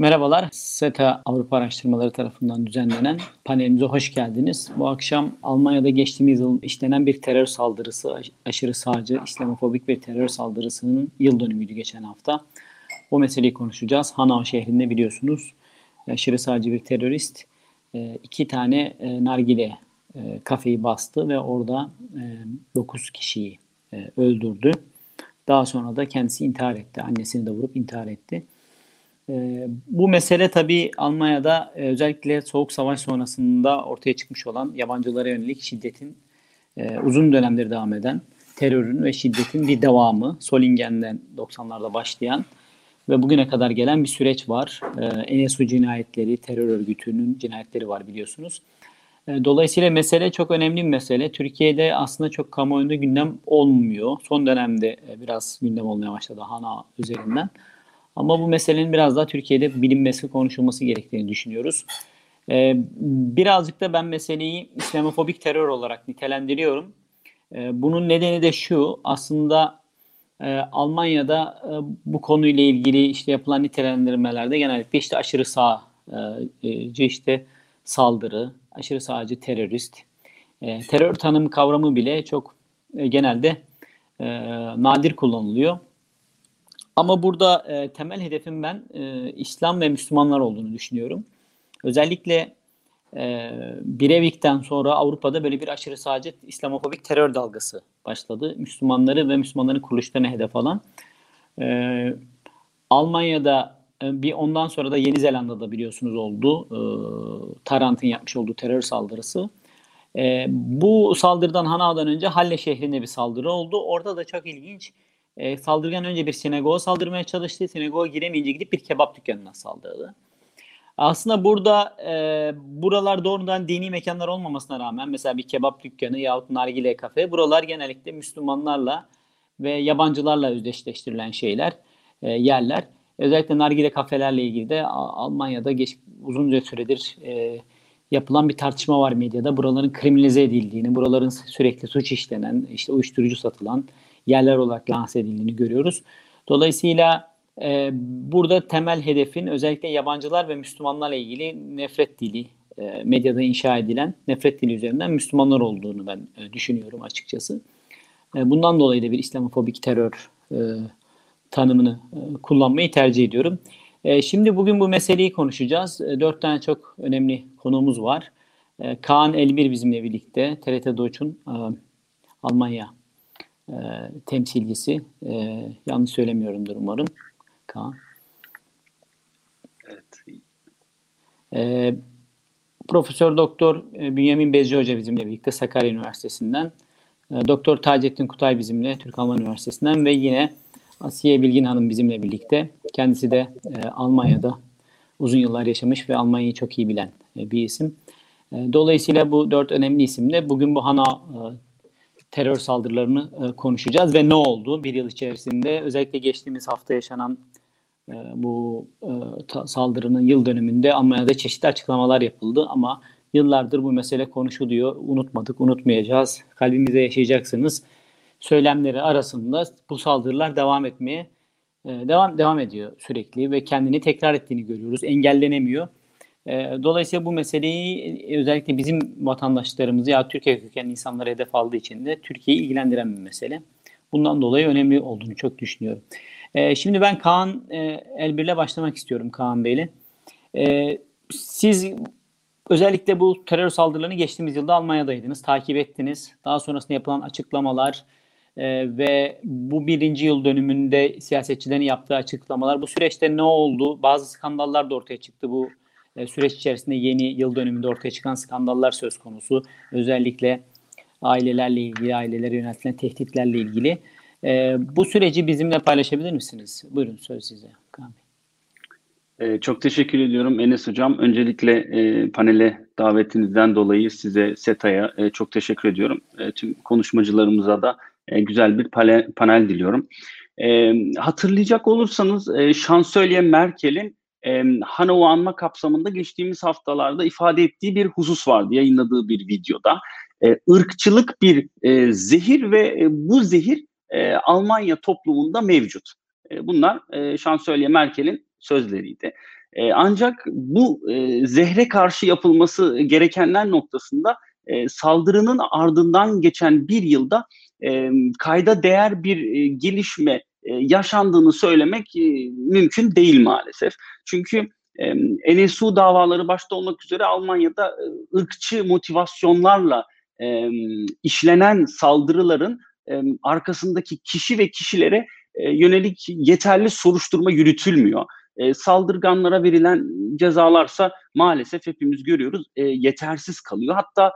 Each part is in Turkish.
Merhabalar. SETA Avrupa Araştırmaları tarafından düzenlenen panelimize hoş geldiniz. Bu akşam Almanya'da geçtiğimiz yıl işlenen bir terör saldırısı, aşırı sağcı, İslamofobik bir terör saldırısının yıl dönümüydü geçen hafta. O meseleyi konuşacağız. Hanau şehrinde biliyorsunuz aşırı sağcı bir terörist e, iki tane e, nargile e, kafeyi bastı ve orada 9 kişiyi öldürdü. Daha sonra da kendisi intihar etti. Annesini de vurup intihar etti. Ee, bu mesele tabii Almanya'da e, özellikle Soğuk Savaş sonrasında ortaya çıkmış olan yabancılara yönelik şiddetin e, uzun dönemdir devam eden terörün ve şiddetin bir devamı. Solingen'den 90'larda başlayan ve bugüne kadar gelen bir süreç var. E, Enesu cinayetleri, terör örgütünün cinayetleri var biliyorsunuz. Dolayısıyla mesele çok önemli bir mesele. Türkiye'de aslında çok kamuoyunda gündem olmuyor. Son dönemde biraz gündem olmaya başladı HANA üzerinden. Ama bu meselenin biraz daha Türkiye'de bilinmesi, konuşulması gerektiğini düşünüyoruz. Ee, birazcık da ben meseleyi İslamofobik terör olarak nitelendiriyorum. Ee, bunun nedeni de şu, aslında e, Almanya'da e, bu konuyla ilgili işte yapılan nitelendirmelerde genellikle işte aşırı sağcı işte saldırı, aşırı sağcı terörist, e, terör tanımı kavramı bile çok e, genelde e, nadir kullanılıyor. Ama burada e, temel hedefim ben e, İslam ve Müslümanlar olduğunu düşünüyorum. Özellikle e, Brevik'ten sonra Avrupa'da böyle bir aşırı sağcı İslamofobik terör dalgası başladı. Müslümanları ve Müslümanların kuruluşlarına hedef alan. E, Almanya'da e, bir ondan sonra da Yeni Zelanda'da biliyorsunuz oldu. E, Tarant'ın yapmış olduğu terör saldırısı. E, bu saldırıdan Hanau'dan önce Halle şehrinde bir saldırı oldu. Orada da çok ilginç e, saldırgan önce bir sinagoga saldırmaya çalıştı. Sinagoga giremeyince gidip bir kebap dükkanına saldırdı. Aslında burada e, buralar doğrudan dini mekanlar olmamasına rağmen mesela bir kebap dükkanı yahut nargile kafe buralar genellikle Müslümanlarla ve yabancılarla özdeşleştirilen şeyler, e, yerler. Özellikle nargile kafelerle ilgili de Almanya'da geç, uzunca süredir e, yapılan bir tartışma var medyada. Buraların kriminalize edildiğini, buraların sürekli suç işlenen, işte uyuşturucu satılan, yerler olarak lanse edildiğini görüyoruz. Dolayısıyla e, burada temel hedefin özellikle yabancılar ve Müslümanlarla ilgili nefret dili, e, medyada inşa edilen nefret dili üzerinden Müslümanlar olduğunu ben e, düşünüyorum açıkçası. E, bundan dolayı da bir İslamofobik terör e, tanımını e, kullanmayı tercih ediyorum. E, şimdi bugün bu meseleyi konuşacağız. E, dört tane çok önemli konuğumuz var. E, Kaan Elbir bizimle birlikte, TRT Deutsch'un e, Almanya e, temsilcisi. E, yanlış söylemiyorumdur umarım. Kaan. Evet. E, Profesör Doktor e, Bünyamin Bezci Hoca bizimle birlikte Sakarya Üniversitesi'nden. E, Doktor Taceddin Kutay bizimle Türk Alman Üniversitesi'nden ve yine Asiye Bilgin Hanım bizimle birlikte. Kendisi de e, Almanya'da uzun yıllar yaşamış ve Almanya'yı çok iyi bilen e, bir isim. E, dolayısıyla bu dört önemli isimle bugün bu HANA e, terör saldırılarını e, konuşacağız ve ne oldu bir yıl içerisinde özellikle geçtiğimiz hafta yaşanan e, bu e, ta, saldırının yıl dönümünde Almanya'da çeşitli açıklamalar yapıldı ama yıllardır bu mesele konuşuluyor. Unutmadık, unutmayacağız. Kalbimize yaşayacaksınız. Söylemleri arasında bu saldırılar devam etmeye e, devam devam ediyor sürekli ve kendini tekrar ettiğini görüyoruz. Engellenemiyor. Ee, dolayısıyla bu meseleyi e, özellikle bizim vatandaşlarımızı ya Türkiye kökenli insanlara hedef aldığı için de Türkiye'yi ilgilendiren bir mesele. Bundan dolayı önemli olduğunu çok düşünüyorum. Ee, şimdi ben Kaan e, Elbir'le başlamak istiyorum Kaan Bey'le. Ee, siz özellikle bu terör saldırılarını geçtiğimiz yılda Almanya'daydınız, takip ettiniz. Daha sonrasında yapılan açıklamalar e, ve bu birinci yıl dönümünde siyasetçilerin yaptığı açıklamalar, bu süreçte ne oldu? Bazı skandallar da ortaya çıktı bu e, süreç içerisinde yeni yıl dönümünde ortaya çıkan skandallar söz konusu. Özellikle ailelerle ilgili, ailelere yöneltilen tehditlerle ilgili. E, bu süreci bizimle paylaşabilir misiniz? Buyurun söz size. E, çok teşekkür ediyorum Enes Hocam. Öncelikle e, panele davetinizden dolayı size SETA'ya e, çok teşekkür ediyorum. E, tüm konuşmacılarımıza da e, güzel bir panel, panel diliyorum. E, hatırlayacak olursanız e, Şansölye Merkel'in e, Hanau anma kapsamında geçtiğimiz haftalarda ifade ettiği bir husus vardı yayınladığı bir videoda. E, ırkçılık bir e, zehir ve e, bu zehir e, Almanya toplumunda mevcut. E, bunlar e, Şansölye Merkel'in sözleriydi. E, ancak bu e, zehre karşı yapılması gerekenler noktasında e, saldırının ardından geçen bir yılda e, kayda değer bir e, gelişme e, yaşandığını söylemek e, mümkün değil maalesef. Çünkü e, NSU davaları başta olmak üzere Almanya'da ırkçı motivasyonlarla işlenen saldırıların arkasındaki kişi ve kişilere yönelik yeterli soruşturma yürütülmüyor. Saldırganlara verilen cezalarsa maalesef hepimiz görüyoruz yetersiz kalıyor. Hatta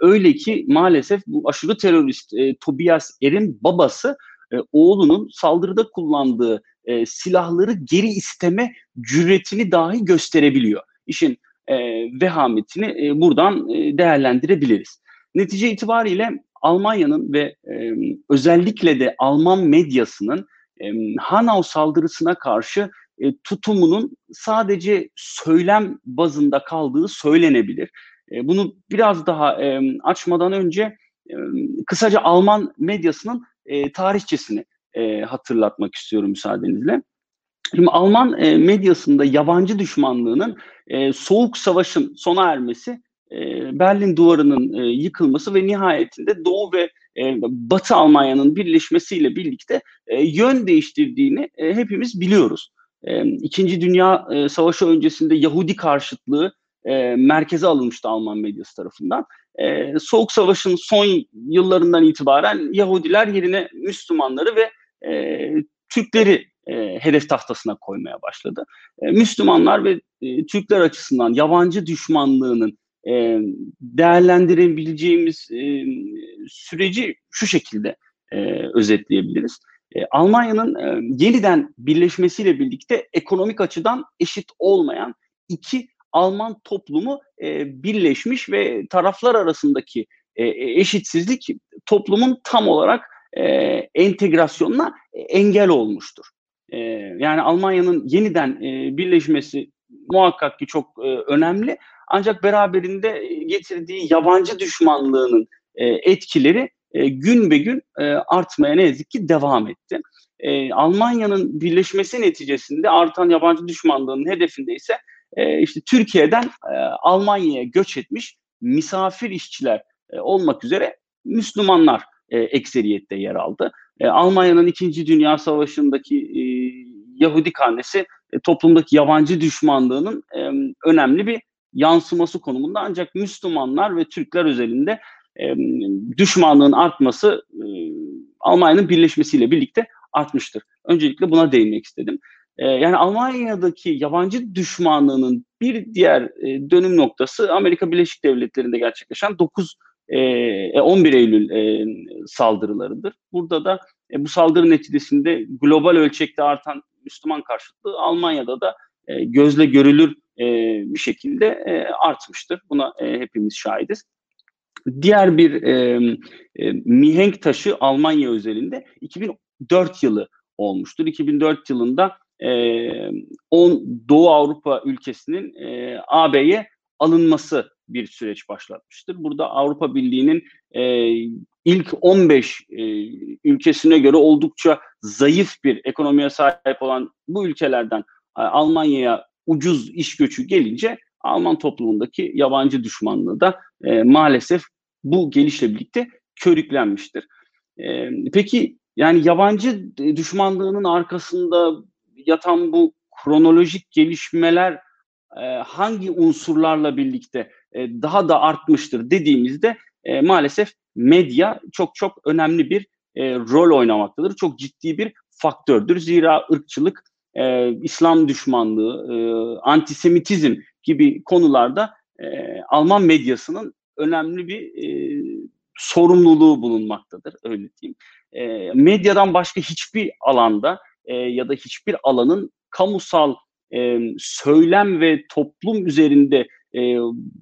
öyle ki maalesef bu aşırı terörist Tobias Er'in babası e, oğlunun saldırıda kullandığı e, silahları geri isteme cüretini dahi gösterebiliyor. İşin e, vehametini e, buradan e, değerlendirebiliriz. Netice itibariyle Almanya'nın ve e, özellikle de Alman medyasının e, Hanau saldırısına karşı e, tutumunun sadece söylem bazında kaldığı söylenebilir. E, bunu biraz daha e, açmadan önce e, kısaca Alman medyasının e, tarihçesini e, hatırlatmak istiyorum müsaadenizle. Şimdi Alman e, medyasında yabancı düşmanlığının e, soğuk savaşın sona ermesi, e, Berlin Duvarı'nın e, yıkılması ve nihayetinde Doğu ve e, Batı Almanya'nın birleşmesiyle birlikte e, yön değiştirdiğini e, hepimiz biliyoruz. E, İkinci Dünya e, Savaşı öncesinde Yahudi karşıtlığı e, merkeze alınmıştı Alman medyası tarafından. E, Soğuk Savaş'ın son yıllarından itibaren Yahudiler yerine Müslümanları ve e, Türkleri e, hedef tahtasına koymaya başladı. E, Müslümanlar ve e, Türkler açısından yabancı düşmanlığının e, değerlendirebileceğimiz e, süreci şu şekilde e, özetleyebiliriz. E, Almanya'nın e, yeniden birleşmesiyle birlikte ekonomik açıdan eşit olmayan iki Alman toplumu e, birleşmiş ve taraflar arasındaki e, eşitsizlik toplumun tam olarak e, entegrasyonuna engel olmuştur. E, yani Almanya'nın yeniden e, birleşmesi muhakkak ki çok e, önemli. Ancak beraberinde getirdiği yabancı düşmanlığının e, etkileri e, gün be gün e, artmaya ne yazık ki devam etti. E, Almanya'nın birleşmesi neticesinde artan yabancı düşmanlığının hedefinde ise e, işte Türkiye'den e, Almanya'ya göç etmiş misafir işçiler e, olmak üzere Müslümanlar e, ekseriyette yer aldı. E, Almanya'nın İkinci Dünya Savaşı'ndaki Yahudi karnesi toplumdaki yabancı düşmanlığının önemli bir yansıması konumunda ancak Müslümanlar ve Türkler özelinde düşmanlığın artması Almanya'nın birleşmesiyle birlikte artmıştır. Öncelikle buna değinmek istedim. E, yani Almanya'daki yabancı düşmanlığının bir diğer e, dönüm noktası Amerika Birleşik Devletleri'nde gerçekleşen 9 e, 11 Eylül e, saldırılarıdır. Burada da e, bu saldırı neticesinde global ölçekte artan Müslüman karşıtlığı Almanya'da da e, gözle görülür e, bir şekilde e, artmıştır. Buna e, hepimiz şahidiz. Diğer bir e, e, mihenk taşı Almanya özelinde 2004 yılı olmuştur. 2004 yılında e, 10 Doğu Avrupa ülkesinin e, AB'ye alınması bir süreç başlatmıştır. Burada Avrupa Birliği'nin e, ilk 15 e, ülkesine göre oldukça zayıf bir ekonomiye sahip olan bu ülkelerden Almanya'ya ucuz iş göçü gelince Alman toplumundaki yabancı düşmanlığı da maalesef bu gelişle birlikte körüklenmiştir. Peki yani yabancı düşmanlığının arkasında yatan bu kronolojik gelişmeler e, hangi unsurlarla birlikte e, daha da artmıştır dediğimizde e, maalesef medya çok çok önemli bir e, rol oynamaktadır. Çok ciddi bir faktördür. Zira ırkçılık, e, İslam düşmanlığı, e, antisemitizm gibi konularda e, Alman medyasının önemli bir e, sorumluluğu bulunmaktadır öyle diyeyim. E, medyadan başka hiçbir alanda e, ya da hiçbir alanın kamusal e, söylem ve toplum üzerinde e,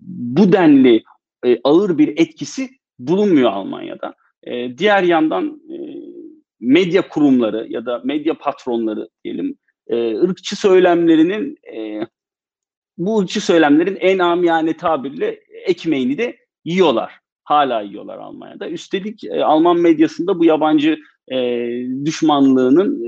bu denli e, ağır bir etkisi bulunmuyor Almanya'da. E, diğer yandan e, medya kurumları ya da medya patronları diyelim e, ırkçı söylemlerinin e, bu ırkçı söylemlerin en amiyane tabirle ekmeğini de yiyorlar. Hala yiyorlar Almanya'da. Üstelik e, Alman medyasında bu yabancı e, düşmanlığının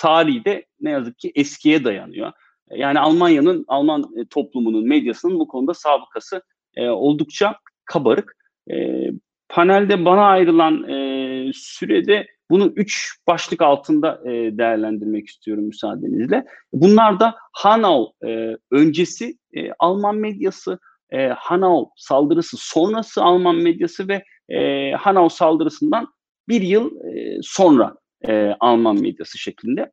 tarihi de ne yazık ki eskiye dayanıyor. Yani Almanya'nın, Alman e, toplumunun, medyasının bu konuda sabıkası e, oldukça kabarık. E, panelde bana ayrılan e, sürede bunu üç başlık altında e, değerlendirmek istiyorum müsaadenizle. Bunlar da Hanau e, öncesi e, Alman medyası, e, Hanau saldırısı sonrası Alman medyası ve e, Hanau saldırısından bir yıl e, sonra e, Alman medyası şeklinde.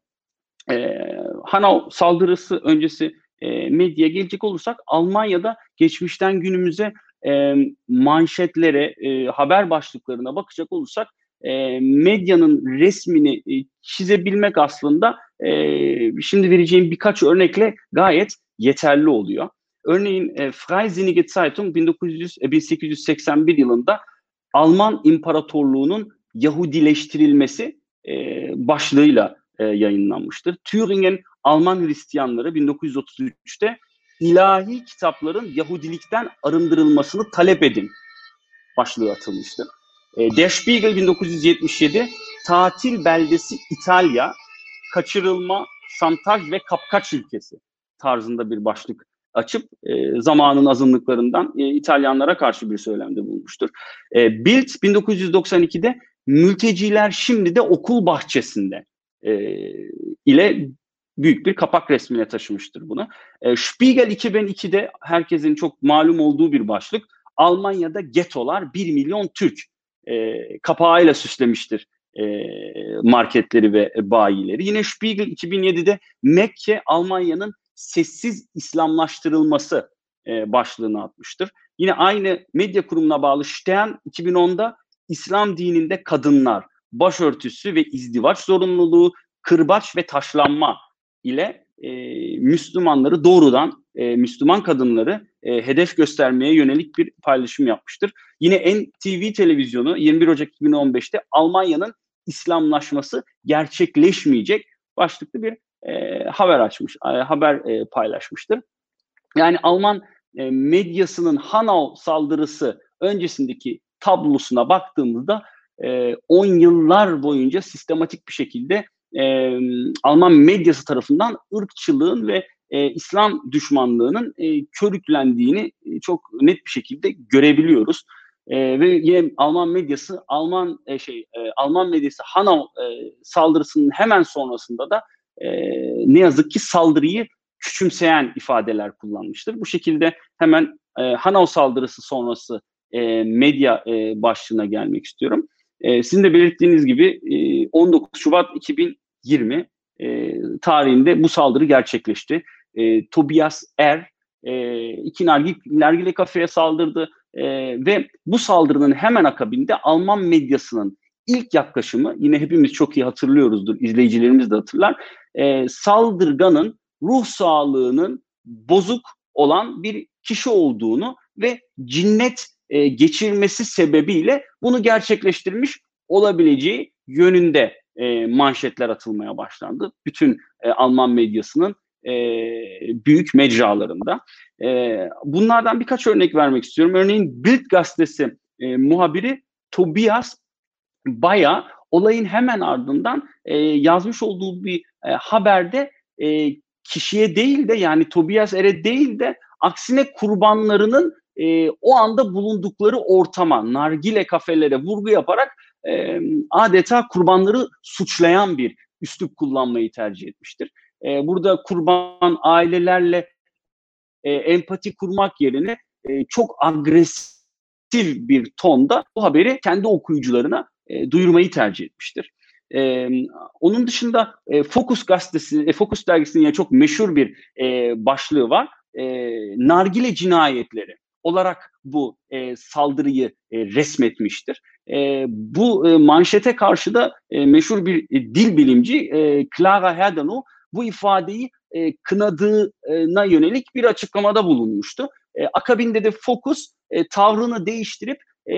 E, Hanau saldırısı öncesi e, medyaya gelecek olursak Almanya'da geçmişten günümüze e, manşetlere, e, haber başlıklarına bakacak olursak e, medyanın resmini e, çizebilmek aslında e, şimdi vereceğim birkaç örnekle gayet yeterli oluyor. Örneğin e, Freisinnige Zeitung 1900, e, 1881 yılında Alman İmparatorluğu'nun Yahudileştirilmesi e, başlığıyla e, yayınlanmıştır. Thüringen Alman Hristiyanları 1933'te ilahi kitapların Yahudilikten arındırılmasını talep edin başlığı atılmıştır. E, Der Spiegel 1977 tatil beldesi İtalya kaçırılma, şantaj ve kapkaç ülkesi tarzında bir başlık açıp e, zamanın azınlıklarından e, İtalyanlara karşı bir söylemde bulmuştur. E, Bild 1992'de mülteciler şimdi de okul bahçesinde e, ile büyük bir kapak resmine taşımıştır bunu. E, Spiegel 2002'de herkesin çok malum olduğu bir başlık. Almanya'da getolar 1 milyon Türk e, kapağıyla süslemiştir e, marketleri ve bayileri. Yine Spiegel 2007'de Mekke Almanya'nın sessiz İslamlaştırılması e, başlığını atmıştır. Yine aynı medya kurumuna bağlı Stern 2010'da İslam dininde kadınlar, başörtüsü ve izdivaç zorunluluğu, kırbaç ve taşlanma ile e, Müslümanları doğrudan e, Müslüman kadınları e, hedef göstermeye yönelik bir paylaşım yapmıştır. Yine NTV televizyonu 21 Ocak 2015'te Almanya'nın İslamlaşması gerçekleşmeyecek başlıklı bir e, haber açmış, e, haber e, paylaşmıştır. Yani Alman e, medyasının Hanau saldırısı öncesindeki tablosuna baktığımızda 10 e, yıllar boyunca sistematik bir şekilde e, Alman medyası tarafından ırkçılığın ve e, İslam düşmanlığının e, körüklendiğini e, çok net bir şekilde görebiliyoruz. E, ve yine Alman medyası Alman e, şey e, Alman medyası Hanau e, saldırısının hemen sonrasında da e, ne yazık ki saldırıyı küçümseyen ifadeler kullanmıştır. Bu şekilde hemen e, Hanau saldırısı sonrası e, medya e, başlığına gelmek istiyorum. E, sizin de belirttiğiniz gibi e, 19 Şubat 2020 e, tarihinde bu saldırı gerçekleşti. E, Tobias Er e, iki nargile, kafeye saldırdı e, ve bu saldırının hemen akabinde Alman medyasının ilk yaklaşımı yine hepimiz çok iyi hatırlıyoruzdur, izleyicilerimiz de hatırlar. E, saldırganın ruh sağlığının bozuk olan bir kişi olduğunu ve cinnet e, geçirmesi sebebiyle bunu gerçekleştirmiş olabileceği yönünde e, manşetler atılmaya başlandı. Bütün e, Alman medyasının e, büyük mecralarında. E, bunlardan birkaç örnek vermek istiyorum. Örneğin Bild gazetesi e, muhabiri Tobias Baya olayın hemen ardından e, yazmış olduğu bir e, haberde e, kişiye değil de yani Tobias Er'e değil de aksine kurbanlarının e, o anda bulundukları ortama, nargile kafelere vurgu yaparak e, adeta kurbanları suçlayan bir üslup kullanmayı tercih etmiştir. E, burada kurban ailelerle e, empati kurmak yerine e, çok agresif bir tonda bu haberi kendi okuyucularına e, duyurmayı tercih etmiştir. Ee, onun dışında e, Focus gazetesi, e, Focus dergisinin yani çok meşhur bir e, başlığı var. E, nargile cinayetleri olarak bu e, saldırıyı e, resmetmiştir. E, bu e, manşete karşı da e, meşhur bir e, dil bilimci e, Clara Herdano bu ifadeyi e, kınadığına yönelik bir açıklamada bulunmuştu. E, akabinde de Focus e, tavrını değiştirip e,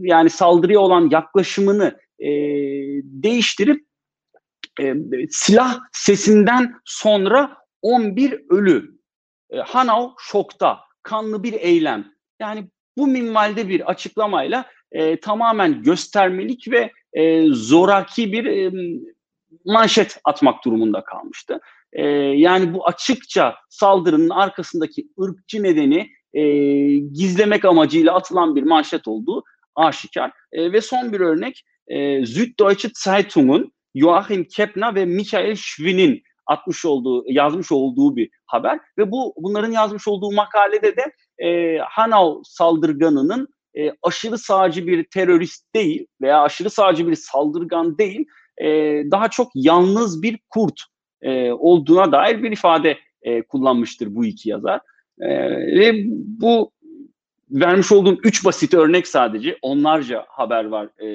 yani saldırıya olan yaklaşımını e, değiştirip e, silah sesinden sonra 11 ölü. E, Hanau şokta, kanlı bir eylem. Yani bu minvalde bir açıklamayla e, tamamen göstermelik ve e, zoraki bir e, manşet atmak durumunda kalmıştı. e, yani bu açıkça saldırının arkasındaki ırkçı nedeni e, gizlemek amacıyla atılan bir manşet olduğu aşikar. E, ve son bir örnek e, Süddeutsche Zeitung'un Joachim Kepner ve Michael Schwinn'in atmış olduğu, yazmış olduğu bir haber ve bu bunların yazmış olduğu makalede de e, Hanau saldırganının e, aşırı sağcı bir terörist değil veya aşırı sağcı bir saldırgan değil, e, daha çok yalnız bir kurt e, olduğuna dair bir ifade e, kullanmıştır bu iki yazar. E, ve bu vermiş olduğum üç basit örnek sadece onlarca haber var e,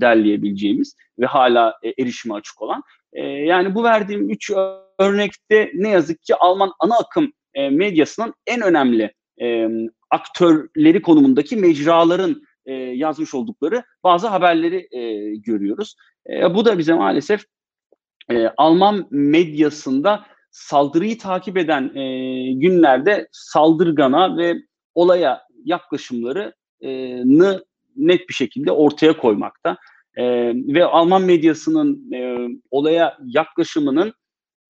derleyebileceğimiz ve hala e, erişime açık olan. E, yani bu verdiğim üç örnekte ne yazık ki Alman ana akım e, medyasının en önemli e, aktörleri konumundaki mecraların e, yazmış oldukları bazı haberleri e, görüyoruz. E, bu da bize maalesef e, Alman medyasında saldırıyı takip eden e, günlerde saldırgana ve olaya yaklaşımlarını net bir şekilde ortaya koymakta. E, ve Alman medyasının e, olaya yaklaşımının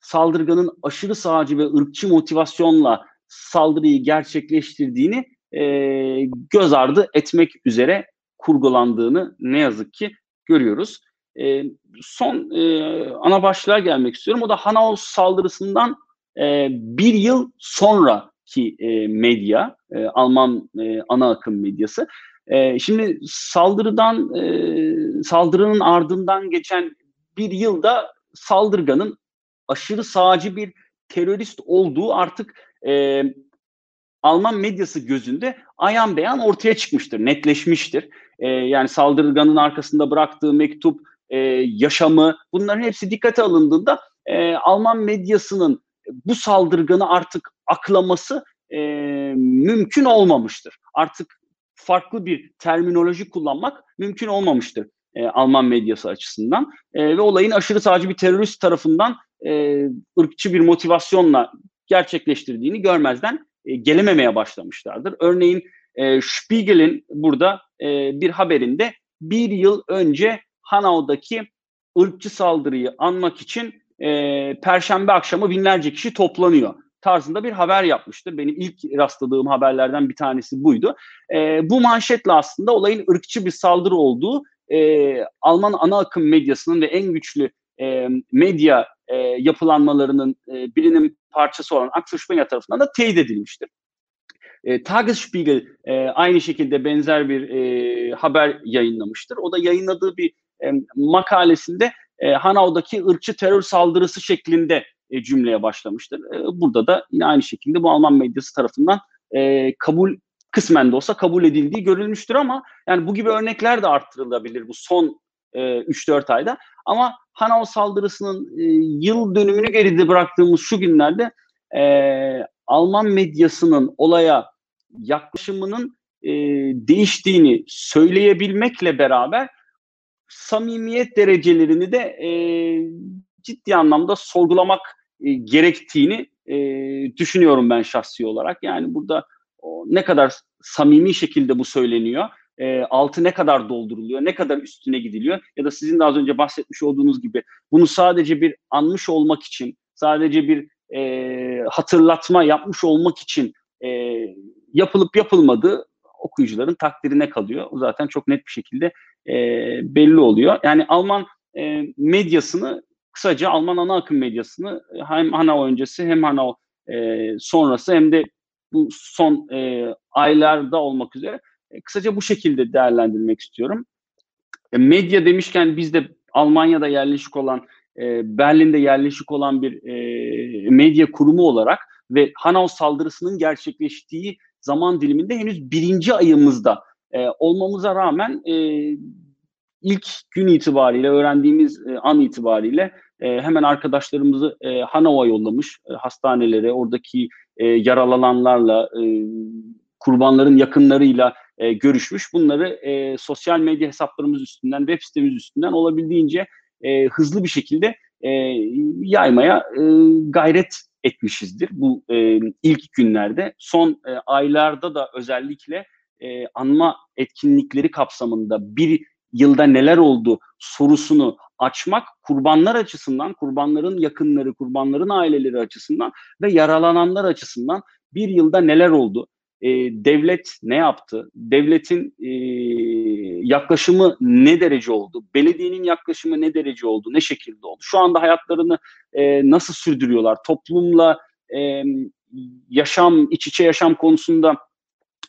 saldırganın aşırı sağcı ve ırkçı motivasyonla saldırıyı gerçekleştirdiğini e, göz ardı etmek üzere kurgulandığını ne yazık ki görüyoruz. E, son e, ana başlığa gelmek istiyorum. O da Hanaus saldırısından e, bir yıl sonraki e, medya, e, Alman e, ana akım medyası. E, şimdi saldırıdan, e, saldırının ardından geçen bir yılda saldırganın aşırı sağcı bir terörist olduğu artık e, Alman medyası gözünde ayan beyan ortaya çıkmıştır, netleşmiştir. E, yani saldırganın arkasında bıraktığı mektup, e, yaşamı bunların hepsi dikkate alındığında e, Alman medyasının bu saldırganı artık aklaması e, mümkün olmamıştır. Artık farklı bir terminoloji kullanmak mümkün olmamıştır e, Alman medyası açısından e, ve olayın aşırı sağcı bir terörist tarafından e, ırkçı bir motivasyonla gerçekleştirdiğini görmezden e, gelememeye başlamışlardır. Örneğin e, Spiegel'in burada e, bir haberinde bir yıl önce Hanau'daki ırkçı saldırıyı anmak için e, Perşembe akşamı binlerce kişi toplanıyor tarzında bir haber yapmıştır. Benim ilk rastladığım haberlerden bir tanesi buydu. E, bu manşetle aslında olayın ırkçı bir saldırı olduğu e, Alman ana akım medyasının ve en güçlü e, medya e, yapılanmalarının e, birinin parçası olan Springer tarafından da teyit edilmiştir. E, Tagesspiegel e, aynı şekilde benzer bir e, haber yayınlamıştır. O da yayınladığı bir e, makalesinde e, Hanaud'daki ırkçı terör saldırısı şeklinde e, cümleye başlamıştır. E, burada da yine aynı şekilde bu Alman medyası tarafından e, kabul kısmen de olsa kabul edildiği görülmüştür ama yani bu gibi örnekler de arttırılabilir bu son e, 3-4 ayda. Ama Hanau saldırısının e, yıl dönümünü geride bıraktığımız şu günlerde e, Alman medyasının olaya yaklaşımının e, değiştiğini söyleyebilmekle beraber samimiyet derecelerini de e, ciddi anlamda sorgulamak e, gerektiğini e, düşünüyorum ben şahsi olarak. Yani burada o, ne kadar samimi şekilde bu söyleniyor, e, altı ne kadar dolduruluyor, ne kadar üstüne gidiliyor ya da sizin de az önce bahsetmiş olduğunuz gibi bunu sadece bir anmış olmak için, sadece bir e, hatırlatma yapmış olmak için e, yapılıp yapılmadığı okuyucuların takdirine kalıyor. O zaten çok net bir şekilde e, belli oluyor. Yani Alman e, medyasını kısaca Alman ana akım medyasını hem Hanau öncesi hem Hanau e, sonrası hem de bu son e, aylarda olmak üzere e, kısaca bu şekilde değerlendirmek istiyorum. E, medya demişken biz de Almanya'da yerleşik olan, e, Berlin'de yerleşik olan bir medya kurumu olarak ve Hanau saldırısının gerçekleştiği zaman diliminde henüz birinci ayımızda e, olmamıza rağmen ilk gün itibariyle öğrendiğimiz an itibariyle hemen arkadaşlarımızı e, Hanau'a yollamış hastanelere, oradaki e, yaralananlarla, e, kurbanların yakınlarıyla e, görüşmüş. Bunları e, sosyal medya hesaplarımız üstünden, web sitemiz üstünden olabildiğince e, hızlı bir şekilde e, yaymaya e, gayret etmişizdir bu e, ilk günlerde. Son e, aylarda da özellikle e, anma etkinlikleri kapsamında bir yılda neler oldu sorusunu açmak kurbanlar açısından, kurbanların yakınları, kurbanların aileleri açısından ve yaralananlar açısından bir yılda neler oldu? E, devlet ne yaptı? Devletin e, yaklaşımı ne derece oldu? Belediyenin yaklaşımı ne derece oldu? Ne şekilde oldu? Şu anda hayatlarını e, nasıl sürdürüyorlar? Toplumla e, yaşam, iç içe yaşam konusunda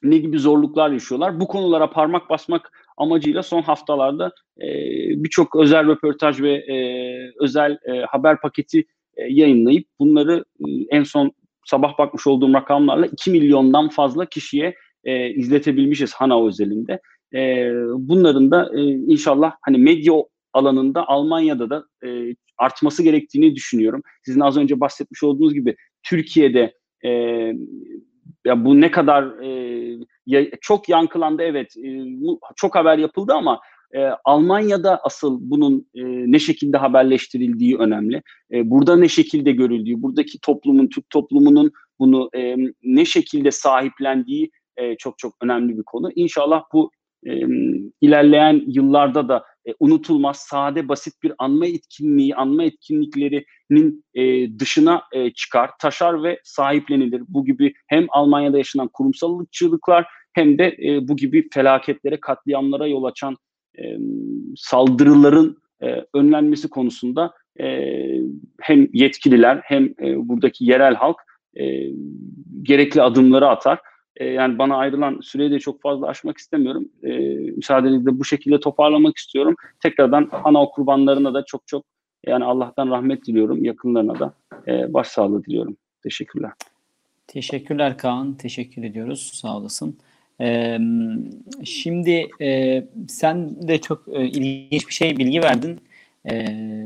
ne gibi zorluklar yaşıyorlar? Bu konulara parmak basmak amacıyla son haftalarda e, birçok özel röportaj ve e, özel e, haber paketi e, yayınlayıp bunları en son sabah bakmış olduğum rakamlarla 2 milyondan fazla kişiye e, izletebilmişiz Hana özelinde. E, bunların da e, inşallah hani medya alanında Almanya'da da e, artması gerektiğini düşünüyorum. Sizin az önce bahsetmiş olduğunuz gibi Türkiye'de e, ya bu ne kadar e, ya, çok yankılandı evet e, çok haber yapıldı ama e, Almanya'da asıl bunun e, ne şekilde haberleştirildiği önemli. E, burada ne şekilde görüldüğü, buradaki toplumun, Türk toplumunun bunu e, ne şekilde sahiplendiği e, çok çok önemli bir konu. İnşallah bu e, ilerleyen yıllarda da e, unutulmaz, sade, basit bir anma etkinliği, anma etkinliklerinin e, dışına e, çıkar, taşar ve sahiplenilir. Bu gibi hem Almanya'da yaşanan kurumsallıkçılıklar hem de e, bu gibi felaketlere, katliamlara yol açan e, saldırıların e, önlenmesi konusunda e, hem yetkililer hem e, buradaki yerel halk e, gerekli adımları atar. E, yani bana ayrılan süreyi de çok fazla aşmak istemiyorum. E, müsaadenizle bu şekilde toparlamak istiyorum. Tekrardan ana kurbanlarına da çok çok yani Allah'tan rahmet diliyorum. Yakınlarına da e, başsağlığı diliyorum. Teşekkürler. Teşekkürler Kaan. Teşekkür ediyoruz. Sağ olasın. Ee, şimdi e, sen de çok e, ilginç bir şey bilgi verdin. E,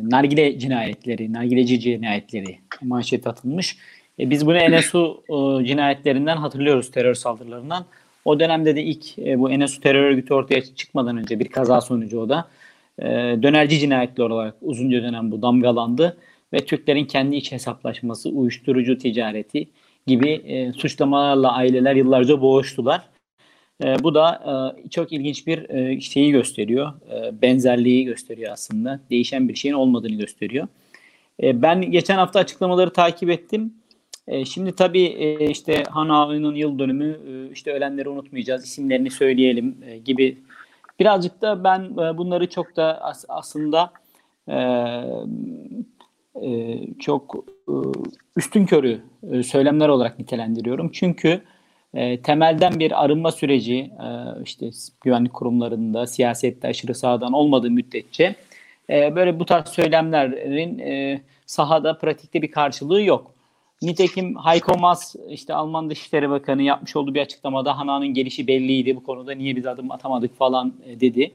nargile cinayetleri, nargileci cinayetleri manşet atılmış. E, biz bunu NSU e, cinayetlerinden hatırlıyoruz terör saldırılarından. O dönemde de ilk e, bu NSU terör örgütü ortaya çıkmadan önce bir kaza sonucu o da e, dönerci cinayetler olarak uzunca dönem bu damgalandı ve Türklerin kendi iç hesaplaşması, uyuşturucu ticareti gibi e, suçlamalarla aileler yıllarca boğuştular. E, bu da e, çok ilginç bir e, şeyi gösteriyor. E, benzerliği gösteriyor aslında. Değişen bir şeyin olmadığını gösteriyor. Ben geçen hafta açıklamaları takip ettim. Şimdi tabii işte Han Ağa'nın yıl dönümü, işte ölenleri unutmayacağız, isimlerini söyleyelim gibi. Birazcık da ben bunları çok da as- aslında çok e, üstün körü e, söylemler olarak nitelendiriyorum. Çünkü e, temelden bir arınma süreci e, işte güvenlik kurumlarında, siyasette aşırı sağdan olmadığı müddetçe e, böyle bu tarz söylemlerin e, sahada, pratikte bir karşılığı yok. Nitekim Heiko Maas işte Alman Dışişleri Bakanı yapmış olduğu bir açıklamada Hana'nın gelişi belliydi bu konuda niye biz adım atamadık falan e, dedi.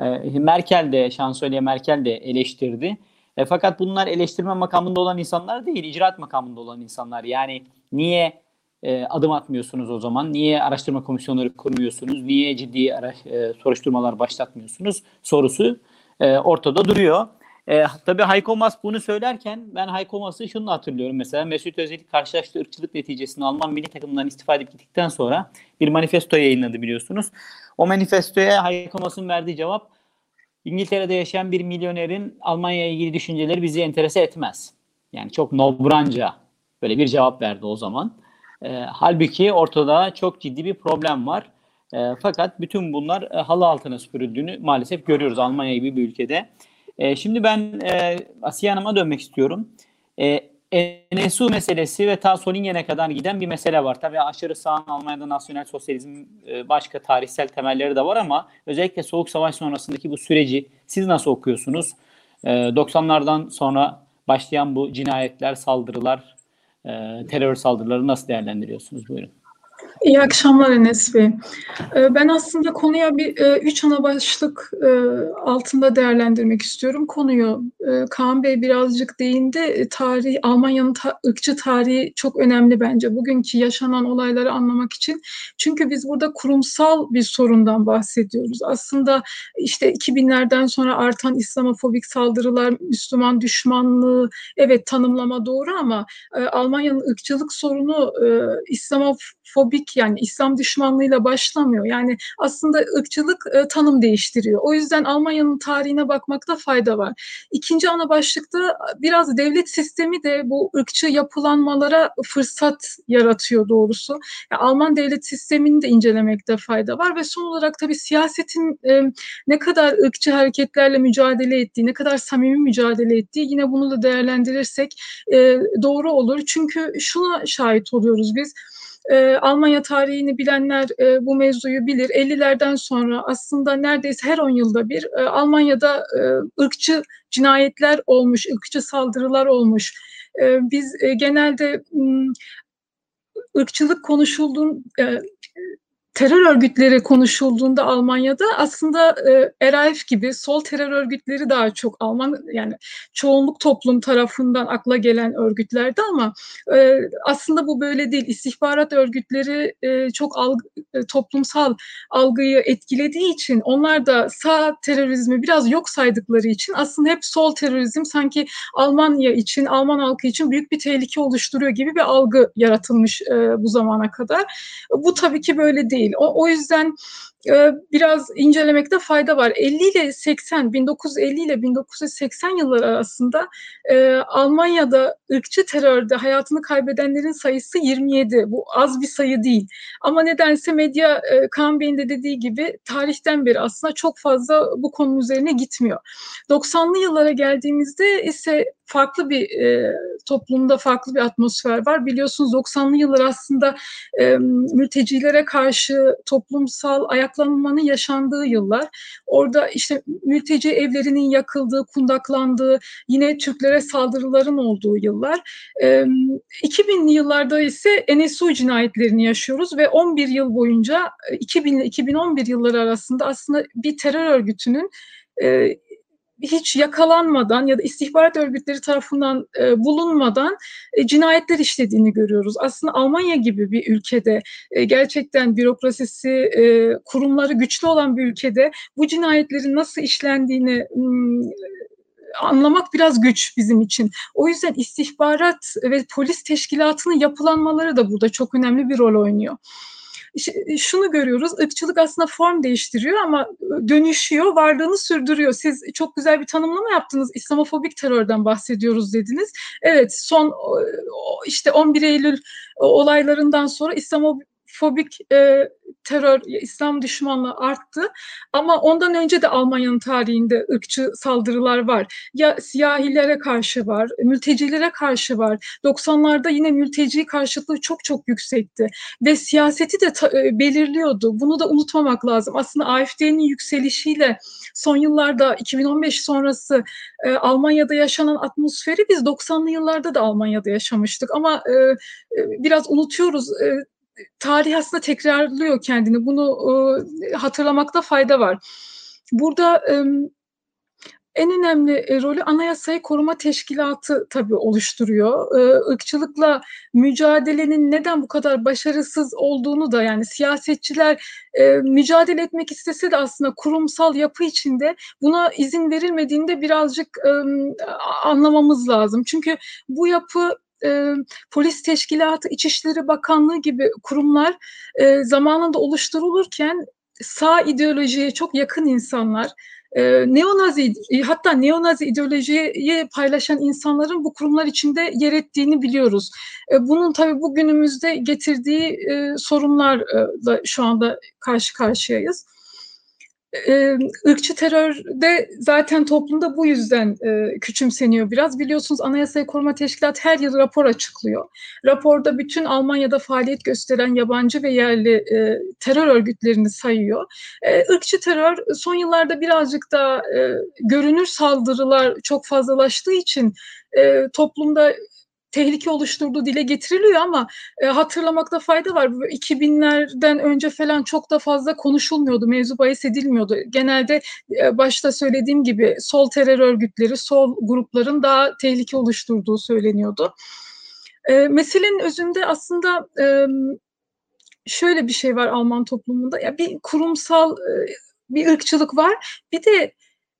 E, Merkel de, şansölye Merkel de eleştirdi. E, fakat bunlar eleştirme makamında olan insanlar değil, icraat makamında olan insanlar. Yani niye e, adım atmıyorsunuz o zaman? Niye araştırma komisyonları kurmuyorsunuz? Niye ciddi araş, e, soruşturmalar başlatmıyorsunuz? Sorusu e, ortada duruyor. E, tabii Hayko Mas bunu söylerken ben Hayko Mas'ı şunu hatırlıyorum mesela Mesut Özil karşılaştığı ırkçılık neticesinde Alman milli takımından istifa edip gittikten sonra bir manifesto yayınladı biliyorsunuz. O manifestoya Hayko Mas'ın verdiği cevap İngiltere'de yaşayan bir milyonerin Almanya'ya ilgili düşünceleri bizi enterese etmez. Yani çok nobranca böyle bir cevap verdi o zaman. E, halbuki ortada çok ciddi bir problem var. E, fakat bütün bunlar e, halı altına süpürüldüğünü maalesef görüyoruz Almanya gibi bir ülkede. E, şimdi ben e, Asiye Hanım'a dönmek istiyorum. E, NSU meselesi ve ta Solingen'e kadar giden bir mesele var. Tabii aşırı sağın Almanya'da nasyonel sosyalizm e, başka tarihsel temelleri de var ama özellikle Soğuk Savaş sonrasındaki bu süreci siz nasıl okuyorsunuz? E, 90'lardan sonra başlayan bu cinayetler, saldırılar, terör saldırıları nasıl değerlendiriyorsunuz? Buyurun. İyi akşamlar Enes Bey. Ee, ben aslında konuya bir e, üç ana başlık e, altında değerlendirmek istiyorum. Konuyu e, Kaan Bey birazcık değindi. Tarih, Almanya'nın ta, ırkçı tarihi çok önemli bence bugünkü yaşanan olayları anlamak için. Çünkü biz burada kurumsal bir sorundan bahsediyoruz. Aslında işte 2000'lerden sonra artan İslamofobik saldırılar, Müslüman düşmanlığı, evet tanımlama doğru ama Almanya'nın ırkçılık sorunu İslamofobik yani İslam düşmanlığıyla başlamıyor. Yani aslında ırkçılık e, tanım değiştiriyor. O yüzden Almanya'nın tarihine bakmakta fayda var. İkinci ana başlıkta biraz devlet sistemi de bu ırkçı yapılanmalara fırsat yaratıyor doğrusu. Yani Alman devlet sistemini de incelemekte fayda var ve son olarak tabii siyasetin e, ne kadar ırkçı hareketlerle mücadele ettiği, ne kadar samimi mücadele ettiği yine bunu da değerlendirirsek e, doğru olur. Çünkü şuna şahit oluyoruz biz. E, Almanya tarihini bilenler e, bu mevzuyu bilir. 50'lerden sonra aslında neredeyse her 10 yılda bir e, Almanya'da e, ırkçı cinayetler olmuş, ırkçı saldırılar olmuş. E, biz e, genelde ırkçılık konuşulduğun e, terör örgütleri konuşulduğunda Almanya'da aslında e, RAF gibi sol terör örgütleri daha çok Alman yani çoğunluk toplum tarafından akla gelen örgütlerdi ama e, aslında bu böyle değil. İstihbarat örgütleri e, çok algı, e, toplumsal algıyı etkilediği için onlar da sağ terörizmi biraz yok saydıkları için aslında hep sol terörizm sanki Almanya için, Alman halkı için büyük bir tehlike oluşturuyor gibi bir algı yaratılmış e, bu zamana kadar. Bu tabii ki böyle değil değil. O, o yüzden biraz incelemekte fayda var. 50 ile 80, 1950 ile 1980 yılları arasında e, Almanya'da ırkçı terörde hayatını kaybedenlerin sayısı 27. Bu az bir sayı değil. Ama nedense medya e, Kaan Bey'in de dediği gibi tarihten beri aslında çok fazla bu konu üzerine gitmiyor. 90'lı yıllara geldiğimizde ise farklı bir e, toplumda farklı bir atmosfer var. Biliyorsunuz 90'lı yıllar aslında e, mültecilere karşı toplumsal ayaklanmanın yaşandığı yıllar. Orada işte mülteci evlerinin yakıldığı, kundaklandığı, yine Türklere saldırıların olduğu yıllar. E, 2000'li yıllarda ise NSU cinayetlerini yaşıyoruz ve 11 yıl boyunca 2000 ile 2011 yılları arasında aslında bir terör örgütünün hiç yakalanmadan ya da istihbarat örgütleri tarafından e, bulunmadan e, cinayetler işlediğini görüyoruz. Aslında Almanya gibi bir ülkede e, gerçekten bürokrasisi, e, kurumları güçlü olan bir ülkede bu cinayetlerin nasıl işlendiğini anlamak biraz güç bizim için. O yüzden istihbarat ve polis teşkilatının yapılanmaları da burada çok önemli bir rol oynuyor şunu görüyoruz. ırkçılık aslında form değiştiriyor ama dönüşüyor, varlığını sürdürüyor. Siz çok güzel bir tanımlama yaptınız. İslamofobik terörden bahsediyoruz dediniz. Evet, son işte 11 Eylül olaylarından sonra İslamofobik e, terör, İslam düşmanlığı arttı. Ama ondan önce de Almanya'nın tarihinde ırkçı saldırılar var. Ya siyahilere karşı var, mültecilere karşı var. 90'larda yine mülteci karşıtlığı çok çok yüksekti. Ve siyaseti de ta, e, belirliyordu. Bunu da unutmamak lazım. Aslında AFD'nin yükselişiyle son yıllarda 2015 sonrası e, Almanya'da yaşanan atmosferi biz 90'lı yıllarda da Almanya'da yaşamıştık. Ama e, e, biraz unutuyoruz. E, tarih aslında tekrarlıyor kendini. Bunu e, hatırlamakta fayda var. Burada e, en önemli e, rolü Anayasayı Koruma Teşkilatı tabii oluşturuyor. Ee, ırkçılıkla mücadelenin neden bu kadar başarısız olduğunu da yani siyasetçiler e, mücadele etmek istese de aslında kurumsal yapı içinde buna izin verilmediğinde birazcık e, anlamamız lazım. Çünkü bu yapı e, polis teşkilatı, İçişleri Bakanlığı gibi kurumlar e, zamanında oluşturulurken sağ ideolojiye çok yakın insanlar, e, neonazi hatta neonazi ideolojiyi paylaşan insanların bu kurumlar içinde yer ettiğini biliyoruz. E, bunun tabii bugünümüzde getirdiği e, sorunlarla şu anda karşı karşıyayız e, ırkçı terör de zaten toplumda bu yüzden e, küçümseniyor biraz. Biliyorsunuz Anayasayı Koruma Teşkilatı her yıl rapor açıklıyor. Raporda bütün Almanya'da faaliyet gösteren yabancı ve yerli e, terör örgütlerini sayıyor. E, ırkçı terör son yıllarda birazcık da e, görünür saldırılar çok fazlalaştığı için e, toplumda tehlike oluşturduğu dile getiriliyor ama e, hatırlamakta fayda var. 2000'lerden önce falan çok da fazla konuşulmuyordu, mevzu bahis edilmiyordu. Genelde e, başta söylediğim gibi sol terör örgütleri, sol grupların daha tehlike oluşturduğu söyleniyordu. E, meselenin özünde aslında e, şöyle bir şey var Alman toplumunda. Ya bir kurumsal e, bir ırkçılık var. Bir de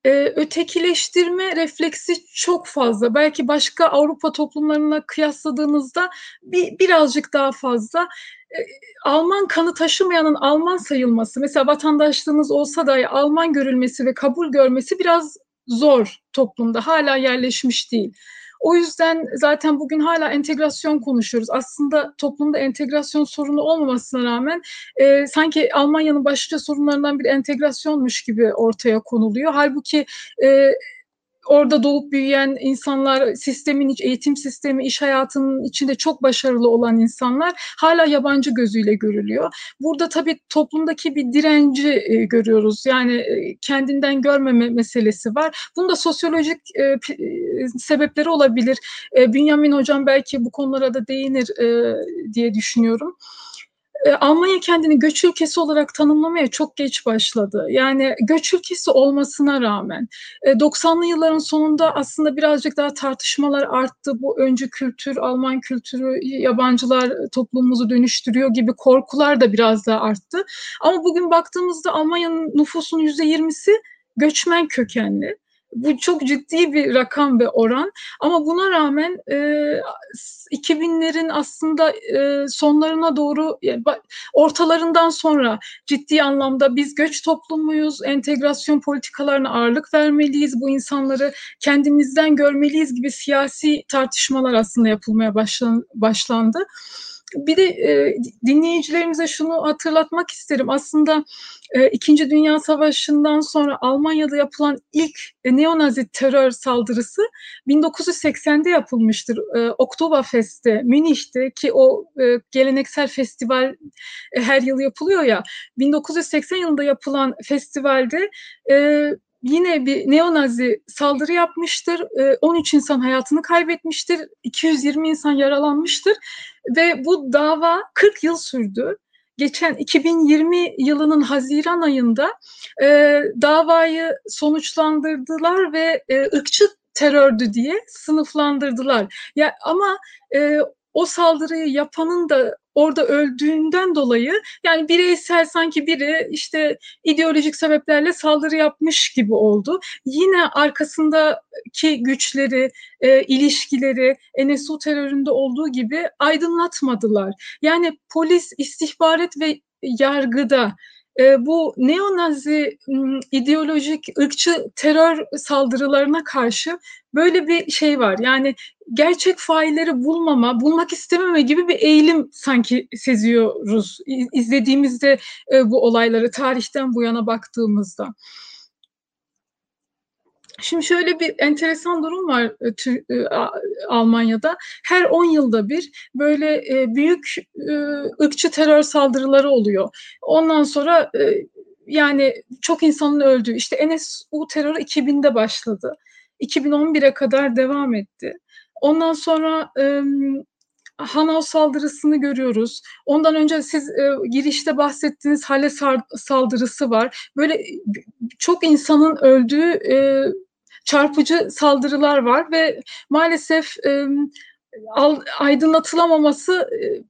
e, ötekileştirme refleksi çok fazla. Belki başka Avrupa toplumlarına kıyasladığınızda bir, birazcık daha fazla. E, Alman kanı taşımayanın Alman sayılması, mesela vatandaşlığınız olsa dahi Alman görülmesi ve kabul görmesi biraz zor toplumda. Hala yerleşmiş değil. O yüzden zaten bugün hala entegrasyon konuşuyoruz. Aslında toplumda entegrasyon sorunu olmamasına rağmen e, sanki Almanya'nın başlıca sorunlarından bir entegrasyonmuş gibi ortaya konuluyor. Halbuki e, orada doğup büyüyen insanlar, sistemin eğitim sistemi, iş hayatının içinde çok başarılı olan insanlar hala yabancı gözüyle görülüyor. Burada tabii toplumdaki bir direnci e, görüyoruz. Yani e, kendinden görmeme meselesi var. Bunda sosyolojik e, e, sebepleri olabilir. E, Bünyamin Hocam belki bu konulara da değinir e, diye düşünüyorum. E, Almanya kendini göç ülkesi olarak tanımlamaya çok geç başladı. Yani göç ülkesi olmasına rağmen 90'lı e, yılların sonunda aslında birazcık daha tartışmalar arttı. Bu öncü kültür, Alman kültürü, yabancılar toplumumuzu dönüştürüyor gibi korkular da biraz daha arttı. Ama bugün baktığımızda Almanya'nın nüfusunun %20'si göçmen kökenli. Bu çok ciddi bir rakam ve oran ama buna rağmen e, 2000'lerin aslında e, sonlarına doğru ortalarından sonra ciddi anlamda biz göç toplumuyuz, entegrasyon politikalarına ağırlık vermeliyiz, bu insanları kendimizden görmeliyiz gibi siyasi tartışmalar aslında yapılmaya başlan, başlandı. Bir de e, dinleyicilerimize şunu hatırlatmak isterim. Aslında e, İkinci Dünya Savaşı'ndan sonra Almanya'da yapılan ilk e, neonazi terör saldırısı 1980'de yapılmıştır. E, Oktoberfest'te, Münih'te ki o e, geleneksel festival e, her yıl yapılıyor ya. 1980 yılında yapılan festivalde e, yine bir neonazi saldırı yapmıştır. 13 ee, insan hayatını kaybetmiştir. 220 insan yaralanmıştır. Ve bu dava 40 yıl sürdü. Geçen 2020 yılının Haziran ayında e, davayı sonuçlandırdılar ve e, ırkçı terördü diye sınıflandırdılar. Ya ama e, o saldırıyı yapanın da orada öldüğünden dolayı yani bireysel sanki biri işte ideolojik sebeplerle saldırı yapmış gibi oldu. Yine arkasındaki güçleri, e, ilişkileri NSU teröründe olduğu gibi aydınlatmadılar. Yani polis, istihbarat ve yargıda e, bu neonazi ideolojik ırkçı terör saldırılarına karşı böyle bir şey var. Yani gerçek failleri bulmama, bulmak istememe gibi bir eğilim sanki seziyoruz izlediğimizde e, bu olayları tarihten bu yana baktığımızda. Şimdi şöyle bir enteresan durum var e, e, Almanya'da. Her 10 yılda bir böyle e, büyük ırkçı terör saldırıları oluyor. Ondan sonra yani çok insanın öldüğü, işte NSU terörü 2000'de başladı. 2011'e kadar devam etti. Ondan sonra Hanau saldırısını görüyoruz. Ondan önce siz e, girişte bahsettiğiniz Hale saldırısı var. Böyle çok insanın öldüğü e, çarpıcı saldırılar var ve maalesef e, aydınlatılamaması e,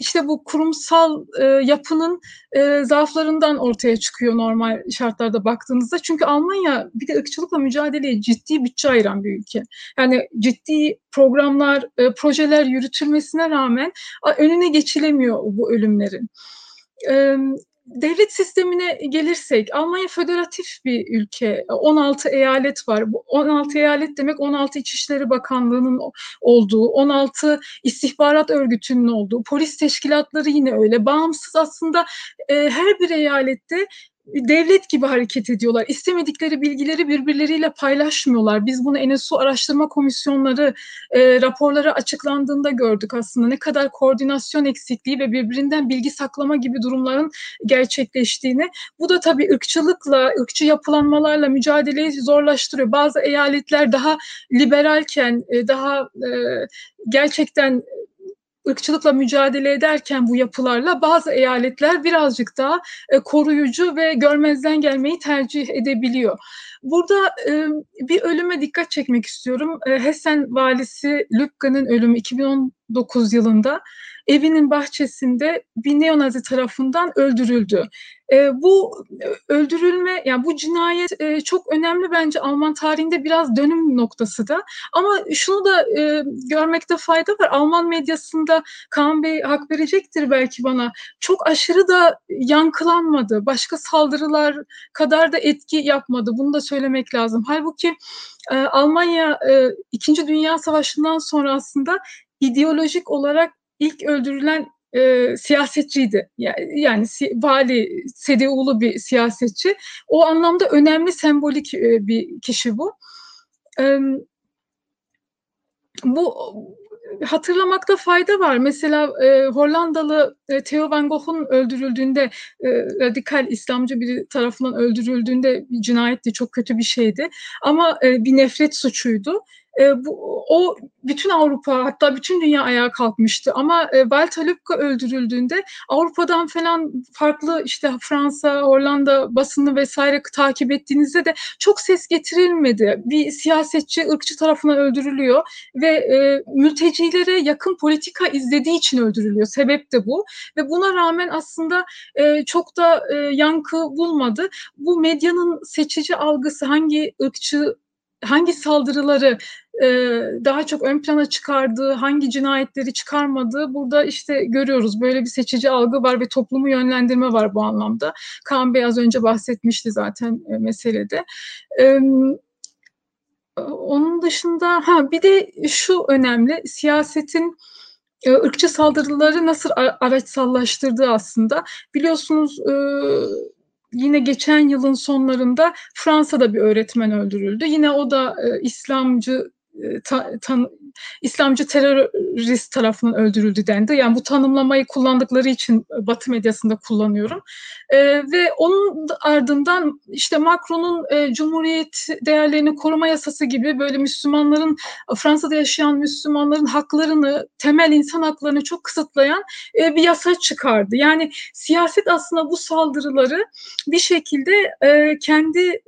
işte bu kurumsal e, yapının e, zaaflarından ortaya çıkıyor normal şartlarda baktığınızda. Çünkü Almanya bir de ırkçılıkla mücadeleye ciddi bütçe ayıran bir ülke. Yani ciddi programlar, e, projeler yürütülmesine rağmen önüne geçilemiyor bu ölümlerin. E, devlet sistemine gelirsek Almanya föderatif bir ülke. 16 eyalet var. Bu 16 eyalet demek 16 İçişleri Bakanlığı'nın olduğu, 16 istihbarat örgütünün olduğu, polis teşkilatları yine öyle. Bağımsız aslında e, her bir eyalette devlet gibi hareket ediyorlar. İstemedikleri bilgileri birbirleriyle paylaşmıyorlar. Biz bunu NSU araştırma komisyonları e, raporları açıklandığında gördük aslında. Ne kadar koordinasyon eksikliği ve birbirinden bilgi saklama gibi durumların gerçekleştiğini. Bu da tabii ırkçılıkla, ırkçı yapılanmalarla mücadeleyi zorlaştırıyor. Bazı eyaletler daha liberalken, e, daha e, gerçekten ırkçılıkla mücadele ederken bu yapılarla bazı eyaletler birazcık daha e, koruyucu ve görmezden gelmeyi tercih edebiliyor. burada e, bir ölüme dikkat çekmek istiyorum. E, Hessen valisi Lübcke'nin ölümü 2019 yılında evinin bahçesinde bir neonazi tarafından öldürüldü. E, bu öldürülme, yani bu cinayet e, çok önemli bence Alman tarihinde biraz dönüm noktası da. Ama şunu da e, görmekte fayda var. Alman medyasında Kaan Bey hak verecektir belki bana. Çok aşırı da yankılanmadı. Başka saldırılar kadar da etki yapmadı. Bunu da söylemek lazım. Halbuki e, Almanya e, İkinci Dünya Savaşı'ndan sonra aslında ideolojik olarak ilk öldürülen e, siyasetçiydi. Yani, yani vali, CDU'lu bir siyasetçi. O anlamda önemli sembolik e, bir kişi bu. E, bu hatırlamakta fayda var. Mesela e, Hollandalı e, Theo van Gogh'un öldürüldüğünde e, radikal İslamcı biri tarafından öldürüldüğünde bir cinayetti, çok kötü bir şeydi. Ama e, bir nefret suçuydu e, bu, o bütün Avrupa hatta bütün dünya ayağa kalkmıştı. Ama e, Lübcke öldürüldüğünde Avrupa'dan falan farklı işte Fransa, Hollanda basını vesaire takip ettiğinizde de çok ses getirilmedi. Bir siyasetçi ırkçı tarafından öldürülüyor ve e, mültecilere yakın politika izlediği için öldürülüyor. Sebep de bu ve buna rağmen aslında e, çok da e, yankı bulmadı. Bu medyanın seçici algısı hangi ırkçı hangi saldırıları e, daha çok ön plana çıkardığı, hangi cinayetleri çıkarmadığı burada işte görüyoruz. Böyle bir seçici algı var ve toplumu yönlendirme var bu anlamda. Kaan Bey az önce bahsetmişti zaten e, meselede. E, onun dışında ha bir de şu önemli siyasetin e, ırkçı saldırıları nasıl araçsallaştırdığı aslında. Biliyorsunuz e, yine geçen yılın sonlarında Fransa'da bir öğretmen öldürüldü. Yine o da e, İslamcı ta, tan, İslamcı terörist tarafından öldürüldü dendi. Yani bu tanımlamayı kullandıkları için Batı medyasında kullanıyorum. E, ve onun ardından işte Macron'un e, Cumhuriyet değerlerini koruma yasası gibi böyle Müslümanların Fransa'da yaşayan Müslümanların haklarını, temel insan haklarını çok kısıtlayan e, bir yasa çıkardı. Yani siyaset aslında bu saldırıları bir şekilde e, kendi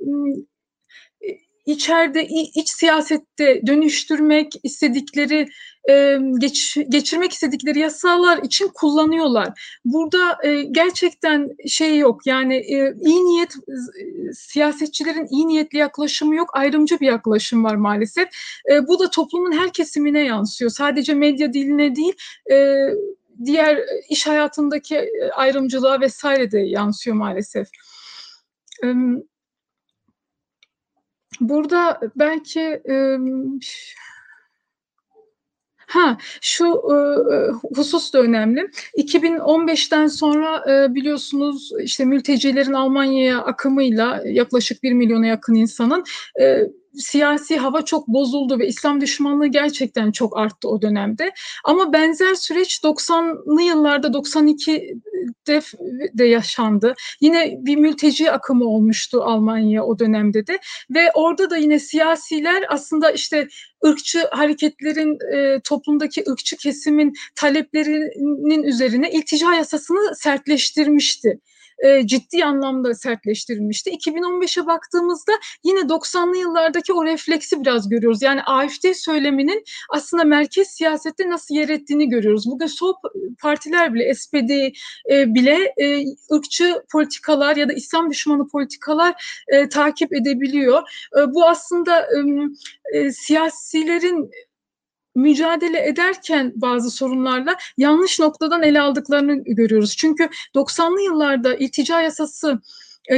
içeride iç siyasette dönüştürmek istedikleri geç, geçirmek istedikleri yasalar için kullanıyorlar. Burada e, gerçekten şey yok yani e, iyi niyet siyasetçilerin iyi niyetli yaklaşımı yok ayrımcı bir yaklaşım var maalesef. E, bu da toplumun her kesimine yansıyor. Sadece medya diline değil diğer iş hayatındaki ayrımcılığa vesaire de yansıyor maalesef. Evet Burada belki e, Ha, şu e, husus da önemli. 2015'ten sonra e, biliyorsunuz işte mültecilerin Almanya'ya akımıyla yaklaşık 1 milyona yakın insanın e, siyasi hava çok bozuldu ve İslam düşmanlığı gerçekten çok arttı o dönemde. Ama benzer süreç 90'lı yıllarda 92'de de yaşandı. Yine bir mülteci akımı olmuştu Almanya o dönemde de ve orada da yine siyasiler aslında işte ırkçı hareketlerin e, toplumdaki ırkçı kesimin taleplerinin üzerine iltica yasasını sertleştirmişti e, ciddi anlamda sertleştirilmişti. 2015'e baktığımızda yine 90'lı yıllardaki o refleksi biraz görüyoruz. Yani AFD söyleminin aslında merkez siyasette nasıl yer ettiğini görüyoruz. Bugün sol partiler bile, SPD e, bile e, ırkçı politikalar ya da İslam düşmanı politikalar e, takip edebiliyor. E, bu aslında e, siyasilerin mücadele ederken bazı sorunlarla yanlış noktadan ele aldıklarını görüyoruz. Çünkü 90'lı yıllarda iltica yasası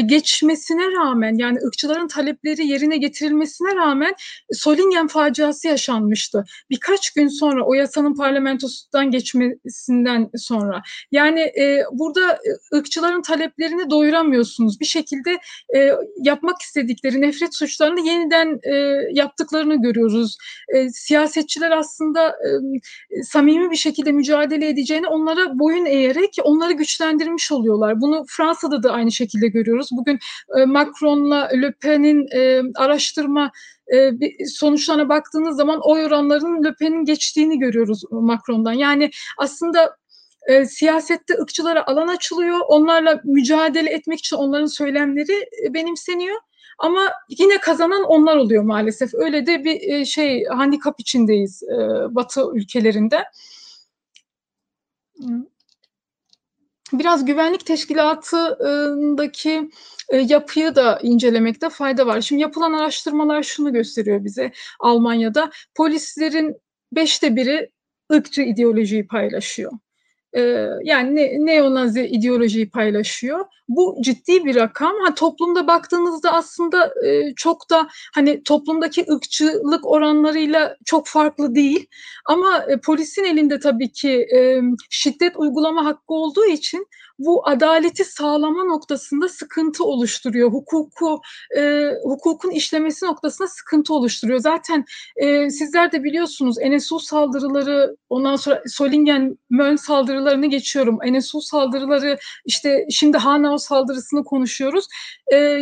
geçmesine rağmen yani ırkçıların talepleri yerine getirilmesine rağmen Solingen faciası yaşanmıştı. Birkaç gün sonra o yasanın parlamentosundan geçmesinden sonra. Yani e, burada ırkçıların taleplerini doyuramıyorsunuz. Bir şekilde e, yapmak istedikleri nefret suçlarını yeniden e, yaptıklarını görüyoruz. E, siyasetçiler aslında e, samimi bir şekilde mücadele edeceğini onlara boyun eğerek onları güçlendirmiş oluyorlar. Bunu Fransa'da da aynı şekilde görüyoruz görüyoruz. Bugün e, Macron'la Le Pen'in e, araştırma e, sonuçlarına baktığınız zaman oy oranlarının Le Pen'in geçtiğini görüyoruz Macron'dan. Yani aslında siyasette ırkçılara alan açılıyor. Onlarla mücadele etmek için onların söylemleri benimseniyor. Ama yine kazanan onlar oluyor maalesef. Öyle de bir şey handikap içindeyiz Batı ülkelerinde. Biraz güvenlik teşkilatındaki e, yapıyı da incelemekte fayda var. Şimdi yapılan araştırmalar şunu gösteriyor bize Almanya'da. Polislerin beşte biri ırkçı ideolojiyi paylaşıyor. Ee, yani ne, neonazi ideolojiyi paylaşıyor. Bu ciddi bir rakam. Ha, toplumda baktığınızda aslında e, çok da hani toplumdaki ırkçılık oranlarıyla çok farklı değil. Ama e, polisin elinde tabii ki e, şiddet uygulama hakkı olduğu için bu adaleti sağlama noktasında sıkıntı oluşturuyor. Hukuku e, hukukun işlemesi noktasında sıkıntı oluşturuyor. Zaten e, sizler de biliyorsunuz NSU saldırıları, ondan sonra Solingen Möln saldırılarını geçiyorum. NSU saldırıları, işte şimdi Hanau saldırısını konuşuyoruz. E,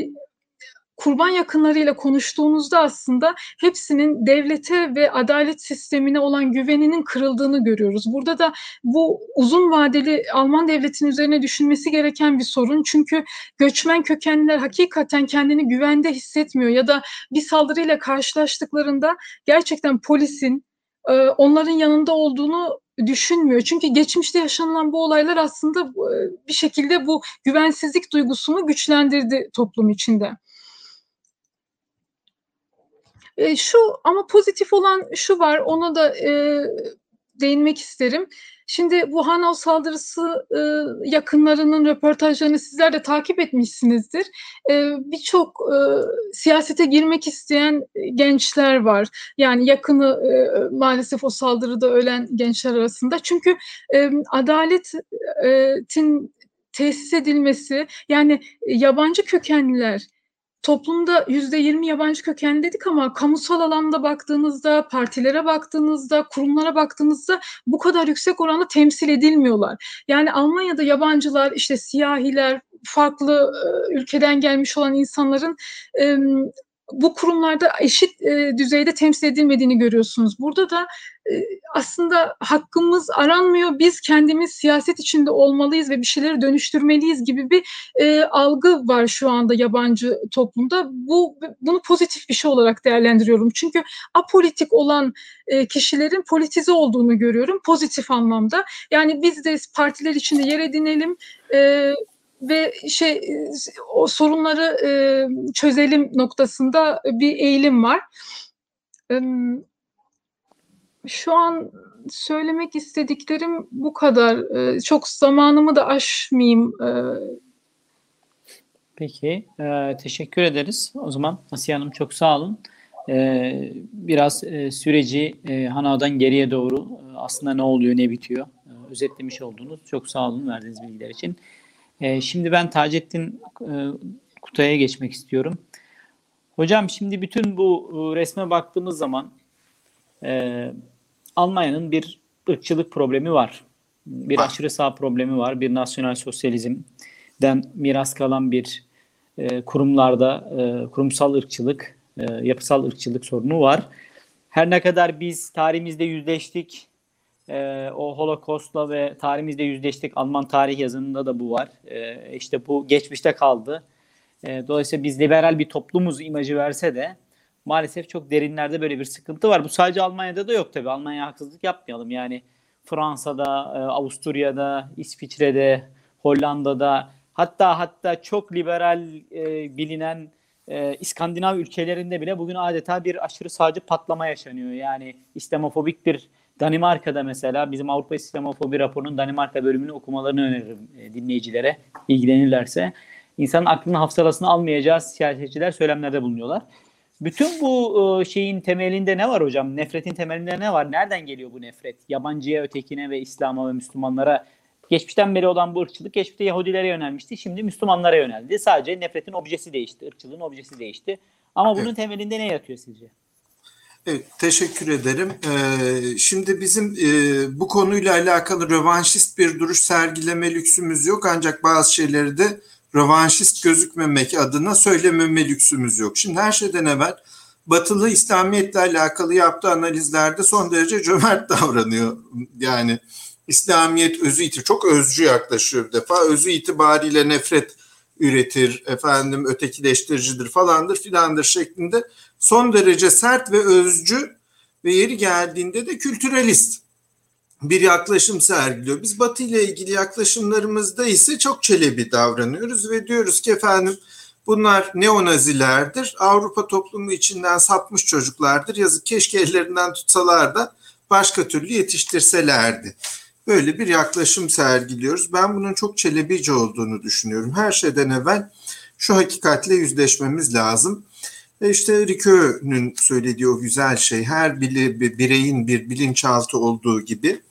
kurban yakınlarıyla konuştuğunuzda aslında hepsinin devlete ve adalet sistemine olan güveninin kırıldığını görüyoruz. Burada da bu uzun vadeli Alman devletinin üzerine düşünmesi gereken bir sorun. Çünkü göçmen kökenliler hakikaten kendini güvende hissetmiyor ya da bir saldırıyla karşılaştıklarında gerçekten polisin e, onların yanında olduğunu düşünmüyor. Çünkü geçmişte yaşanılan bu olaylar aslında e, bir şekilde bu güvensizlik duygusunu güçlendirdi toplum içinde. E, şu ama pozitif olan şu var, ona da e, değinmek isterim. Şimdi bu Hanau saldırısı yakınlarının röportajlarını sizler de takip etmişsinizdir. E, Birçok siyasete girmek isteyen gençler var. Yani yakını maalesef o saldırıda ölen gençler arasında. Çünkü adaletin tesis edilmesi yani yabancı kökenliler toplumda yüzde yirmi yabancı kökenli dedik ama kamusal alanda baktığınızda, partilere baktığınızda, kurumlara baktığınızda bu kadar yüksek oranda temsil edilmiyorlar. Yani Almanya'da yabancılar, işte siyahiler, farklı ülkeden gelmiş olan insanların bu kurumlarda eşit e, düzeyde temsil edilmediğini görüyorsunuz. Burada da e, aslında hakkımız aranmıyor. Biz kendimiz siyaset içinde olmalıyız ve bir şeyleri dönüştürmeliyiz gibi bir e, algı var şu anda yabancı toplumda. Bu bunu pozitif bir şey olarak değerlendiriyorum. Çünkü apolitik olan e, kişilerin politize olduğunu görüyorum pozitif anlamda. Yani biz de partiler içinde yer edinelim. E, ve şey o sorunları e, çözelim noktasında bir eğilim var. E, şu an söylemek istediklerim bu kadar. E, çok zamanımı da aşmayayım. E, Peki, e, teşekkür ederiz. O zaman Asiye Hanım çok sağ olun. E, biraz e, süreci e, Hana'dan geriye doğru e, aslında ne oluyor, ne bitiyor e, özetlemiş oldunuz. Çok sağ olun verdiğiniz bilgiler için. E, şimdi ben Taceddin e, Kutay'a geçmek istiyorum. Hocam şimdi bütün bu e, resme baktığımız zaman e, Almanya'nın bir ırkçılık problemi var. Bir aşırı sağ problemi var. Bir nasyonel sosyalizmden miras kalan bir e, kurumlarda e, kurumsal ırkçılık, e, yapısal ırkçılık sorunu var. Her ne kadar biz tarihimizde yüzleştik, e, o Holocaust'la ve tarihimizde yüzleştik. Alman tarih yazınında da bu var. E, işte bu geçmişte kaldı. E, dolayısıyla biz liberal bir toplumuz imajı verse de maalesef çok derinlerde böyle bir sıkıntı var. Bu sadece Almanya'da da yok tabii. Almanya'ya haksızlık yapmayalım. Yani Fransa'da, e, Avusturya'da, İsviçre'de, Hollanda'da hatta hatta çok liberal e, bilinen e, İskandinav ülkelerinde bile bugün adeta bir aşırı sağcı patlama yaşanıyor. Yani İslamofobik bir Danimarka'da mesela bizim Avrupa İslamofobi raporunun Danimarka bölümünü okumalarını öneririm e, dinleyicilere ilgilenirlerse. İnsanın aklını hafsalasını almayacağı siyasetçiler söylemlerde bulunuyorlar. Bütün bu e, şeyin temelinde ne var hocam? Nefretin temelinde ne var? Nereden geliyor bu nefret? Yabancıya, ötekine ve İslam'a ve Müslümanlara geçmişten beri olan bu ırkçılık geçmişte Yahudilere yönelmişti. Şimdi Müslümanlara yöneldi. Sadece nefretin objesi değişti. ırkçılığın objesi değişti. Ama bunun temelinde ne yatıyor sizce? Evet, teşekkür ederim. Ee, şimdi bizim e, bu konuyla alakalı rövanşist bir duruş sergileme lüksümüz yok. Ancak bazı şeyleri de rövanşist gözükmemek adına söylememe lüksümüz yok. Şimdi her şeyden evvel Batılı İslamiyetle alakalı yaptığı analizlerde son derece cömert davranıyor. Yani İslamiyet özü iti çok özcü yaklaşıyor bir defa. Özü itibariyle nefret üretir, efendim ötekileştiricidir falandır filandır şeklinde son derece sert ve özcü ve yeri geldiğinde de kültüralist bir yaklaşım sergiliyor. Biz Batı ile ilgili yaklaşımlarımızda ise çok çelebi davranıyoruz ve diyoruz ki efendim bunlar neonazilerdir. Avrupa toplumu içinden sapmış çocuklardır. Yazık keşke ellerinden tutsalar da başka türlü yetiştirselerdi. Böyle bir yaklaşım sergiliyoruz. Ben bunun çok çelebici olduğunu düşünüyorum. Her şeyden evvel şu hakikatle yüzleşmemiz lazım. Ve işte söylediği o güzel şey her bireyin bir bilinçaltı olduğu gibi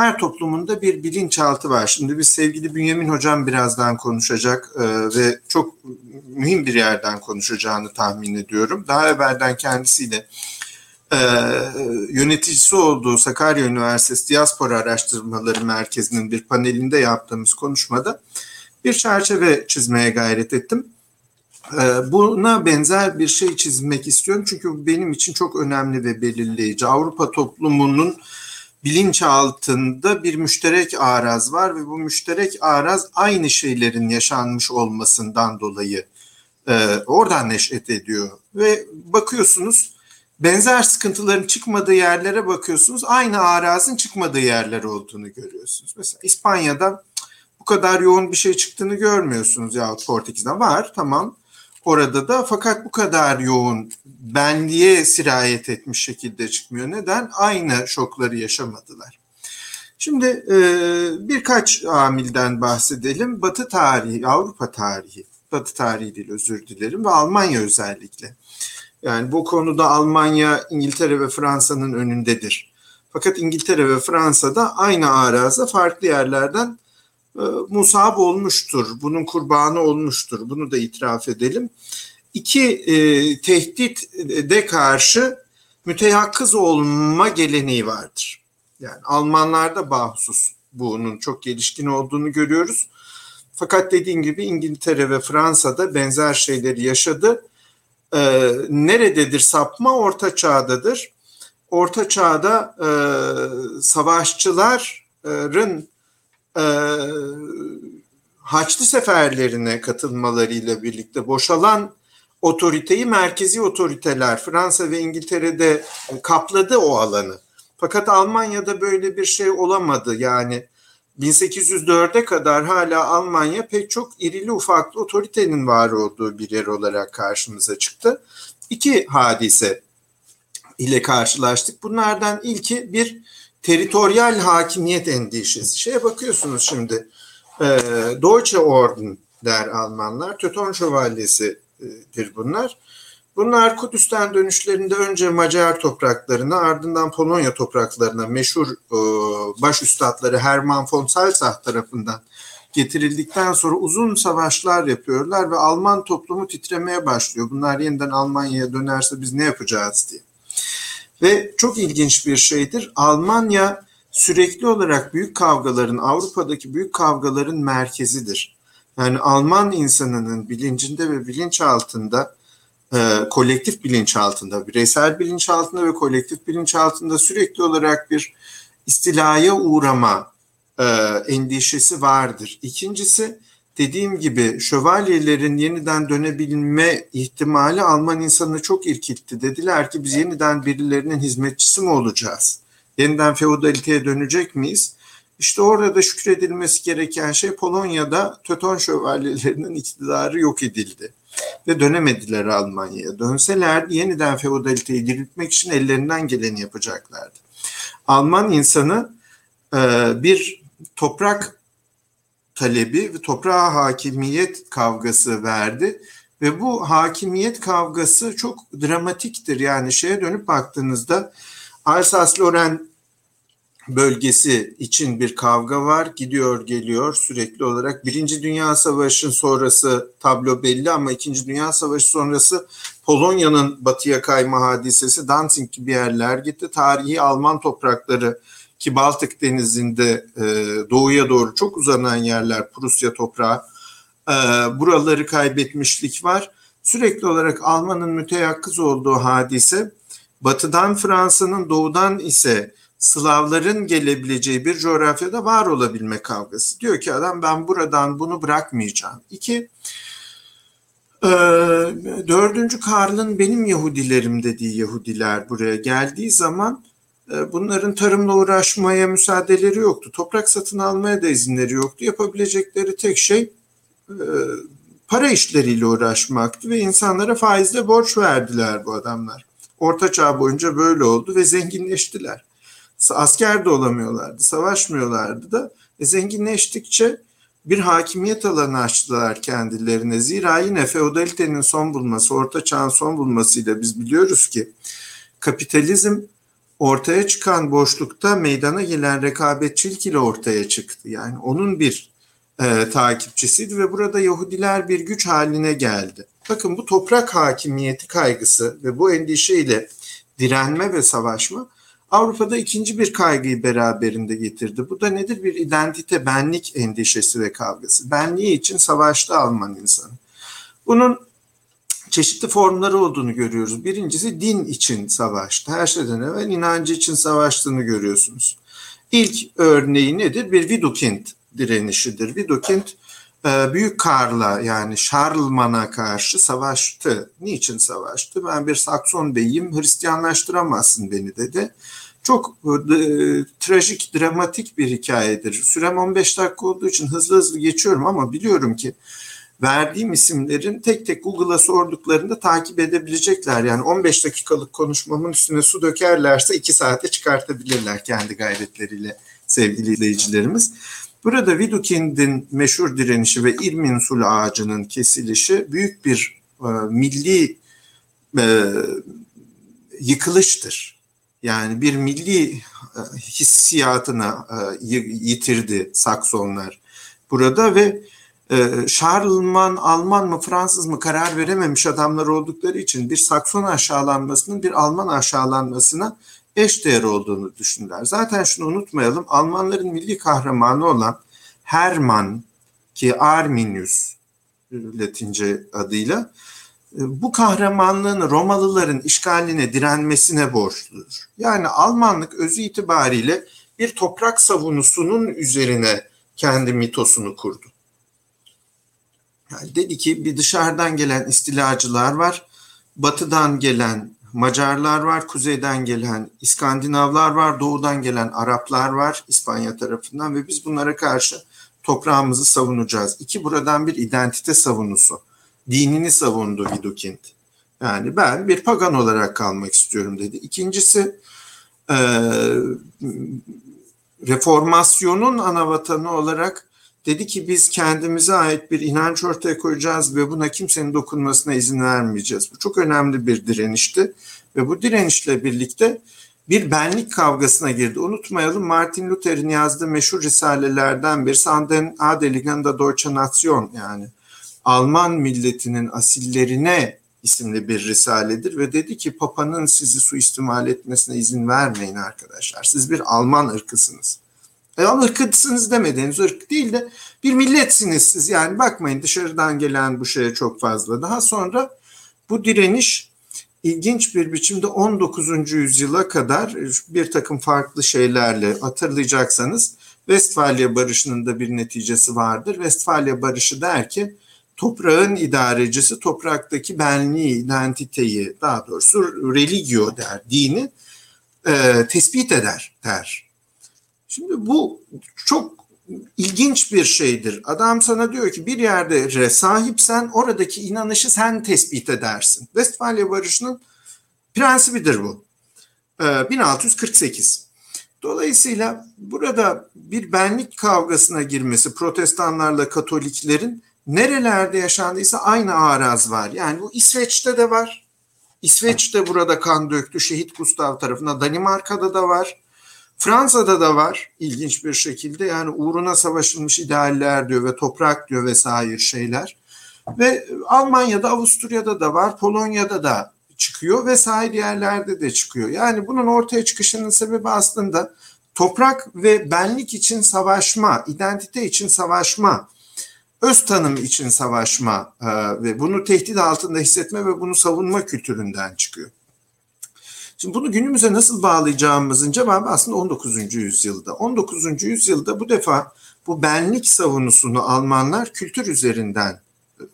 her toplumunda bir bilinçaltı var. Şimdi biz sevgili Bünyamin Hocam birazdan konuşacak e, ve çok mühim bir yerden konuşacağını tahmin ediyorum. Daha evvelden kendisiyle e, yöneticisi olduğu Sakarya Üniversitesi Diaspora Araştırmaları Merkezi'nin bir panelinde yaptığımız konuşmada bir çerçeve çizmeye gayret ettim. E, buna benzer bir şey çizmek istiyorum çünkü benim için çok önemli ve belirleyici. Avrupa toplumunun bilinç altında bir müşterek araz var ve bu müşterek araz aynı şeylerin yaşanmış olmasından dolayı e, oradan neşet ediyor. Ve bakıyorsunuz benzer sıkıntıların çıkmadığı yerlere bakıyorsunuz aynı arazın çıkmadığı yerler olduğunu görüyorsunuz. Mesela İspanya'da bu kadar yoğun bir şey çıktığını görmüyorsunuz ya Portekiz'de var tamam orada da fakat bu kadar yoğun benliğe sirayet etmiş şekilde çıkmıyor. Neden? Aynı şokları yaşamadılar. Şimdi e, birkaç amilden bahsedelim. Batı tarihi, Avrupa tarihi, Batı tarihi değil özür dilerim ve Almanya özellikle. Yani bu konuda Almanya, İngiltere ve Fransa'nın önündedir. Fakat İngiltere ve Fransa'da aynı araza farklı yerlerden musab olmuştur. Bunun kurbanı olmuştur. Bunu da itiraf edelim. İki e, tehdit de karşı müteyakkız olma geleneği vardır. Yani Almanlarda bahsus bunun çok gelişkin olduğunu görüyoruz. Fakat dediğim gibi İngiltere ve Fransa'da benzer şeyleri yaşadı. Ee, nerededir sapma? Orta çağdadır. Orta çağda e, savaşçıların e, Haçlı seferlerine katılmalarıyla birlikte boşalan otoriteyi merkezi otoriteler Fransa ve İngiltere'de kapladı o alanı. Fakat Almanya'da böyle bir şey olamadı. Yani 1804'e kadar hala Almanya pek çok irili ufaklı otoritenin var olduğu bir yer olarak karşımıza çıktı. İki hadise ile karşılaştık. Bunlardan ilki bir teritoryal hakimiyet endişesi. Şeye bakıyorsunuz şimdi e, Deutsche Orden der Almanlar. Teuton Şövalyesi'dir bunlar. Bunlar Kudüs'ten dönüşlerinde önce Macar topraklarına ardından Polonya topraklarına meşhur e, baş üstadları Hermann von Salzach tarafından getirildikten sonra uzun savaşlar yapıyorlar ve Alman toplumu titremeye başlıyor. Bunlar yeniden Almanya'ya dönerse biz ne yapacağız diye. Ve çok ilginç bir şeydir. Almanya sürekli olarak büyük kavgaların, Avrupa'daki büyük kavgaların merkezidir. Yani Alman insanının bilincinde ve bilinç altında, e, kolektif bilinç altında, bireysel bilinç altında ve kolektif bilinç altında sürekli olarak bir istilaya uğrama e, endişesi vardır. İkincisi, dediğim gibi şövalyelerin yeniden dönebilme ihtimali Alman insanını çok irkiltti. Dediler ki biz yeniden birilerinin hizmetçisi mi olacağız? Yeniden feodaliteye dönecek miyiz? İşte orada da şükredilmesi gereken şey Polonya'da Teuton şövalyelerinin iktidarı yok edildi. Ve dönemediler Almanya'ya. Dönseler yeniden feodaliteyi diriltmek için ellerinden geleni yapacaklardı. Alman insanı bir toprak talebi ve toprağa hakimiyet kavgası verdi. Ve bu hakimiyet kavgası çok dramatiktir. Yani şeye dönüp baktığınızda Alsace-Lorraine bölgesi için bir kavga var. Gidiyor geliyor sürekli olarak. Birinci Dünya Savaşı sonrası tablo belli ama İkinci Dünya Savaşı sonrası Polonya'nın batıya kayma hadisesi Danzig gibi yerler gitti. Tarihi Alman toprakları ki Baltık Denizi'nde e, doğuya doğru çok uzanan yerler Prusya toprağı e, buraları kaybetmişlik var. Sürekli olarak Alman'ın müteyakkız olduğu hadise batıdan Fransa'nın doğudan ise Slavların gelebileceği bir coğrafyada var olabilme kavgası. Diyor ki adam ben buradan bunu bırakmayacağım. İki, e, dördüncü Karl'ın benim Yahudilerim dediği Yahudiler buraya geldiği zaman bunların tarımla uğraşmaya müsaadeleri yoktu. Toprak satın almaya da izinleri yoktu. Yapabilecekleri tek şey e, para işleriyle uğraşmaktı ve insanlara faizle borç verdiler bu adamlar. Orta çağ boyunca böyle oldu ve zenginleştiler. Asker de olamıyorlardı, savaşmıyorlardı da. E, zenginleştikçe bir hakimiyet alanı açtılar kendilerine. Zira yine feodalitenin son bulması, orta çağın son bulmasıyla biz biliyoruz ki kapitalizm ortaya çıkan boşlukta meydana gelen rekabetçilik ile ortaya çıktı. Yani onun bir e, takipçisiydi ve burada Yahudiler bir güç haline geldi. Bakın bu toprak hakimiyeti kaygısı ve bu endişeyle direnme ve savaşma Avrupa'da ikinci bir kaygıyı beraberinde getirdi. Bu da nedir? Bir identite, benlik endişesi ve kavgası. Benliği için savaşta Alman insanı. Bunun çeşitli formları olduğunu görüyoruz. Birincisi din için savaştı. Her şeyden evvel inancı için savaştığını görüyorsunuz. İlk örneği nedir? Bir Widukind direnişidir. Widukind e, Büyük Karl'a yani Şarlman'a karşı savaştı. Niçin savaştı? Ben bir Sakson beyim, Hristiyanlaştıramazsın beni dedi. Çok e, trajik, dramatik bir hikayedir. Sürem 15 dakika olduğu için hızlı hızlı geçiyorum ama biliyorum ki verdiğim isimlerin tek tek Google'a sorduklarında takip edebilecekler. Yani 15 dakikalık konuşmamın üstüne su dökerlerse 2 saate çıkartabilirler kendi gayretleriyle sevgili izleyicilerimiz. Burada Vidukind'in meşhur direnişi ve İrminsul ağacının kesilişi büyük bir e, milli e, yıkılıştır. Yani bir milli e, hissiyatına e, yitirdi Saksonlar burada ve e, Şarlman Alman mı Fransız mı karar verememiş adamlar oldukları için bir Sakson aşağılanmasının bir Alman aşağılanmasına eşdeğer olduğunu düşündüler. Zaten şunu unutmayalım Almanların milli kahramanı olan Hermann ki Arminius Latince adıyla bu kahramanlığını Romalıların işgaline direnmesine borçludur. Yani Almanlık özü itibariyle bir toprak savunusunun üzerine kendi mitosunu kurdu. Yani dedi ki bir dışarıdan gelen istilacılar var, batıdan gelen Macarlar var, kuzeyden gelen İskandinavlar var, doğudan gelen Araplar var İspanya tarafından ve biz bunlara karşı toprağımızı savunacağız. İki buradan bir identite savunusu. Dinini savundu Widukind. Yani ben bir pagan olarak kalmak istiyorum dedi. İkincisi e, reformasyonun ana vatanı olarak dedi ki biz kendimize ait bir inanç ortaya koyacağız ve buna kimsenin dokunmasına izin vermeyeceğiz. Bu çok önemli bir direnişti ve bu direnişle birlikte bir benlik kavgasına girdi. Unutmayalım Martin Luther'in yazdığı meşhur risalelerden bir Sanden Adeligen der Deutsche Nation yani Alman milletinin asillerine isimli bir risaledir ve dedi ki Papa'nın sizi suistimal etmesine izin vermeyin arkadaşlar. Siz bir Alman ırkısınız. E ama ırkısınız demediğiniz ırk değil de bir milletsiniz siz. Yani bakmayın dışarıdan gelen bu şeye çok fazla. Daha sonra bu direniş ilginç bir biçimde 19. yüzyıla kadar bir takım farklı şeylerle hatırlayacaksanız Westfalia Barışı'nın da bir neticesi vardır. Westfalia Barışı der ki toprağın idarecisi topraktaki benliği, identiteyi daha doğrusu religio der, dini e, tespit eder der. Şimdi bu çok ilginç bir şeydir. Adam sana diyor ki bir yerde sahipsen oradaki inanışı sen tespit edersin. Westfalia Barışı'nın prensibidir bu. 1648. Ee, Dolayısıyla burada bir benlik kavgasına girmesi protestanlarla katoliklerin nerelerde yaşandıysa aynı araz var. Yani bu İsveç'te de var. İsveç'te burada kan döktü şehit Gustav tarafından. Danimarka'da da var. Fransa'da da var ilginç bir şekilde yani uğruna savaşılmış idealler diyor ve toprak diyor vesaire şeyler. Ve Almanya'da, Avusturya'da da var, Polonya'da da çıkıyor vesaire yerlerde de çıkıyor. Yani bunun ortaya çıkışının sebebi aslında toprak ve benlik için savaşma, identite için savaşma, öz tanım için savaşma ve bunu tehdit altında hissetme ve bunu savunma kültüründen çıkıyor. Şimdi bunu günümüze nasıl bağlayacağımızın cevabı aslında 19. yüzyılda. 19. yüzyılda bu defa bu benlik savunusunu Almanlar kültür üzerinden e,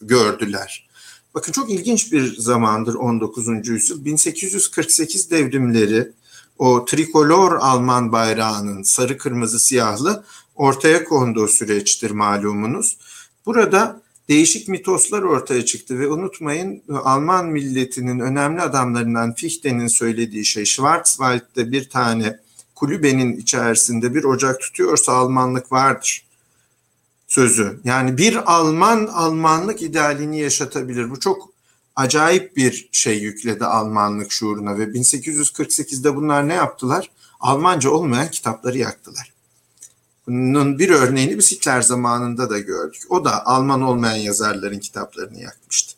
gördüler. Bakın çok ilginç bir zamandır 19. yüzyıl. 1848 devrimleri o trikolor Alman bayrağının sarı kırmızı siyahlı ortaya konduğu süreçtir malumunuz. Burada değişik mitoslar ortaya çıktı ve unutmayın Alman milletinin önemli adamlarından Fichte'nin söylediği şey Schwarzwald'de bir tane kulübenin içerisinde bir ocak tutuyorsa Almanlık vardır sözü. Yani bir Alman Almanlık idealini yaşatabilir. Bu çok acayip bir şey yükledi Almanlık şuuruna ve 1848'de bunlar ne yaptılar? Almanca olmayan kitapları yaktılar. Bunun bir örneğini biz Hitler zamanında da gördük. O da Alman olmayan yazarların kitaplarını yakmıştı.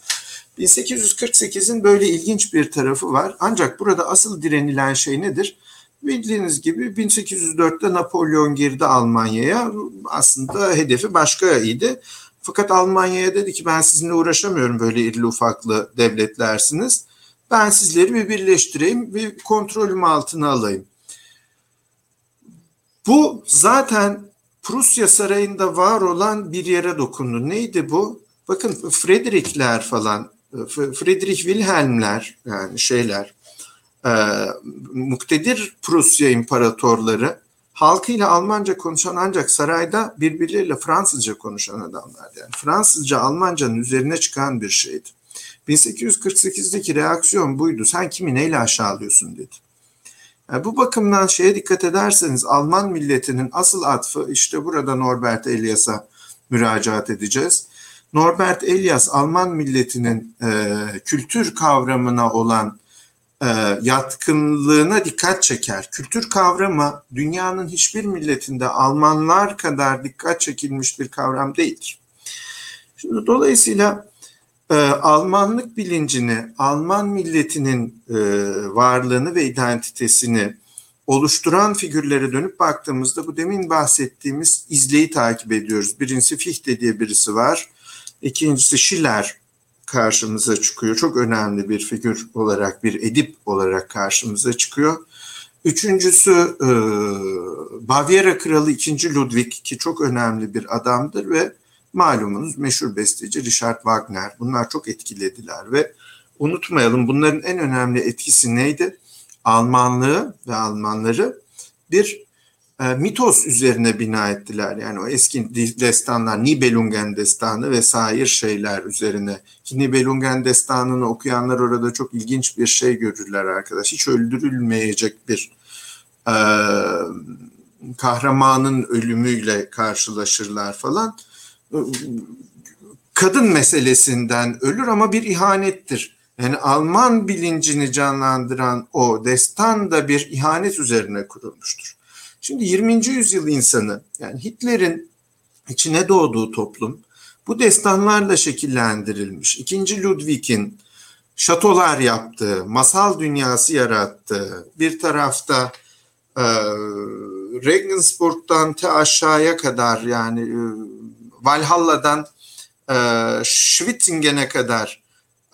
1848'in böyle ilginç bir tarafı var. Ancak burada asıl direnilen şey nedir? Bildiğiniz gibi 1804'te Napolyon girdi Almanya'ya. Aslında hedefi başkaydı. Fakat Almanya'ya dedi ki ben sizinle uğraşamıyorum böyle irili ufaklı devletlersiniz. Ben sizleri bir birleştireyim, bir kontrolüm altına alayım. Bu zaten Prusya Sarayı'nda var olan bir yere dokundu. Neydi bu? Bakın Frederickler falan, Friedrich Wilhelmler yani şeyler, e, muktedir Prusya imparatorları halkıyla Almanca konuşan ancak sarayda birbirleriyle Fransızca konuşan adamlar. Yani Fransızca Almanca'nın üzerine çıkan bir şeydi. 1848'deki reaksiyon buydu. Sen kimi neyle aşağılıyorsun dedi. Yani bu bakımdan şeye dikkat ederseniz Alman milletinin asıl atfı işte burada Norbert Elias'a müracaat edeceğiz. Norbert Elias Alman milletinin e, kültür kavramına olan e, yatkınlığına dikkat çeker. Kültür kavramı dünyanın hiçbir milletinde Almanlar kadar dikkat çekilmiş bir kavram değildir. Şimdi dolayısıyla e, Almanlık bilincini, Alman milletinin e, varlığını ve identitesini oluşturan figürlere dönüp baktığımızda bu demin bahsettiğimiz izleyi takip ediyoruz. Birincisi Fichte diye birisi var. İkincisi Schiller karşımıza çıkıyor. Çok önemli bir figür olarak, bir edip olarak karşımıza çıkıyor. Üçüncüsü e, Bavyera Kralı 2. Ludwig ki çok önemli bir adamdır ve malumunuz meşhur besteci Richard Wagner. Bunlar çok etkilediler ve unutmayalım bunların en önemli etkisi neydi? Almanlığı ve Almanları bir e, mitos üzerine bina ettiler. Yani o eski destanlar, Nibelungen destanı vesaire şeyler üzerine. Ki Nibelungen destanını okuyanlar orada çok ilginç bir şey görürler arkadaş. Hiç öldürülmeyecek bir e, kahramanın ölümüyle karşılaşırlar falan. Kadın meselesinden ölür ama bir ihanettir. Yani Alman bilincini canlandıran o destan da bir ihanet üzerine kurulmuştur. Şimdi 20. yüzyıl insanı yani Hitler'in içine doğduğu toplum bu destanlarla şekillendirilmiş. İkinci Ludwig'in şatolar yaptığı, masal dünyası yarattığı, bir tarafta e, Regensburg'dan te aşağıya kadar yani e, Valhalla'dan e, Schwitzingen'e kadar,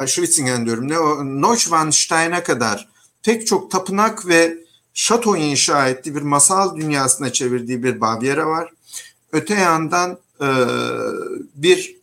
Schwitzingen diyorum ne o Neuschwanstein'e kadar pek çok tapınak ve şato inşa ettiği bir masal dünyasına çevirdiği bir Bavyera var. Öte yandan e, bir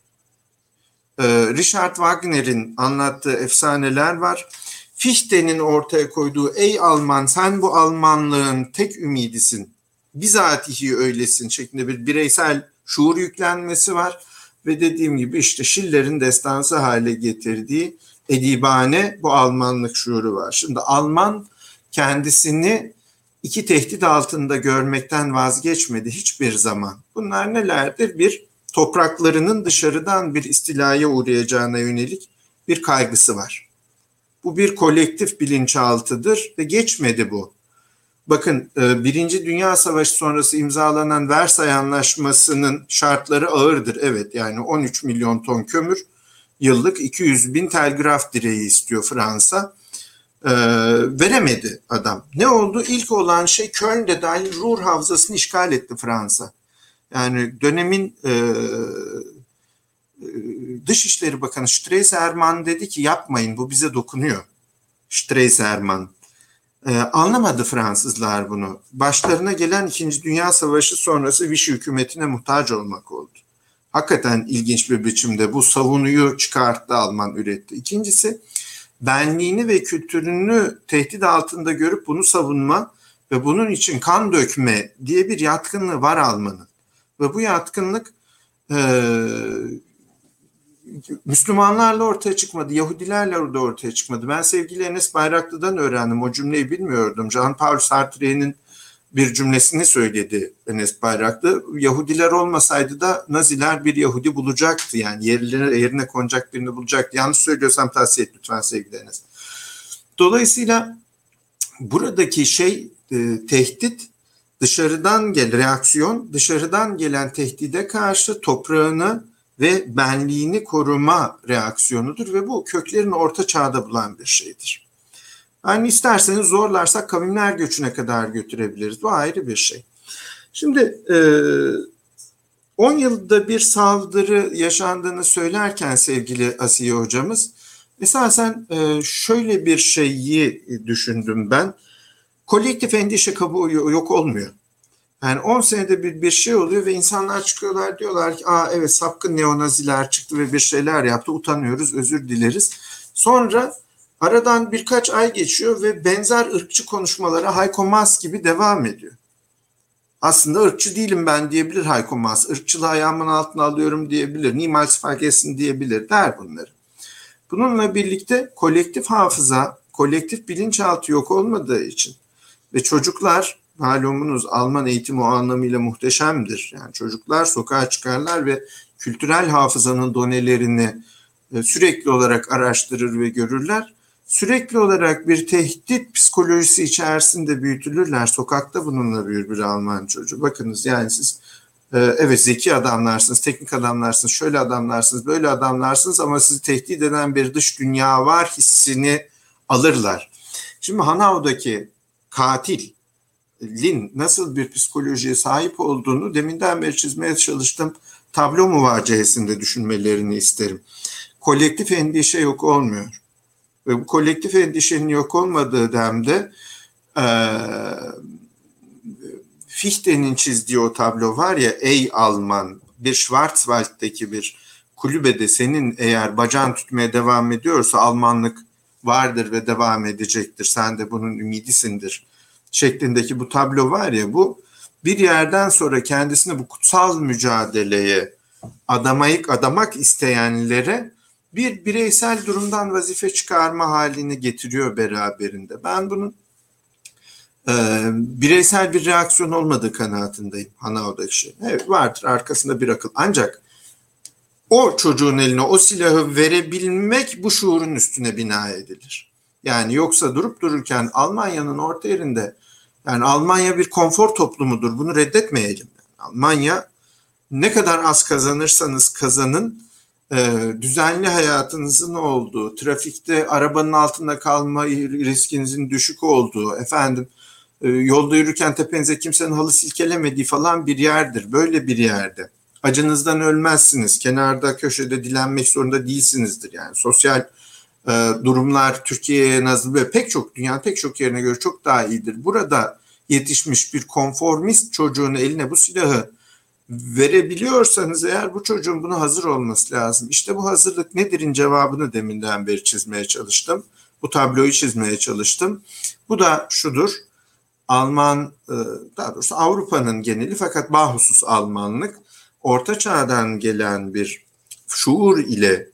e, Richard Wagner'in anlattığı efsaneler var. Fichte'nin ortaya koyduğu ey Alman sen bu Almanlığın tek ümidisin. Bizatihi öylesin şeklinde bir bireysel şuur yüklenmesi var. Ve dediğim gibi işte Schiller'in destansı hale getirdiği edibane bu Almanlık şuuru var. Şimdi Alman kendisini iki tehdit altında görmekten vazgeçmedi hiçbir zaman. Bunlar nelerdir? Bir, topraklarının dışarıdan bir istilaya uğrayacağına yönelik bir kaygısı var. Bu bir kolektif bilinçaltıdır ve geçmedi bu. Bakın e, Birinci Dünya Savaşı sonrası imzalanan Versay Anlaşması'nın şartları ağırdır. Evet yani 13 milyon ton kömür, yıllık 200 bin telgraf direği istiyor Fransa e, veremedi adam. Ne oldu? İlk olan şey Köln'de dahil Ruhr Havzası'nı işgal etti Fransa. Yani dönemin e, e Dışişleri Bakanı Stresemann dedi ki yapmayın bu bize dokunuyor. Stresemann. Ee, anlamadı Fransızlar bunu. Başlarına gelen İkinci Dünya Savaşı sonrası Vichy hükümetine muhtaç olmak oldu. Hakikaten ilginç bir biçimde bu savunuyu çıkarttı Alman üretti. İkincisi benliğini ve kültürünü tehdit altında görüp bunu savunma ve bunun için kan dökme diye bir yatkınlığı var Alman'ın. Ve bu yatkınlık e, Müslümanlarla ortaya çıkmadı, Yahudilerle de ortaya çıkmadı. Ben sevgili Enes Bayraklı'dan öğrendim, o cümleyi bilmiyordum. Jean-Paul Sartre'nin bir cümlesini söyledi Enes Bayraklı. Yahudiler olmasaydı da Naziler bir Yahudi bulacaktı. Yani yerine, yerine konacak birini bulacaktı. Yanlış söylüyorsam tavsiye et lütfen sevgili Enes. Dolayısıyla buradaki şey e, tehdit dışarıdan gel reaksiyon dışarıdan gelen tehdide karşı toprağını ve benliğini koruma reaksiyonudur ve bu köklerini orta çağda bulan bir şeydir. Yani isterseniz zorlarsak kavimler göçüne kadar götürebiliriz. Bu ayrı bir şey. Şimdi 10 e, yılda bir saldırı yaşandığını söylerken sevgili Asiye hocamız esasen e, şöyle bir şeyi düşündüm ben. Kolektif endişe kabuğu yok olmuyor. Yani 10 senede bir bir şey oluyor ve insanlar çıkıyorlar diyorlar ki aa evet sapkın neonaziler çıktı ve bir şeyler yaptı utanıyoruz özür dileriz. Sonra aradan birkaç ay geçiyor ve benzer ırkçı konuşmalara Hayko Mas gibi devam ediyor. Aslında ırkçı değilim ben diyebilir Hayko Mas. Irkçılığı ayağımın altına alıyorum diyebilir. Niemals vergessen diyebilir der bunları. Bununla birlikte kolektif hafıza, kolektif bilinçaltı yok olmadığı için ve çocuklar malumunuz Alman eğitim o anlamıyla muhteşemdir. Yani çocuklar sokağa çıkarlar ve kültürel hafızanın donelerini e, sürekli olarak araştırır ve görürler. Sürekli olarak bir tehdit psikolojisi içerisinde büyütülürler. Sokakta bununla büyür bir Alman çocuğu. Bakınız yani siz e, evet zeki adamlarsınız, teknik adamlarsınız, şöyle adamlarsınız, böyle adamlarsınız ama sizi tehdit eden bir dış dünya var hissini alırlar. Şimdi Hanau'daki katil Lin nasıl bir psikolojiye sahip olduğunu deminden beri çizmeye çalıştım. Tablo muvacehesinde düşünmelerini isterim. Kolektif endişe yok olmuyor. Ve bu kolektif endişenin yok olmadığı demde e, Fichte'nin çizdiği o tablo var ya ey Alman bir Schwarzwald'deki bir kulübede senin eğer bacağın tutmaya devam ediyorsa Almanlık vardır ve devam edecektir. Sen de bunun ümidisindir şeklindeki bu tablo var ya bu bir yerden sonra kendisini bu kutsal mücadeleye adamayık adamak isteyenlere bir bireysel durumdan vazife çıkarma halini getiriyor beraberinde. Ben bunun e, bireysel bir reaksiyon olmadığı kanaatindeyim Hanao'daki. Evet vardır arkasında bir akıl. Ancak o çocuğun eline o silahı verebilmek bu şuurun üstüne bina edilir. Yani yoksa durup dururken Almanya'nın orta yerinde yani Almanya bir konfor toplumudur. Bunu reddetmeyelim. Almanya ne kadar az kazanırsanız kazanın e, düzenli hayatınızın olduğu, trafikte arabanın altında kalma riskinizin düşük olduğu, efendim e, yolda yürürken tepenize kimsenin halı silkelemediği falan bir yerdir. Böyle bir yerde. Acınızdan ölmezsiniz. Kenarda köşede dilenmek zorunda değilsinizdir. Yani sosyal durumlar Türkiye'ye nazlı ve pek çok dünya pek çok yerine göre çok daha iyidir. Burada yetişmiş bir konformist çocuğun eline bu silahı verebiliyorsanız eğer bu çocuğun buna hazır olması lazım. İşte bu hazırlık nedir'in cevabını deminden beri çizmeye çalıştım. Bu tabloyu çizmeye çalıştım. Bu da şudur. Alman, e, daha doğrusu Avrupa'nın geneli fakat bahusus Almanlık Orta Çağ'dan gelen bir şuur ile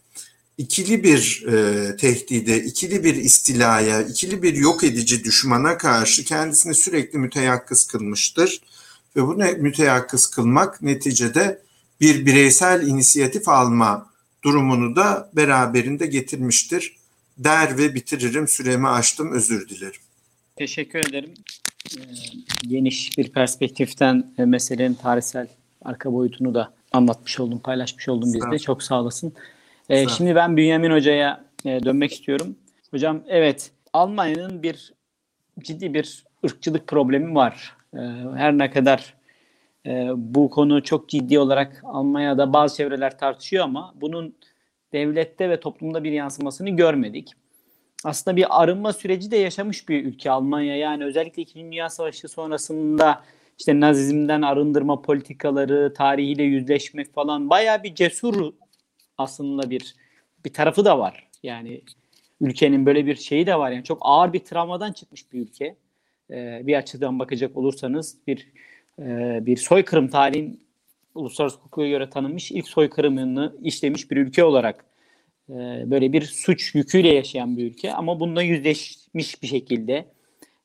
ikili bir e, tehdide, ikili bir istilaya, ikili bir yok edici düşmana karşı kendisini sürekli müteyakkız kılmıştır. Ve bu ne, müteyakkız kılmak neticede bir bireysel inisiyatif alma durumunu da beraberinde getirmiştir. Der ve bitiririm süremi açtım özür dilerim. Teşekkür ederim. Ee, geniş bir perspektiften e, meselenin tarihsel arka boyutunu da anlatmış oldum, paylaşmış oldum bizde. Çok sağ olasın. Ee, şimdi ben Bünyamin Hoca'ya e, dönmek istiyorum. Hocam evet Almanya'nın bir ciddi bir ırkçılık problemi var. Ee, her ne kadar e, bu konu çok ciddi olarak Almanya'da bazı çevreler tartışıyor ama bunun devlette ve toplumda bir yansımasını görmedik. aslında bir arınma süreci de yaşamış bir ülke Almanya. Yani özellikle 2. Dünya Savaşı sonrasında işte Nazizmden arındırma politikaları, tarihiyle yüzleşmek falan bayağı bir cesur aslında bir bir tarafı da var. Yani ülkenin böyle bir şeyi de var. Yani çok ağır bir travmadan çıkmış bir ülke. Ee, bir açıdan bakacak olursanız bir e, bir soykırım tarihin uluslararası hukuka göre tanınmış ilk soykırımını işlemiş bir ülke olarak e, böyle bir suç yüküyle yaşayan bir ülke ama bununla yüzleşmiş bir şekilde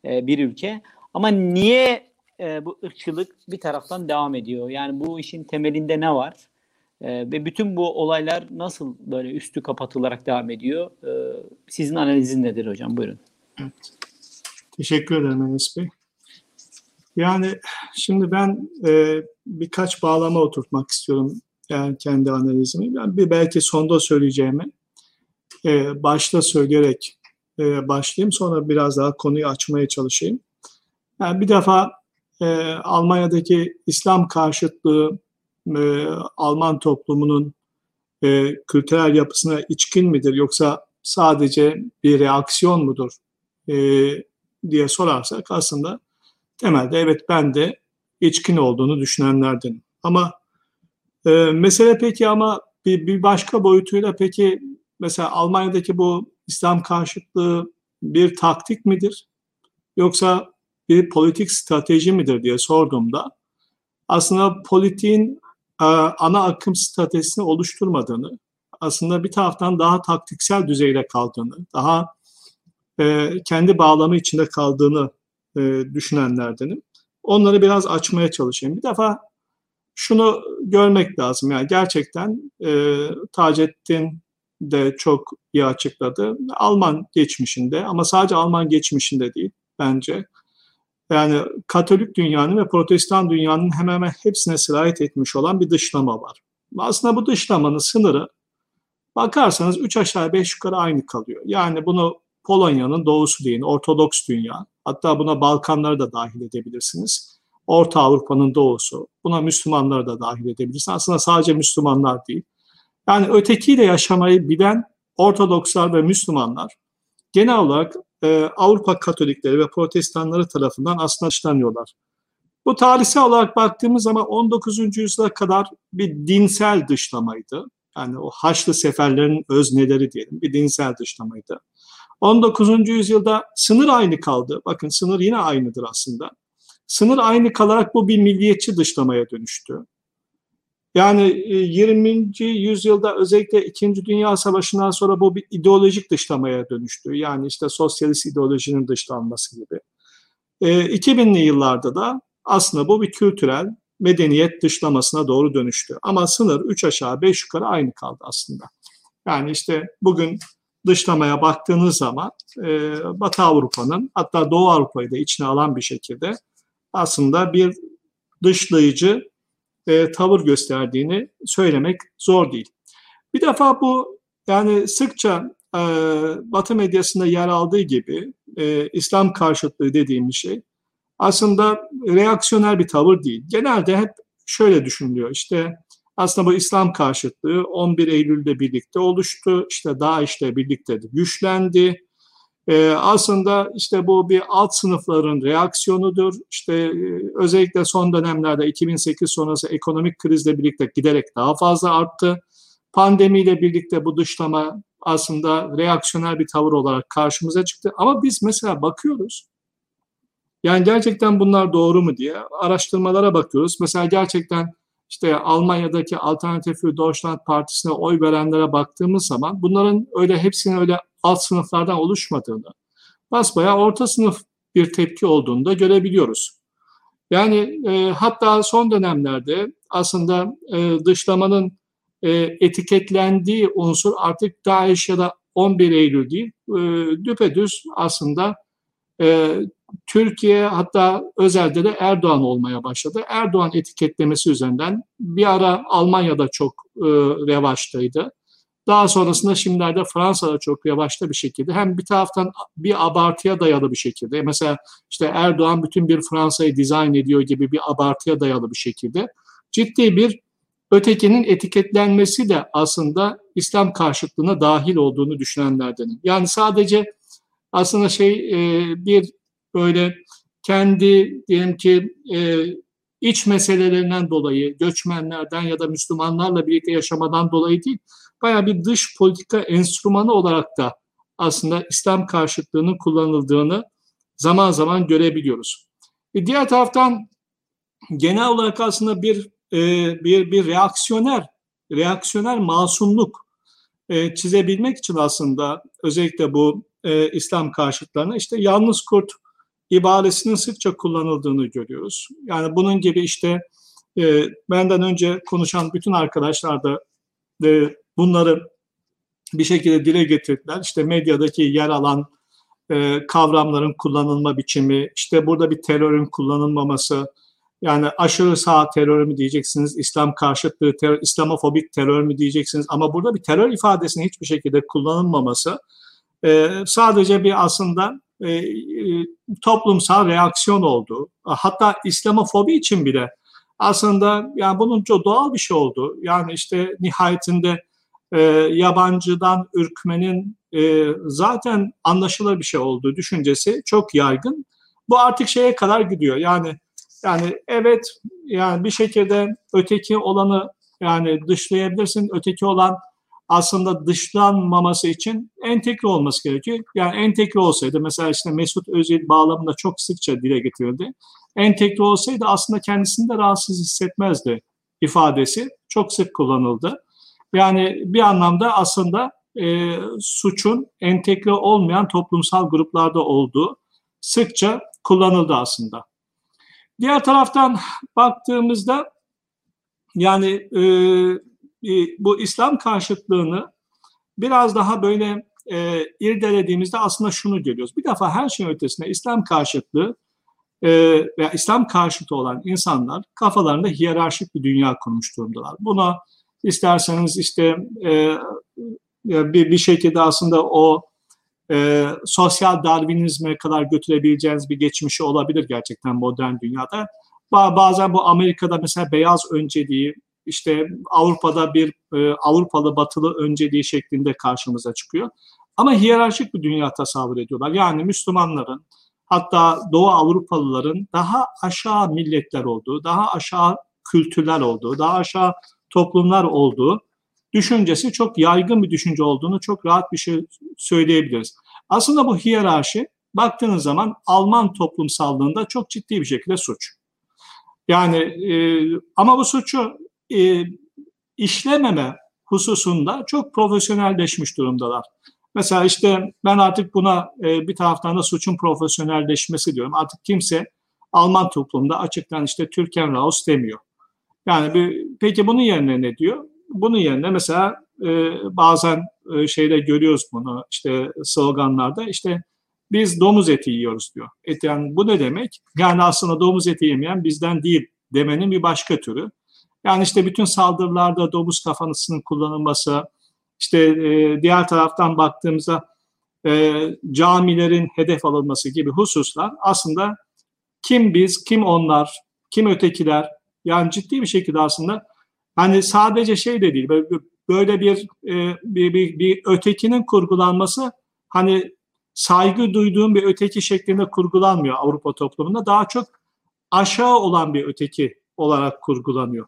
e, bir ülke. Ama niye e, bu ırkçılık bir taraftan devam ediyor? Yani bu işin temelinde ne var? E, ve bütün bu olaylar nasıl böyle üstü kapatılarak devam ediyor? E, sizin analizin nedir hocam? Buyurun. Evet. Teşekkür ederim Enes Bey. Yani şimdi ben e, birkaç bağlama oturtmak istiyorum yani kendi analizimi. Ben bir belki sonda söyleyeceğimi e, başta söyleyerek e, başlayayım. Sonra biraz daha konuyu açmaya çalışayım. Yani bir defa e, Almanya'daki İslam karşıtlığı e, Alman toplumunun e, kültürel yapısına içkin midir yoksa sadece bir reaksiyon mudur e, diye sorarsak aslında temelde evet ben de içkin olduğunu düşünenlerdenim. Ama e, mesele peki ama bir, bir başka boyutuyla peki mesela Almanya'daki bu İslam karşıtlığı bir taktik midir? Yoksa bir politik strateji midir diye sorduğumda aslında politiğin ana akım stratejisini oluşturmadığını, aslında bir taraftan daha taktiksel düzeyde kaldığını, daha e, kendi bağlamı içinde kaldığını e, düşünenlerdenim. Onları biraz açmaya çalışayım. Bir defa şunu görmek lazım. Yani gerçekten e, Taceddin de çok iyi açıkladı. Alman geçmişinde ama sadece Alman geçmişinde değil bence. Yani Katolik dünyanın ve Protestan dünyanın hemen hemen hepsine sirayet etmiş olan bir dışlama var. Aslında bu dışlamanın sınırı bakarsanız 3 aşağı 5 yukarı aynı kalıyor. Yani bunu Polonya'nın doğusu deyin, Ortodoks dünya. Hatta buna Balkanları da dahil edebilirsiniz. Orta Avrupa'nın doğusu. Buna Müslümanları da dahil edebilirsiniz. Aslında sadece Müslümanlar değil. Yani ötekiyle yaşamayı bilen Ortodokslar ve Müslümanlar genel olarak e, Avrupa Katolikleri ve Protestanları tarafından aslında dışlanıyorlar. Bu tarihsel olarak baktığımız zaman 19. yüzyıla kadar bir dinsel dışlamaydı. Yani o Haçlı seferlerin özneleri diyelim bir dinsel dışlamaydı. 19. yüzyılda sınır aynı kaldı. Bakın sınır yine aynıdır aslında. Sınır aynı kalarak bu bir milliyetçi dışlamaya dönüştü. Yani 20. E, yüzyılda özellikle 2. Dünya Savaşı'ndan sonra bu bir ideolojik dışlamaya dönüştü. Yani işte sosyalist ideolojinin dışlanması gibi. 2000'li e, yıllarda da aslında bu bir kültürel medeniyet dışlamasına doğru dönüştü. Ama sınır 3 aşağı 5 yukarı aynı kaldı aslında. Yani işte bugün dışlamaya baktığınız zaman e, Batı Avrupa'nın hatta Doğu Avrupa'yı da içine alan bir şekilde aslında bir dışlayıcı e, tavır gösterdiğini söylemek zor değil. Bir defa bu yani sıkça e, Batı medyasında yer aldığı gibi e, İslam karşıtlığı dediğimiz şey aslında reaksiyoner bir tavır değil. Genelde hep şöyle düşünülüyor işte aslında bu İslam karşıtlığı 11 Eylül'de birlikte oluştu. İşte DAEŞ'le birlikte de güçlendi. Ee, aslında işte bu bir alt sınıfların reaksiyonudur. İşte e, özellikle son dönemlerde 2008 sonrası ekonomik krizle birlikte giderek daha fazla arttı. Pandemiyle birlikte bu dışlama aslında reaksiyoner bir tavır olarak karşımıza çıktı. Ama biz mesela bakıyoruz. Yani gerçekten bunlar doğru mu diye araştırmalara bakıyoruz. Mesela gerçekten işte Almanya'daki Alternatif für Deutschland Partisi'ne oy verenlere baktığımız zaman bunların öyle hepsinin öyle alt sınıflardan oluşmadığını, basbayağı orta sınıf bir tepki olduğunu da görebiliyoruz. Yani e, hatta son dönemlerde aslında e, dışlamanın e, etiketlendiği unsur artık DAEŞ ya da 11 Eylül değil, e, düpedüz aslında e, Türkiye hatta özelde de Erdoğan olmaya başladı. Erdoğan etiketlemesi üzerinden bir ara Almanya'da çok e, revaçtaydı. Daha sonrasında şimdilerde Fransa'da çok revaçta bir şekilde hem bir taraftan bir abartıya dayalı bir şekilde mesela işte Erdoğan bütün bir Fransa'yı dizayn ediyor gibi bir abartıya dayalı bir şekilde ciddi bir ötekinin etiketlenmesi de aslında İslam karşıtlığına dahil olduğunu düşünenlerdenim. Yani sadece aslında şey e, bir böyle kendi diyelim ki e, iç meselelerinden dolayı, göçmenlerden ya da Müslümanlarla birlikte yaşamadan dolayı değil, baya bir dış politika enstrümanı olarak da aslında İslam karşıtlığının kullanıldığını zaman zaman görebiliyoruz. E diğer taraftan genel olarak aslında bir e, bir bir reaksiyoner reaksiyoner masumluk e, çizebilmek için aslında özellikle bu e, İslam karşıtlarına işte yalnız kurt ibaresinin sıkça kullanıldığını görüyoruz. Yani bunun gibi işte e, benden önce konuşan bütün arkadaşlar da e, bunları bir şekilde dile getirdiler. İşte medyadaki yer alan e, kavramların kullanılma biçimi, işte burada bir terörün kullanılmaması, yani aşırı sağ terör mü diyeceksiniz, İslam karşıtlığı, terör, İslamofobik terör mü diyeceksiniz ama burada bir terör ifadesinin hiçbir şekilde kullanılmaması e, sadece bir aslında e, e, toplumsal reaksiyon oldu. Hatta İslamofobi için bile aslında yani bunun çok doğal bir şey oldu. Yani işte nihayetinde e, yabancıdan ürkmenin e, zaten anlaşılır bir şey olduğu düşüncesi çok yaygın. Bu artık şeye kadar gidiyor. Yani yani evet yani bir şekilde öteki olanı yani dışlayabilirsin. Öteki olan aslında dışlanmaması için entegre olması gerekiyor. Yani entegre olsaydı mesela işte Mesut Özil bağlamında çok sıkça dile getirildi. Entegre olsaydı aslında kendisini de rahatsız hissetmezdi ifadesi çok sık kullanıldı. Yani bir anlamda aslında e, suçun entegre olmayan toplumsal gruplarda olduğu sıkça kullanıldı aslında. Diğer taraftan baktığımızda yani e, bu İslam karşıtlığını biraz daha böyle e, irdelediğimizde aslında şunu görüyoruz. Bir defa her şeyin ötesinde İslam karşıtlığı e, veya İslam karşıtı olan insanlar kafalarında hiyerarşik bir dünya kurmuş durumdalar. Buna isterseniz işte e, bir, bir şekilde aslında o e, sosyal darwinizme kadar götürebileceğiniz bir geçmişi olabilir gerçekten modern dünyada. Bazen bu Amerika'da mesela beyaz önceliği, işte Avrupa'da bir e, Avrupalı batılı önceliği şeklinde karşımıza çıkıyor. Ama hiyerarşik bir dünya tasavvur ediyorlar. Yani Müslümanların hatta Doğu Avrupalıların daha aşağı milletler olduğu, daha aşağı kültürler olduğu, daha aşağı toplumlar olduğu düşüncesi çok yaygın bir düşünce olduğunu çok rahat bir şey söyleyebiliriz. Aslında bu hiyerarşi baktığınız zaman Alman toplumsallığında çok ciddi bir şekilde suç. Yani e, ama bu suçu e, işlememe hususunda çok profesyonelleşmiş durumdalar. Mesela işte ben artık buna e, bir taraftan da suçun profesyonelleşmesi diyorum. Artık kimse Alman toplumda açıktan işte Türkenraus demiyor. Yani bir, peki bunun yerine ne diyor? Bunun yerine mesela e, bazen e, şeyde görüyoruz bunu işte sloganlarda işte biz domuz eti yiyoruz diyor. Et yani bu ne demek? Yani aslında domuz eti yemeyen bizden değil demenin bir başka türü. Yani işte bütün saldırılarda domuz kafanısının kullanılması, işte e, diğer taraftan baktığımızda e, camilerin hedef alınması gibi hususlar aslında kim biz, kim onlar, kim ötekiler yani ciddi bir şekilde aslında hani sadece şey de değil böyle, bir, e, bir, bir, bir ötekinin kurgulanması hani saygı duyduğum bir öteki şeklinde kurgulanmıyor Avrupa toplumunda. Daha çok aşağı olan bir öteki olarak kurgulanıyor.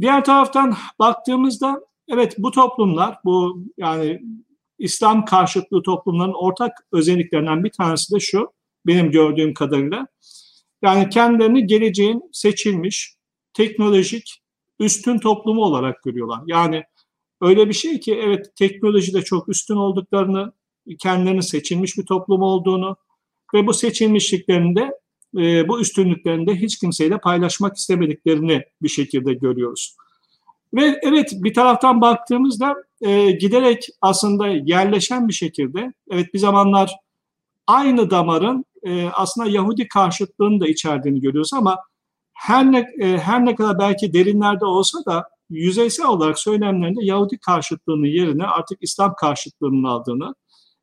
Diğer taraftan baktığımızda evet bu toplumlar bu yani İslam karşıtlığı toplumların ortak özelliklerinden bir tanesi de şu benim gördüğüm kadarıyla. Yani kendilerini geleceğin seçilmiş teknolojik üstün toplumu olarak görüyorlar. Yani öyle bir şey ki evet teknolojide çok üstün olduklarını, kendilerinin seçilmiş bir toplum olduğunu ve bu seçilmişliklerinde e, bu üstünlüklerinde hiç kimseyle paylaşmak istemediklerini bir şekilde görüyoruz. Ve evet bir taraftan baktığımızda e, giderek aslında yerleşen bir şekilde, evet bir zamanlar aynı damarın e, aslında Yahudi karşıtlığını da içerdiğini görüyoruz ama her ne, e, her ne kadar belki derinlerde olsa da yüzeysel olarak söylemlerinde Yahudi karşıtlığının yerine artık İslam karşıtlığının aldığını,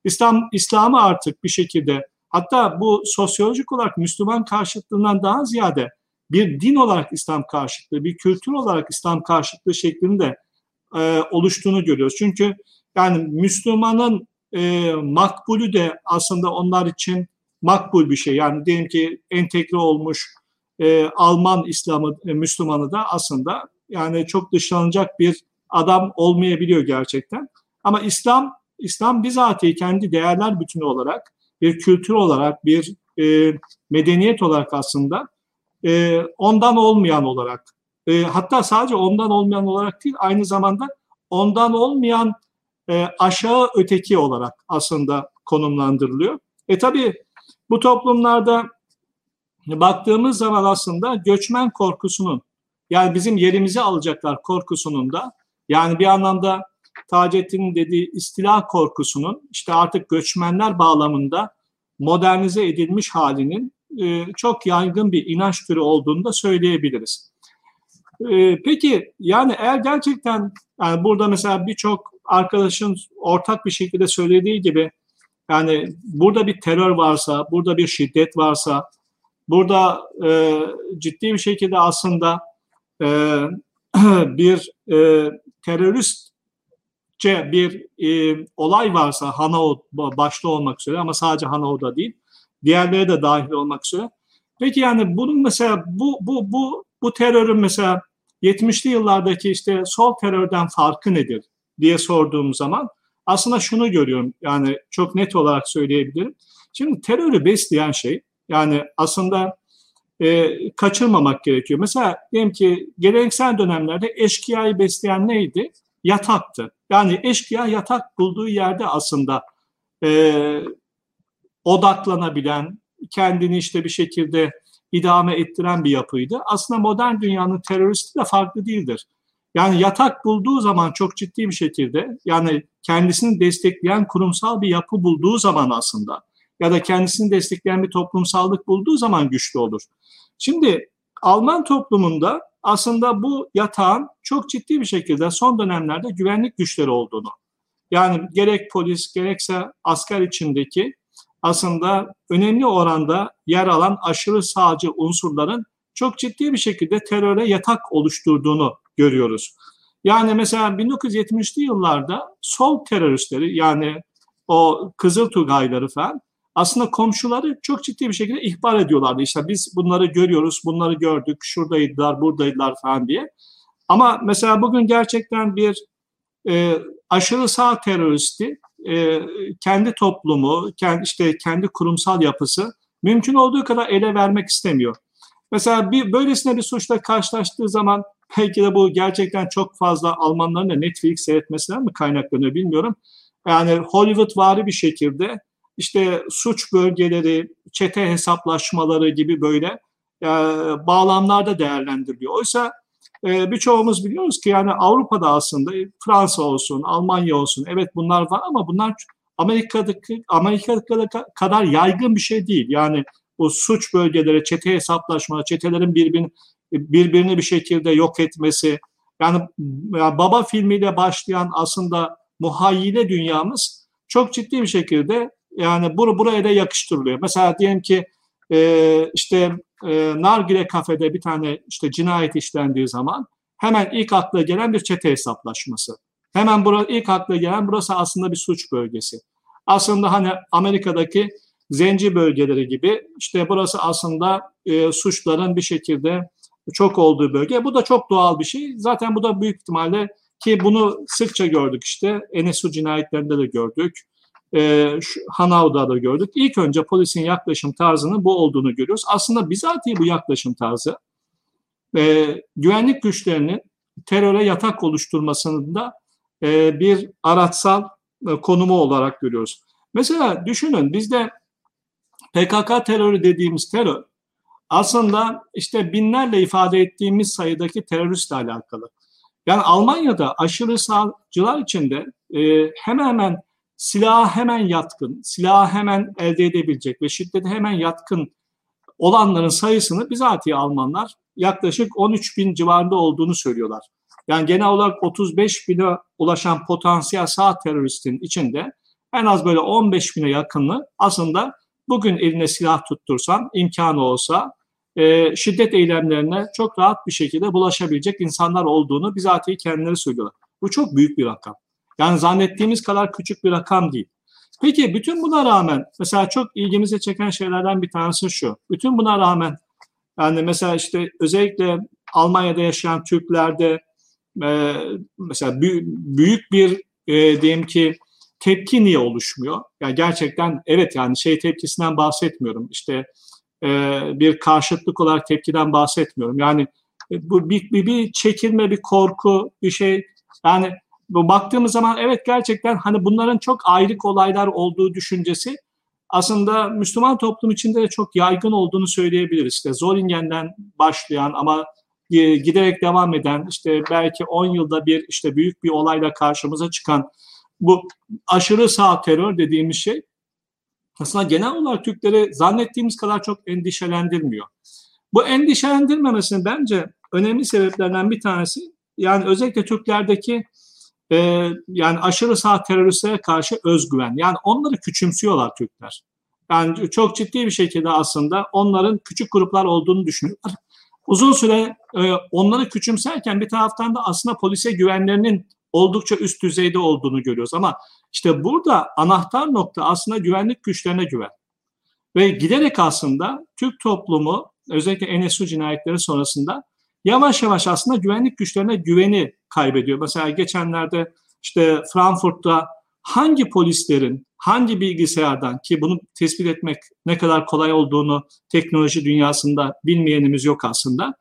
İslam İslam'ı artık bir şekilde Hatta bu sosyolojik olarak Müslüman karşıtlığından daha ziyade bir din olarak İslam karşıtlığı, bir kültür olarak İslam karşıtlığı şeklinde e, oluştuğunu görüyoruz. Çünkü yani Müslümanın e, makbulü de aslında onlar için makbul bir şey. Yani diyelim ki entegre olmuş e, Alman İslamı e, Müslümanı da aslında yani çok dışlanacak bir adam olmayabiliyor gerçekten. Ama İslam İslam bizatihi kendi değerler bütünü olarak bir kültür olarak bir e, medeniyet olarak aslında e, ondan olmayan olarak e, hatta sadece ondan olmayan olarak değil aynı zamanda ondan olmayan e, aşağı öteki olarak aslında konumlandırılıyor. E tabi bu toplumlarda baktığımız zaman aslında göçmen korkusunun yani bizim yerimizi alacaklar korkusunun da yani bir anlamda Taceddin'in dediği istila korkusunun işte artık göçmenler bağlamında modernize edilmiş halinin e, çok yaygın bir inanç türü olduğunu da söyleyebiliriz. E, peki yani eğer gerçekten yani burada mesela birçok arkadaşın ortak bir şekilde söylediği gibi yani burada bir terör varsa, burada bir şiddet varsa, burada e, ciddi bir şekilde aslında e, bir e, teröristçe bir e, olay varsa Hanao başta olmak üzere ama sadece Hanao'da değil, diğerleri de dahil olmak üzere. Peki yani bunun mesela bu bu bu bu terörün mesela 70'li yıllardaki işte sol terörden farkı nedir diye sorduğum zaman aslında şunu görüyorum yani çok net olarak söyleyebilirim. Şimdi terörü besleyen şey yani aslında e, kaçırmamak gerekiyor. Mesela diyelim ki geleneksel dönemlerde eşkıyayı besleyen neydi? Yataktı. Yani eşkıya yatak bulduğu yerde aslında e, odaklanabilen, kendini işte bir şekilde idame ettiren bir yapıydı. Aslında modern dünyanın teröristi de farklı değildir. Yani yatak bulduğu zaman çok ciddi bir şekilde yani kendisini destekleyen kurumsal bir yapı bulduğu zaman aslında ya da kendisini destekleyen bir toplumsallık bulduğu zaman güçlü olur. Şimdi Alman toplumunda aslında bu yatağın çok ciddi bir şekilde son dönemlerde güvenlik güçleri olduğunu yani gerek polis gerekse asker içindeki aslında önemli oranda yer alan aşırı sağcı unsurların çok ciddi bir şekilde teröre yatak oluşturduğunu görüyoruz. Yani mesela 1970'li yıllarda sol teröristleri yani o Kızıl Tugayları falan aslında komşuları çok ciddi bir şekilde ihbar ediyorlardı. İşte biz bunları görüyoruz, bunları gördük, şuradaydılar, buradaydılar falan diye. Ama mesela bugün gerçekten bir e, aşırı sağ teröristi e, kendi toplumu, kendi işte kendi kurumsal yapısı mümkün olduğu kadar ele vermek istemiyor. Mesela bir böylesine bir suçla karşılaştığı zaman belki de bu gerçekten çok fazla Almanların da Netflix seyretmesinden mi kaynaklanıyor bilmiyorum. Yani Hollywood vari bir şekilde işte suç bölgeleri, çete hesaplaşmaları gibi böyle e, bağlamlarda değerlendiriliyor. Oysa e, birçoğumuz biliyoruz ki yani Avrupa'da aslında Fransa olsun, Almanya olsun evet bunlar var ama bunlar Amerika'daki Amerika'da kadar yaygın bir şey değil. Yani bu suç bölgeleri, çete hesaplaşma, çetelerin birbirini birbirini bir şekilde yok etmesi. Yani, yani baba filmiyle başlayan aslında muhayyile dünyamız çok ciddi bir şekilde yani bur buraya da yakıştırılıyor. Mesela diyelim ki e, işte e, Nargile kafede bir tane işte cinayet işlendiği zaman hemen ilk akla gelen bir çete hesaplaşması. Hemen bura, ilk akla gelen burası aslında bir suç bölgesi. Aslında hani Amerika'daki zenci bölgeleri gibi işte burası aslında e, suçların bir şekilde çok olduğu bölge. Bu da çok doğal bir şey. Zaten bu da büyük ihtimalle ki bunu sıkça gördük işte. Enesu cinayetlerinde de gördük. E, Hanau'da da gördük. İlk önce polisin yaklaşım tarzının bu olduğunu görüyoruz. Aslında bizatihi bu yaklaşım tarzı e, güvenlik güçlerinin teröre yatak oluşturmasında e, bir araçsal e, konumu olarak görüyoruz. Mesela düşünün bizde PKK terörü dediğimiz terör aslında işte binlerle ifade ettiğimiz sayıdaki teröristle alakalı. Yani Almanya'da aşırı sağcılar içinde e, hemen hemen silaha hemen yatkın, silaha hemen elde edebilecek ve şiddete hemen yatkın olanların sayısını bizatihi Almanlar yaklaşık 13 bin civarında olduğunu söylüyorlar. Yani genel olarak 35 bine ulaşan potansiyel sağ teröristin içinde en az böyle 15 bine yakını aslında bugün eline silah tuttursan imkanı olsa e, şiddet eylemlerine çok rahat bir şekilde bulaşabilecek insanlar olduğunu bizatihi kendileri söylüyorlar. Bu çok büyük bir rakam. Yani zannettiğimiz kadar küçük bir rakam değil. Peki bütün buna rağmen mesela çok ilgimizi çeken şeylerden bir tanesi şu. Bütün buna rağmen yani mesela işte özellikle Almanya'da yaşayan Türklerde e, mesela büyük bir e, diyelim ki tepki niye oluşmuyor? Yani gerçekten evet yani şey tepkisinden bahsetmiyorum. İşte e, bir karşıtlık olarak tepkiden bahsetmiyorum. Yani e, bu bir, bir, bir çekilme, bir korku, bir şey. Yani baktığımız zaman evet gerçekten hani bunların çok ayrık olaylar olduğu düşüncesi aslında Müslüman toplum içinde de çok yaygın olduğunu söyleyebiliriz. İşte Zoringen'den başlayan ama giderek devam eden işte belki 10 yılda bir işte büyük bir olayla karşımıza çıkan bu aşırı sağ terör dediğimiz şey aslında genel olarak Türkleri zannettiğimiz kadar çok endişelendirmiyor. Bu endişelendirmemesinin bence önemli sebeplerinden bir tanesi yani özellikle Türklerdeki e, yani aşırı sağ teröristlere karşı özgüven. Yani onları küçümsüyorlar Türkler. Yani çok ciddi bir şekilde aslında onların küçük gruplar olduğunu düşünüyorlar. Uzun süre e, onları küçümserken bir taraftan da aslında polise güvenlerinin oldukça üst düzeyde olduğunu görüyoruz. Ama işte burada anahtar nokta aslında güvenlik güçlerine güven. Ve giderek aslında Türk toplumu özellikle NSU cinayetleri sonrasında yavaş yavaş aslında güvenlik güçlerine güveni kaybediyor. Mesela geçenlerde işte Frankfurt'ta hangi polislerin hangi bilgisayardan ki bunu tespit etmek ne kadar kolay olduğunu teknoloji dünyasında bilmeyenimiz yok aslında.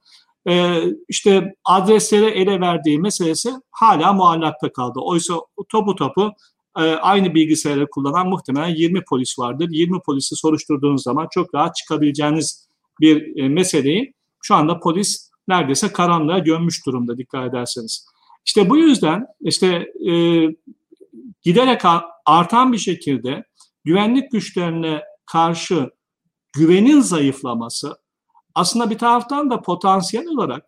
Ee, işte adresleri ele verdiği meselesi hala muallakta kaldı. Oysa topu topu e, aynı bilgisayarı kullanan muhtemelen 20 polis vardır. 20 polisi soruşturduğunuz zaman çok rahat çıkabileceğiniz bir e, meseleyi şu anda polis neredeyse karanlığa gömmüş durumda dikkat ederseniz. İşte bu yüzden işte e, giderek artan bir şekilde güvenlik güçlerine karşı güvenin zayıflaması aslında bir taraftan da potansiyel olarak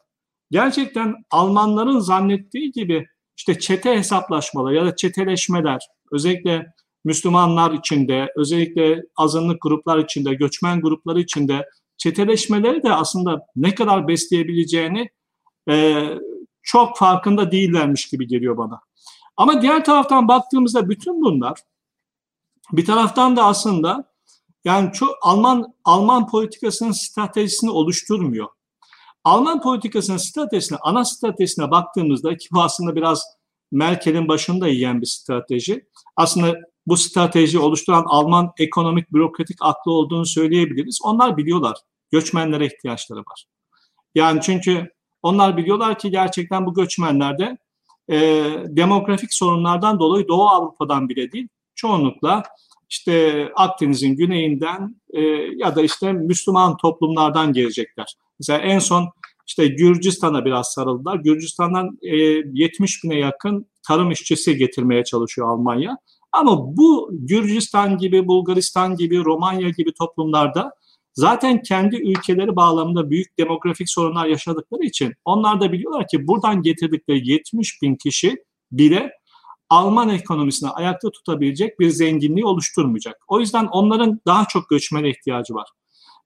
gerçekten Almanların zannettiği gibi işte çete hesaplaşmaları ya da çeteleşmeler özellikle Müslümanlar içinde, özellikle azınlık gruplar içinde, göçmen grupları içinde çeteleşmeleri de aslında ne kadar besleyebileceğini e, çok farkında değillermiş gibi geliyor bana. Ama diğer taraftan baktığımızda bütün bunlar bir taraftan da aslında yani çok Alman Alman politikasının stratejisini oluşturmuyor. Alman politikasının stratejisine, ana stratejisine baktığımızda ki bu aslında biraz Merkel'in başında yiyen bir strateji. Aslında bu strateji oluşturan Alman ekonomik bürokratik aklı olduğunu söyleyebiliriz. Onlar biliyorlar göçmenlere ihtiyaçları var. Yani çünkü onlar biliyorlar ki gerçekten bu göçmenlerde e, demografik sorunlardan dolayı Doğu Avrupa'dan bile değil, çoğunlukla işte Akdeniz'in güneyinden e, ya da işte Müslüman toplumlardan gelecekler. Mesela en son işte Gürcistan'a biraz sarıldılar. Gürcistan'dan e, 70 bine yakın tarım işçisi getirmeye çalışıyor Almanya. Ama bu Gürcistan gibi, Bulgaristan gibi, Romanya gibi toplumlarda zaten kendi ülkeleri bağlamında büyük demografik sorunlar yaşadıkları için onlar da biliyorlar ki buradan getirdikleri 70 bin kişi bile Alman ekonomisini ayakta tutabilecek bir zenginliği oluşturmayacak. O yüzden onların daha çok göçmene ihtiyacı var.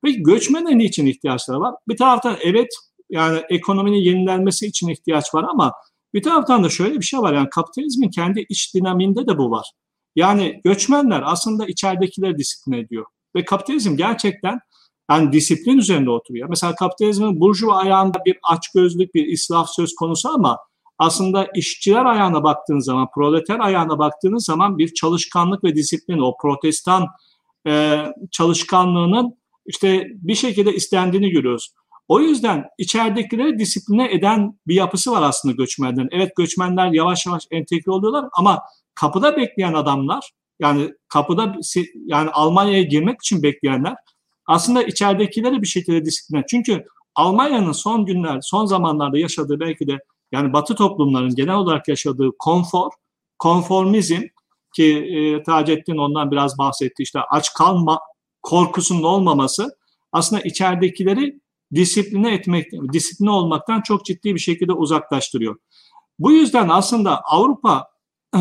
Peki göçmene niçin ihtiyaçları var? Bir taraftan evet yani ekonominin yenilenmesi için ihtiyaç var ama bir taraftan da şöyle bir şey var yani kapitalizmin kendi iç dinaminde de bu var. Yani göçmenler aslında içeridekileri disiplin ediyor. Ve kapitalizm gerçekten yani disiplin üzerinde oturuyor. Mesela kapitalizmin burjuva ayağında bir açgözlük, bir israf söz konusu ama aslında işçiler ayağına baktığınız zaman, proleter ayağına baktığınız zaman bir çalışkanlık ve disiplin, o protestan e, çalışkanlığının işte bir şekilde istendiğini görüyoruz. O yüzden içeridekileri disipline eden bir yapısı var aslında göçmenlerin. Evet göçmenler yavaş yavaş entegre oluyorlar ama kapıda bekleyen adamlar yani kapıda yani Almanya'ya girmek için bekleyenler aslında içeridekileri bir şekilde disipline. Çünkü Almanya'nın son günler, son zamanlarda yaşadığı belki de yani Batı toplumlarının genel olarak yaşadığı konfor, konformizm ki e, Taceddin ondan biraz bahsetti işte aç kalma korkusunun olmaması aslında içeridekileri disipline etmek, disipline olmaktan çok ciddi bir şekilde uzaklaştırıyor. Bu yüzden aslında Avrupa e,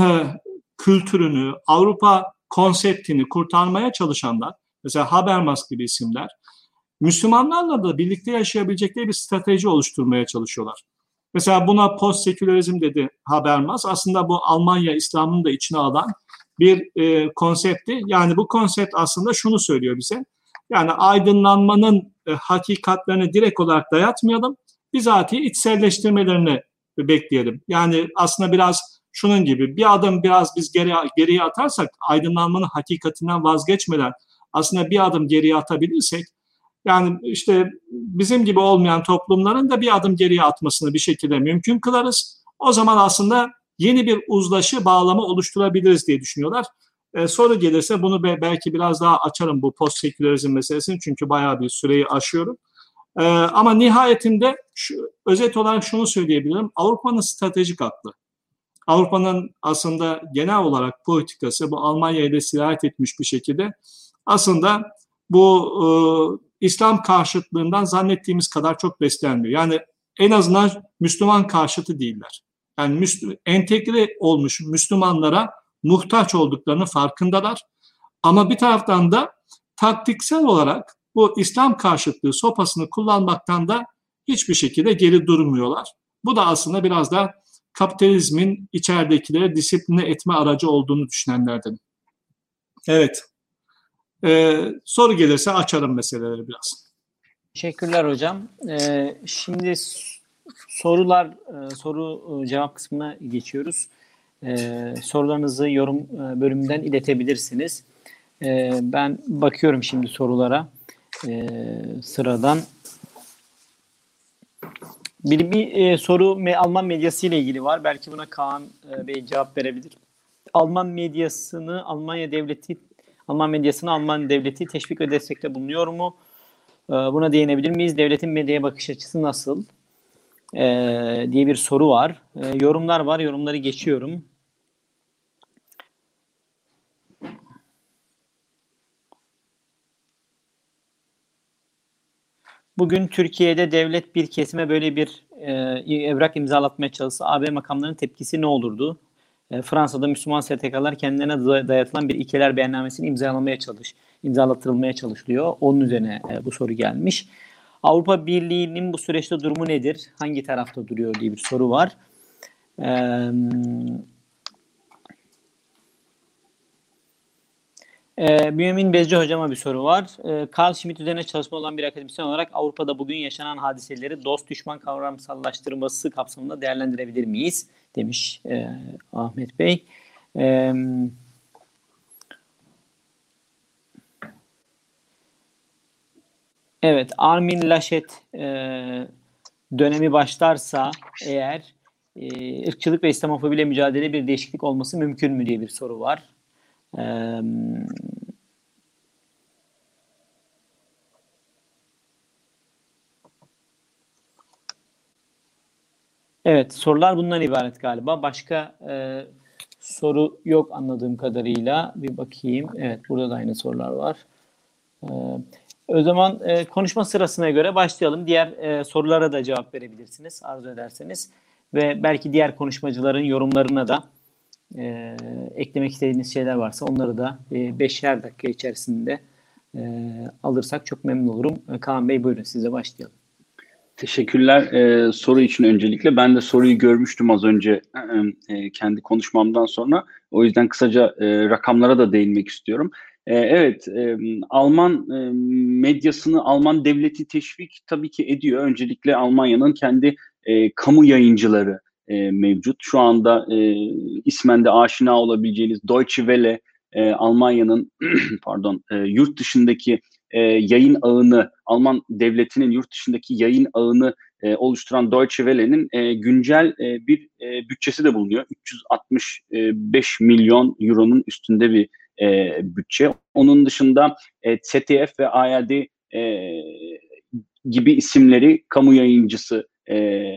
kültürünü, Avrupa konseptini kurtarmaya çalışanlar, mesela Habermas gibi isimler, Müslümanlarla da birlikte yaşayabilecekleri bir strateji oluşturmaya çalışıyorlar. Mesela buna post sekülerizm dedi Habermas. Aslında bu Almanya İslam'ın da içine alan bir e, konsepti. Yani bu konsept aslında şunu söylüyor bize. Yani aydınlanmanın e, hakikatlerini direkt olarak dayatmayalım. Bizatihi içselleştirmelerini bekleyelim. Yani aslında biraz şunun gibi bir adım biraz biz geri, geriye atarsak aydınlanmanın hakikatinden vazgeçmeden aslında bir adım geriye atabilirsek yani işte bizim gibi olmayan toplumların da bir adım geriye atmasını bir şekilde mümkün kılarız. O zaman aslında yeni bir uzlaşı bağlama oluşturabiliriz diye düşünüyorlar. Ee, soru gelirse bunu belki biraz daha açarım bu post sekülerizm meselesini çünkü bayağı bir süreyi aşıyorum. Ee, ama nihayetinde şu, özet olarak şunu söyleyebilirim. Avrupa'nın stratejik aklı. Avrupa'nın aslında genel olarak politikası bu Almanya ile sirayet etmiş bir şekilde aslında bu e, İslam karşıtlığından zannettiğimiz kadar çok beslenmiyor. Yani en azından Müslüman karşıtı değiller. Yani Müslü, entegre olmuş Müslümanlara muhtaç olduklarını farkındalar. Ama bir taraftan da taktiksel olarak bu İslam karşıtlığı sopasını kullanmaktan da hiçbir şekilde geri durmuyorlar. Bu da aslında biraz da kapitalizmin içeridekileri disipline etme aracı olduğunu düşünenlerden. Evet. Ee, soru gelirse açarım meseleleri biraz. Teşekkürler hocam. Ee, şimdi sorular, e, soru e, cevap kısmına geçiyoruz. Ee, sorularınızı yorum e, bölümünden iletebilirsiniz. Ee, ben bakıyorum şimdi sorulara ee, sıradan. Bir, bir e, soru me, Alman medyası ile ilgili var. Belki buna Kaan e, Bey cevap verebilir. Alman medyasını Almanya devleti Alman medyasını Alman devleti teşvik ve destekte bulunuyor mu? E, buna değinebilir miyiz? Devletin medyaya bakış açısı nasıl? E, diye bir soru var. E, yorumlar var. Yorumları geçiyorum. Bugün Türkiye'de devlet bir kesime böyle bir e, evrak imzalatmaya çalışsa AB makamlarının tepkisi ne olurdu? E, Fransa'da Müslüman STK'lar kendilerine dayatılan bir ilkeler beyannamesini imzalamaya çalış, imzalatılmaya çalışılıyor. Onun üzerine e, bu soru gelmiş. Avrupa Birliği'nin bu süreçte durumu nedir? Hangi tarafta duruyor diye bir soru var. Eee E, Bünyamin Bezci hocama bir soru var. E, Carl Schmitt üzerine çalışma olan bir akademisyen olarak Avrupa'da bugün yaşanan hadiseleri dost düşman kavramsallaştırması kapsamında değerlendirebilir miyiz? Demiş e, Ahmet Bey. E, evet, Armin Laschet e, dönemi başlarsa eğer e, ırkçılık ve İslamofobiyle mücadele bir değişiklik olması mümkün mü diye bir soru var. Evet, sorular bundan ibaret galiba. Başka e, soru yok anladığım kadarıyla. Bir bakayım. Evet, burada da aynı sorular var. E, o zaman e, konuşma sırasına göre başlayalım. Diğer e, sorulara da cevap verebilirsiniz arzu ederseniz. Ve belki diğer konuşmacıların yorumlarına da e, eklemek istediğiniz şeyler varsa onları da e, beşer dakika içerisinde e, alırsak çok memnun olurum. E, Kaan Bey buyurun size başlayalım. Teşekkürler e, soru için öncelikle. Ben de soruyu görmüştüm az önce e, kendi konuşmamdan sonra. O yüzden kısaca e, rakamlara da değinmek istiyorum. E, evet, e, Alman e, medyasını Alman devleti teşvik tabii ki ediyor. Öncelikle Almanya'nın kendi e, kamu yayıncıları e, mevcut. Şu anda e, ismen aşina olabileceğiniz Deutsche Welle, e, Almanya'nın pardon e, yurt dışındaki e, yayın ağını, Alman devletinin yurt dışındaki yayın ağını e, oluşturan Deutsche Welle'nin e, güncel e, bir e, bütçesi de bulunuyor. 365 milyon euronun üstünde bir e, bütçe. Onun dışında e, ZDF ve ARD e, gibi isimleri kamu yayıncısı e,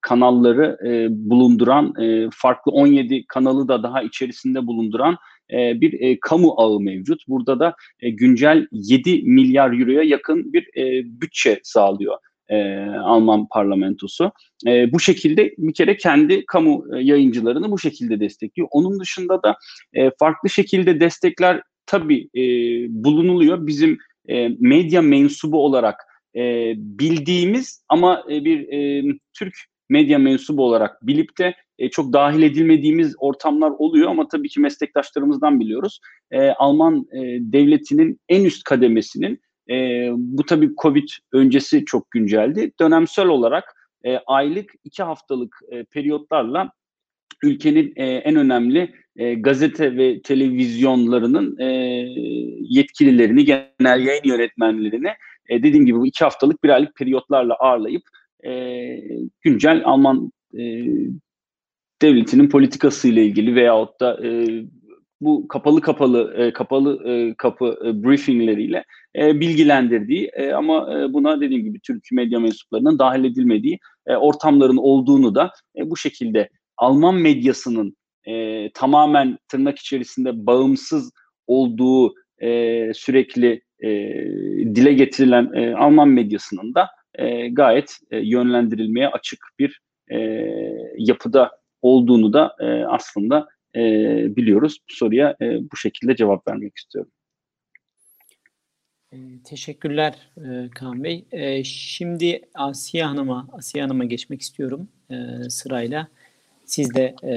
kanalları e, bulunduran, e, farklı 17 kanalı da daha içerisinde bulunduran e, bir e, kamu ağı mevcut. Burada da e, güncel 7 milyar euroya yakın bir e, bütçe sağlıyor e, Alman parlamentosu. E, bu şekilde bir kere kendi kamu e, yayıncılarını bu şekilde destekliyor. Onun dışında da e, farklı şekilde destekler tabii e, bulunuluyor. Bizim e, medya mensubu olarak e, bildiğimiz ama e, bir e, Türk medya mensubu olarak bilip de e, çok dahil edilmediğimiz ortamlar oluyor ama tabii ki meslektaşlarımızdan biliyoruz. E, Alman e, devletinin en üst kademesinin e, bu tabii Covid öncesi çok günceldi. Dönemsel olarak e, aylık iki haftalık e, periyotlarla ülkenin e, en önemli e, gazete ve televizyonlarının e, yetkililerini, genel yayın yönetmenlerini e, dediğim gibi bu iki haftalık bir aylık periyotlarla ağırlayıp e, güncel Alman e, devletinin politikası ile ilgili veyahut da e, bu kapalı kapalı e, kapalı e, kapı e, briefingleriyle e, bilgilendirdiği e, ama e, buna dediğim gibi Türk medya mensuplarının dahil edilmediği e, ortamların olduğunu da e, bu şekilde Alman medyasının e, tamamen tırnak içerisinde bağımsız olduğu e, sürekli e, dile getirilen e, Alman medyasının da e, gayet e, yönlendirilmeye açık bir e, yapıda olduğunu da e, aslında e, biliyoruz. Bu soruya e, bu şekilde cevap vermek istiyorum. E, teşekkürler e, Kaan Bey. E, şimdi Asiye Hanım'a Asiye Hanım'a geçmek istiyorum sırayla. Siz de e,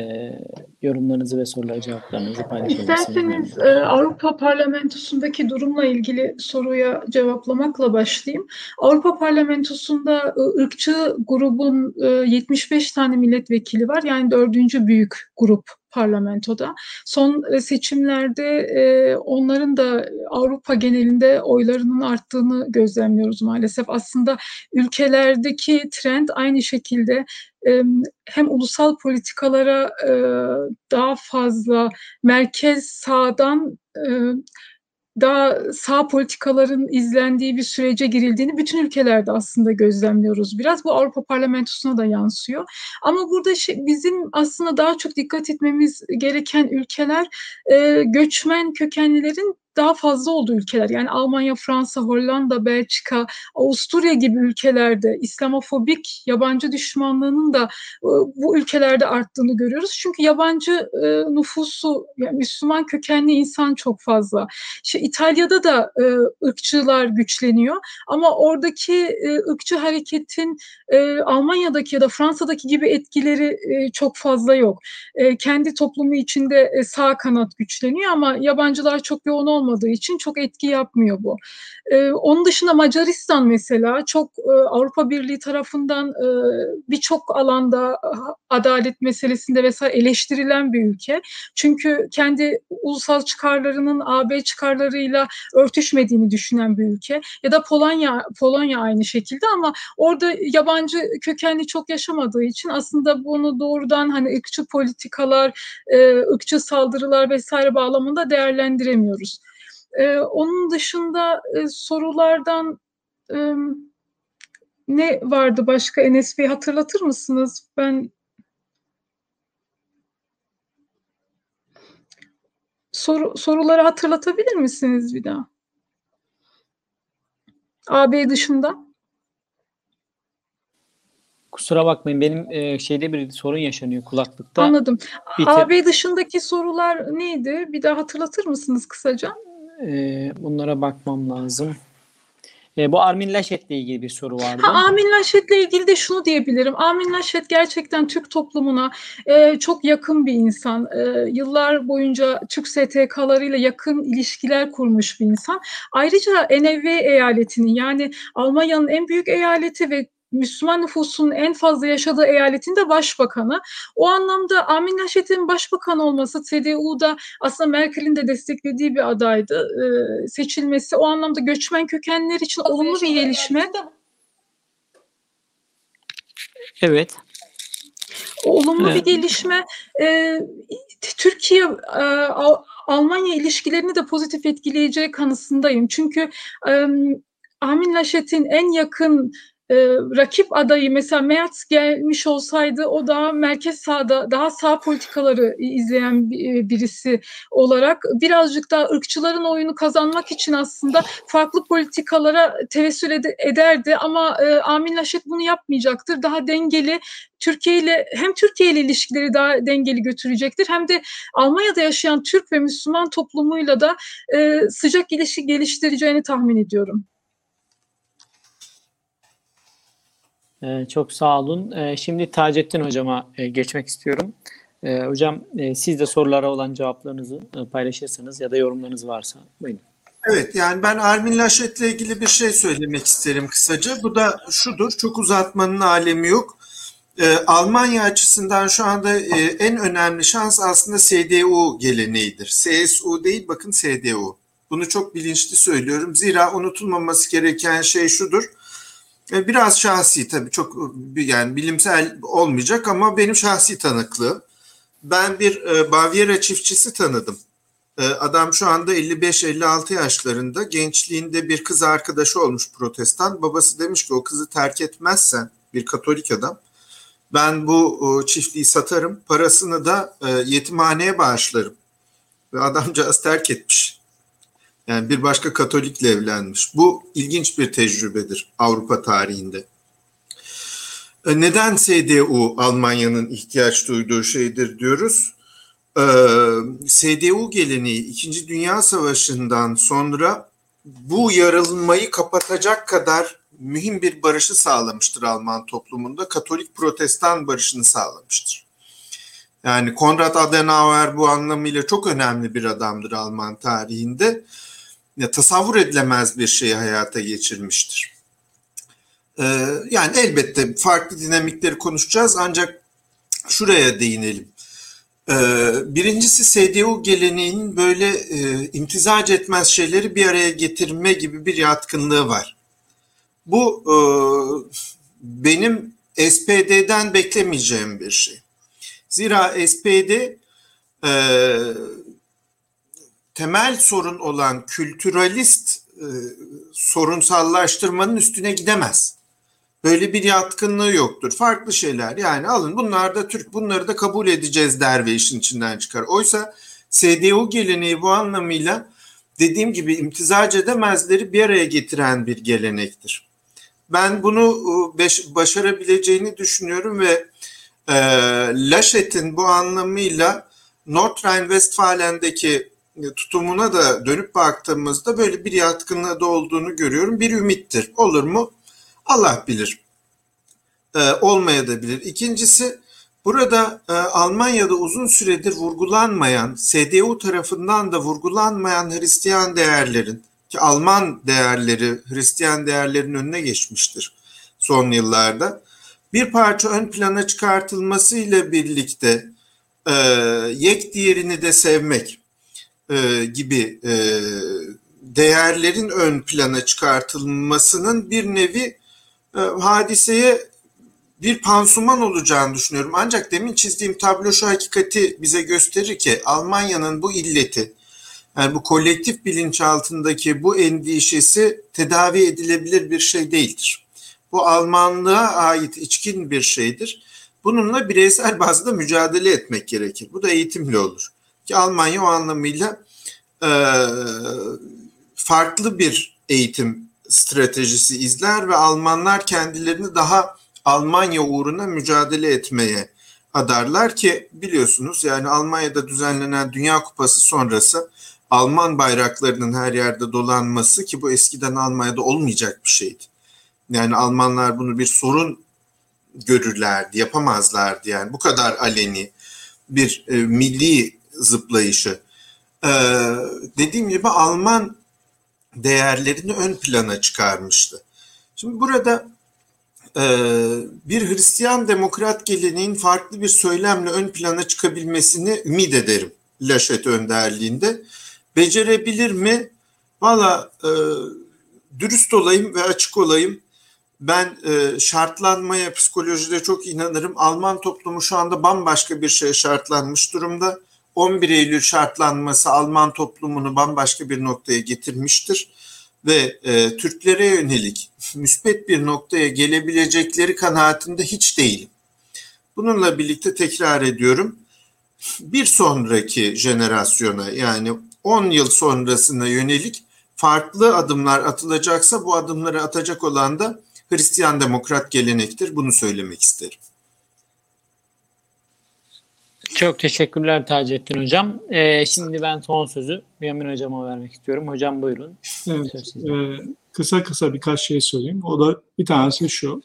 yorumlarınızı ve soruları cevaplarınızı paylaşabilirsiniz. İsterseniz e, Avrupa Parlamentosu'ndaki durumla ilgili soruya cevaplamakla başlayayım. Avrupa Parlamentosu'nda e, ırkçı grubun e, 75 tane milletvekili var. Yani dördüncü büyük grup parlamentoda. Son seçimlerde e, onların da Avrupa genelinde oylarının arttığını gözlemliyoruz maalesef. Aslında ülkelerdeki trend aynı şekilde e, hem ulusal politikalara e, daha fazla merkez sağdan e, daha sağ politikaların izlendiği bir sürece girildiğini bütün ülkelerde aslında gözlemliyoruz. Biraz bu Avrupa Parlamentosu'na da yansıyor. Ama burada bizim aslında daha çok dikkat etmemiz gereken ülkeler göçmen kökenlilerin daha fazla olduğu ülkeler. Yani Almanya, Fransa, Hollanda, Belçika, Avusturya gibi ülkelerde İslamofobik yabancı düşmanlığının da e, bu ülkelerde arttığını görüyoruz. Çünkü yabancı e, nüfusu, yani Müslüman kökenli insan çok fazla. İşte İtalya'da da e, ırkçılar güçleniyor ama oradaki ırkçı hareketin Almanya'daki ya da Fransa'daki gibi etkileri çok fazla yok. Kendi toplumu içinde sağ kanat güçleniyor ama yabancılar çok yoğun olmadığı olmadığı için çok etki yapmıyor bu. Ee, onun dışında Macaristan mesela çok e, Avrupa Birliği tarafından e, birçok alanda adalet meselesinde vesaire eleştirilen bir ülke. Çünkü kendi ulusal çıkarlarının AB çıkarlarıyla örtüşmediğini düşünen bir ülke. Ya da Polonya Polonya aynı şekilde ama orada yabancı kökenli çok yaşamadığı için aslında bunu doğrudan hani ırkçı politikalar, e, ırkçı saldırılar vesaire bağlamında değerlendiremiyoruz. Ee, onun dışında e, sorulardan e, ne vardı başka Enes Bey hatırlatır mısınız? Ben soru, soruları hatırlatabilir misiniz bir daha? AB dışında. Kusura bakmayın benim e, şeyde bir sorun yaşanıyor kulaklıkta. Anladım. Bitir- AB dışındaki sorular neydi? Bir daha hatırlatır mısınız kısaca? E, bunlara bakmam lazım. E, bu Armin Laschet'le ilgili bir soru vardı. Ha, Amin Laşet'le ilgili de şunu diyebilirim. Amin Laşet gerçekten Türk toplumuna e, çok yakın bir insan. E, yıllar boyunca Türk STK'larıyla yakın ilişkiler kurmuş bir insan. Ayrıca NV eyaletinin yani Almanya'nın en büyük eyaleti ve Müslüman nüfusun en fazla yaşadığı eyaletin de başbakanı. O anlamda Amin Laşet'in başbakan olması CDU'da aslında Merkel'in de desteklediği bir adaydı. Ee, seçilmesi o anlamda göçmen kökenler için olumlu bir gelişme. Evet. Olumlu Evet. bir gelişme. Ee, Türkiye e, Al- Almanya ilişkilerini de pozitif etkileyeceği kanısındayım. Çünkü e, Amin Laşet'in en yakın e, rakip adayı mesela Merz gelmiş olsaydı o daha merkez sağda daha sağ politikaları izleyen e, birisi olarak birazcık daha ırkçıların oyunu kazanmak için aslında farklı politikalara tevessül ede- ederdi ama e, Amin Laşet bunu yapmayacaktır. Daha dengeli Türkiye ile hem Türkiye ile ilişkileri daha dengeli götürecektir hem de Almanya'da yaşayan Türk ve Müslüman toplumuyla da e, sıcak ilişki geliştireceğini tahmin ediyorum. Ee, çok sağ olun. Ee, şimdi Taceddin Hocam'a e, geçmek istiyorum. Ee, hocam e, siz de sorulara olan cevaplarınızı e, paylaşırsanız ya da yorumlarınız varsa buyurun. Evet yani ben Armin Laschet'le ilgili bir şey söylemek isterim kısaca. Bu da şudur çok uzatmanın alemi yok. Almanya açısından şu anda e, en önemli şans aslında SDU geleneğidir. CSU değil bakın SDU. Bunu çok bilinçli söylüyorum. Zira unutulmaması gereken şey şudur. E, biraz şahsi tabii çok yani bilimsel olmayacak ama benim şahsi tanıklığım. Ben bir e, Bavyera çiftçisi tanıdım. E, adam şu anda 55-56 yaşlarında. Gençliğinde bir kız arkadaşı olmuş protestan. Babası demiş ki o kızı terk etmezsen bir katolik adam ben bu çiftliği satarım. Parasını da e, yetimhaneye bağışlarım. Ve adamcağız terk etmiş. Yani bir başka Katolikle evlenmiş. Bu ilginç bir tecrübedir Avrupa tarihinde. E, neden SDU Almanya'nın ihtiyaç duyduğu şeydir diyoruz. E, SDU geleneği 2. Dünya Savaşı'ndan sonra bu yarılmayı kapatacak kadar mühim bir barışı sağlamıştır Alman toplumunda. Katolik protestan barışını sağlamıştır. Yani Konrad Adenauer bu anlamıyla çok önemli bir adamdır Alman tarihinde. Ya, tasavvur edilemez bir şeyi hayata geçirmiştir. Ee, yani elbette farklı dinamikleri konuşacağız ancak şuraya değinelim. Ee, birincisi SDU geleneğinin böyle e, imtizac etmez şeyleri bir araya getirme gibi bir yatkınlığı var. Bu e, benim SPD'den beklemeyeceğim bir şey. Zira SPD e, temel sorun olan kültüralist e, sorunsallaştırmanın üstüne gidemez. Böyle bir yatkınlığı yoktur. Farklı şeyler yani alın bunlar da Türk bunları da kabul edeceğiz der ve işin içinden çıkar. Oysa SDU geleneği bu anlamıyla dediğim gibi imtizac edemezleri bir araya getiren bir gelenektir. Ben bunu e, başarabileceğini düşünüyorum ve e, Laşet'in bu anlamıyla Nordrhein-Westfalen'deki tutumuna da dönüp baktığımızda böyle bir yatkınlığı da olduğunu görüyorum. Bir ümittir. Olur mu? Allah bilir. Ee, olmaya da bilir. İkincisi burada e, Almanya'da uzun süredir vurgulanmayan, SDU tarafından da vurgulanmayan Hristiyan değerlerin ki Alman değerleri Hristiyan değerlerin önüne geçmiştir son yıllarda. Bir parça ön plana çıkartılması ile birlikte e, yek diğerini de sevmek e, gibi e, değerlerin ön plana çıkartılmasının bir nevi e, hadiseye bir pansuman olacağını düşünüyorum. Ancak demin çizdiğim tablo şu hakikati bize gösterir ki Almanya'nın bu illeti, yani bu kolektif bilinç altındaki bu endişesi tedavi edilebilir bir şey değildir. Bu Almanlığa ait içkin bir şeydir. Bununla bireysel bazda mücadele etmek gerekir. Bu da eğitimle olur. Ki Almanya o anlamıyla e, farklı bir eğitim stratejisi izler ve Almanlar kendilerini daha Almanya uğruna mücadele etmeye adarlar ki biliyorsunuz yani Almanya'da düzenlenen Dünya Kupası sonrası Alman bayraklarının her yerde dolanması ki bu eskiden Almanya'da olmayacak bir şeydi. Yani Almanlar bunu bir sorun görürlerdi, yapamazlardı yani bu kadar aleni bir e, milli zıplayışı. E, dediğim gibi Alman değerlerini ön plana çıkarmıştı. Şimdi burada e, bir Hristiyan demokrat geleneğin farklı bir söylemle ön plana çıkabilmesini ümit ederim Laşet önderliğinde. Becerebilir mi? Valla e, dürüst olayım ve açık olayım. Ben e, şartlanmaya psikolojide çok inanırım. Alman toplumu şu anda bambaşka bir şeye şartlanmış durumda. 11 Eylül şartlanması Alman toplumunu bambaşka bir noktaya getirmiştir ve e, Türklere yönelik müspet bir noktaya gelebilecekleri kanaatinde hiç değilim. Bununla birlikte tekrar ediyorum. Bir sonraki jenerasyona yani 10 yıl sonrasına yönelik farklı adımlar atılacaksa bu adımları atacak olan da Hristiyan demokrat gelenektir. Bunu söylemek isterim. Çok teşekkürler Taceddin Hocam. Ee, şimdi ben son sözü Mümin Hocam'a vermek istiyorum. Hocam buyurun. Evet, e, kısa kısa birkaç şey söyleyeyim. O da bir tanesi şu.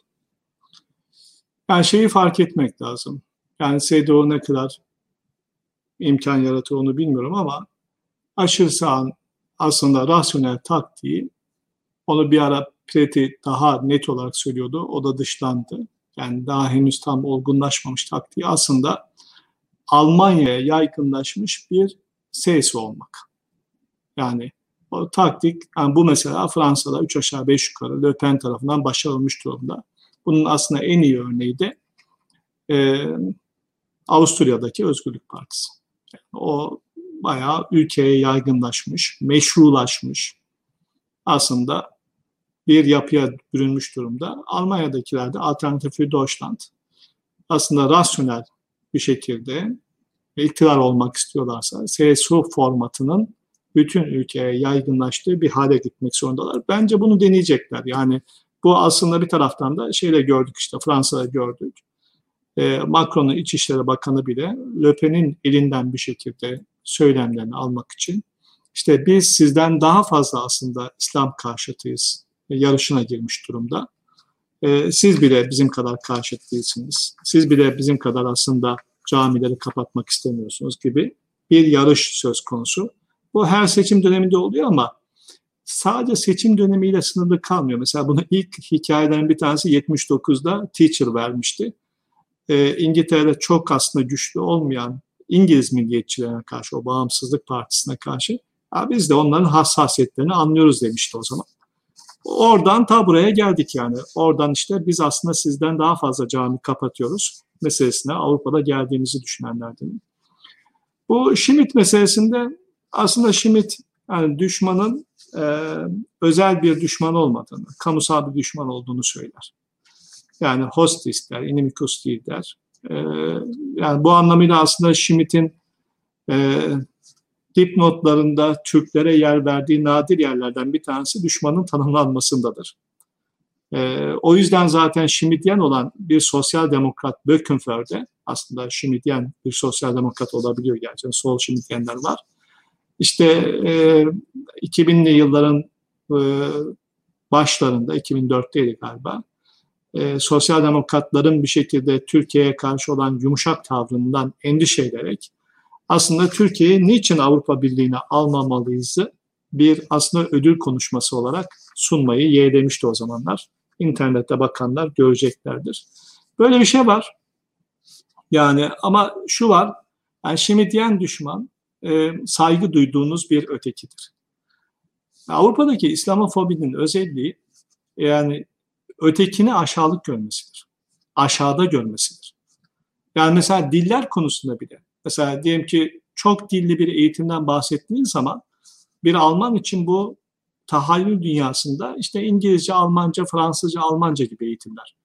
Yani şeyi fark etmek lazım. Yani SDO ne kadar imkan yaratır onu bilmiyorum ama aşırı sağın aslında rasyonel taktiği onu bir ara Preti daha net olarak söylüyordu. O da dışlandı. Yani daha henüz tam olgunlaşmamış taktiği aslında Almanya'ya yaygınlaşmış bir ses olmak. Yani o taktik, yani bu mesela Fransa'da 3 aşağı 5 yukarı Le Pen tarafından başarılmış durumda. Bunun aslında en iyi örneği de e, Avusturya'daki Özgürlük Partisi. Yani o bayağı ülkeye yaygınlaşmış, meşrulaşmış. Aslında bir yapıya bürünmüş durumda. Almanya'dakiler de Alternatif für Deutschland aslında rasyonel bir şekilde iktidar olmak istiyorlarsa CSU formatının bütün ülkeye yaygınlaştığı bir hale gitmek zorundalar. Bence bunu deneyecekler. Yani bu aslında bir taraftan da şeyle gördük işte Fransa'da gördük. E, Macron'un İçişleri Bakanı bile Le Pen'in elinden bir şekilde söylemlerini almak için işte biz sizden daha fazla aslında İslam karşıtıyız yarışına girmiş durumda. E, siz bile bizim kadar karşıt değilsiniz. Siz bile bizim kadar aslında camileri kapatmak istemiyorsunuz gibi bir yarış söz konusu. Bu her seçim döneminde oluyor ama sadece seçim dönemiyle sınırlı kalmıyor. Mesela bunu ilk hikayeden bir tanesi 79'da Teacher vermişti. Ee, İngiltere'de çok aslında güçlü olmayan İngiliz milliyetçilerine karşı, o bağımsızlık partisine karşı ya biz de onların hassasiyetlerini anlıyoruz demişti o zaman. Oradan ta buraya geldik yani. Oradan işte biz aslında sizden daha fazla cami kapatıyoruz meselesine Avrupa'da geldiğimizi düşünenlerden. Bu Schmidt meselesinde aslında Schmidt yani düşmanın e, özel bir düşman olmadığını, kamusal bir düşman olduğunu söyler. Yani hostis der, inimikus değil der. E, yani bu anlamıyla aslında Schmidt'in e, dipnotlarında Türklere yer verdiği nadir yerlerden bir tanesi düşmanın tanımlanmasındadır. E, o yüzden zaten Schmidtyen olan bir sosyal demokrat Böckenförde aslında Schmidtyen bir sosyal demokrat olabiliyor gerçekten sol Schmidtyenler var. İşte e, 2000'li yılların e, başlarında 2004'teydi galiba e, sosyal demokratların bir şekilde Türkiye'ye karşı olan yumuşak tavrından endişe ederek aslında Türkiye'yi niçin Avrupa Birliği'ne almamalıyızı bir aslında ödül konuşması olarak sunmayı yeğlemişti o zamanlar. İnternette bakanlar göreceklerdir. Böyle bir şey var. Yani ama şu var, yani Şemidyen düşman e, saygı duyduğunuz bir ötekidir. Avrupa'daki İslamofobinin özelliği yani ötekini aşağılık görmesidir. Aşağıda görmesidir. Yani mesela diller konusunda bile. Mesela diyelim ki çok dilli bir eğitimden bahsettiğiniz zaman bir Alman için bu tahayyül dünyasında işte İngilizce, Almanca, Fransızca, Almanca gibi eğitimler.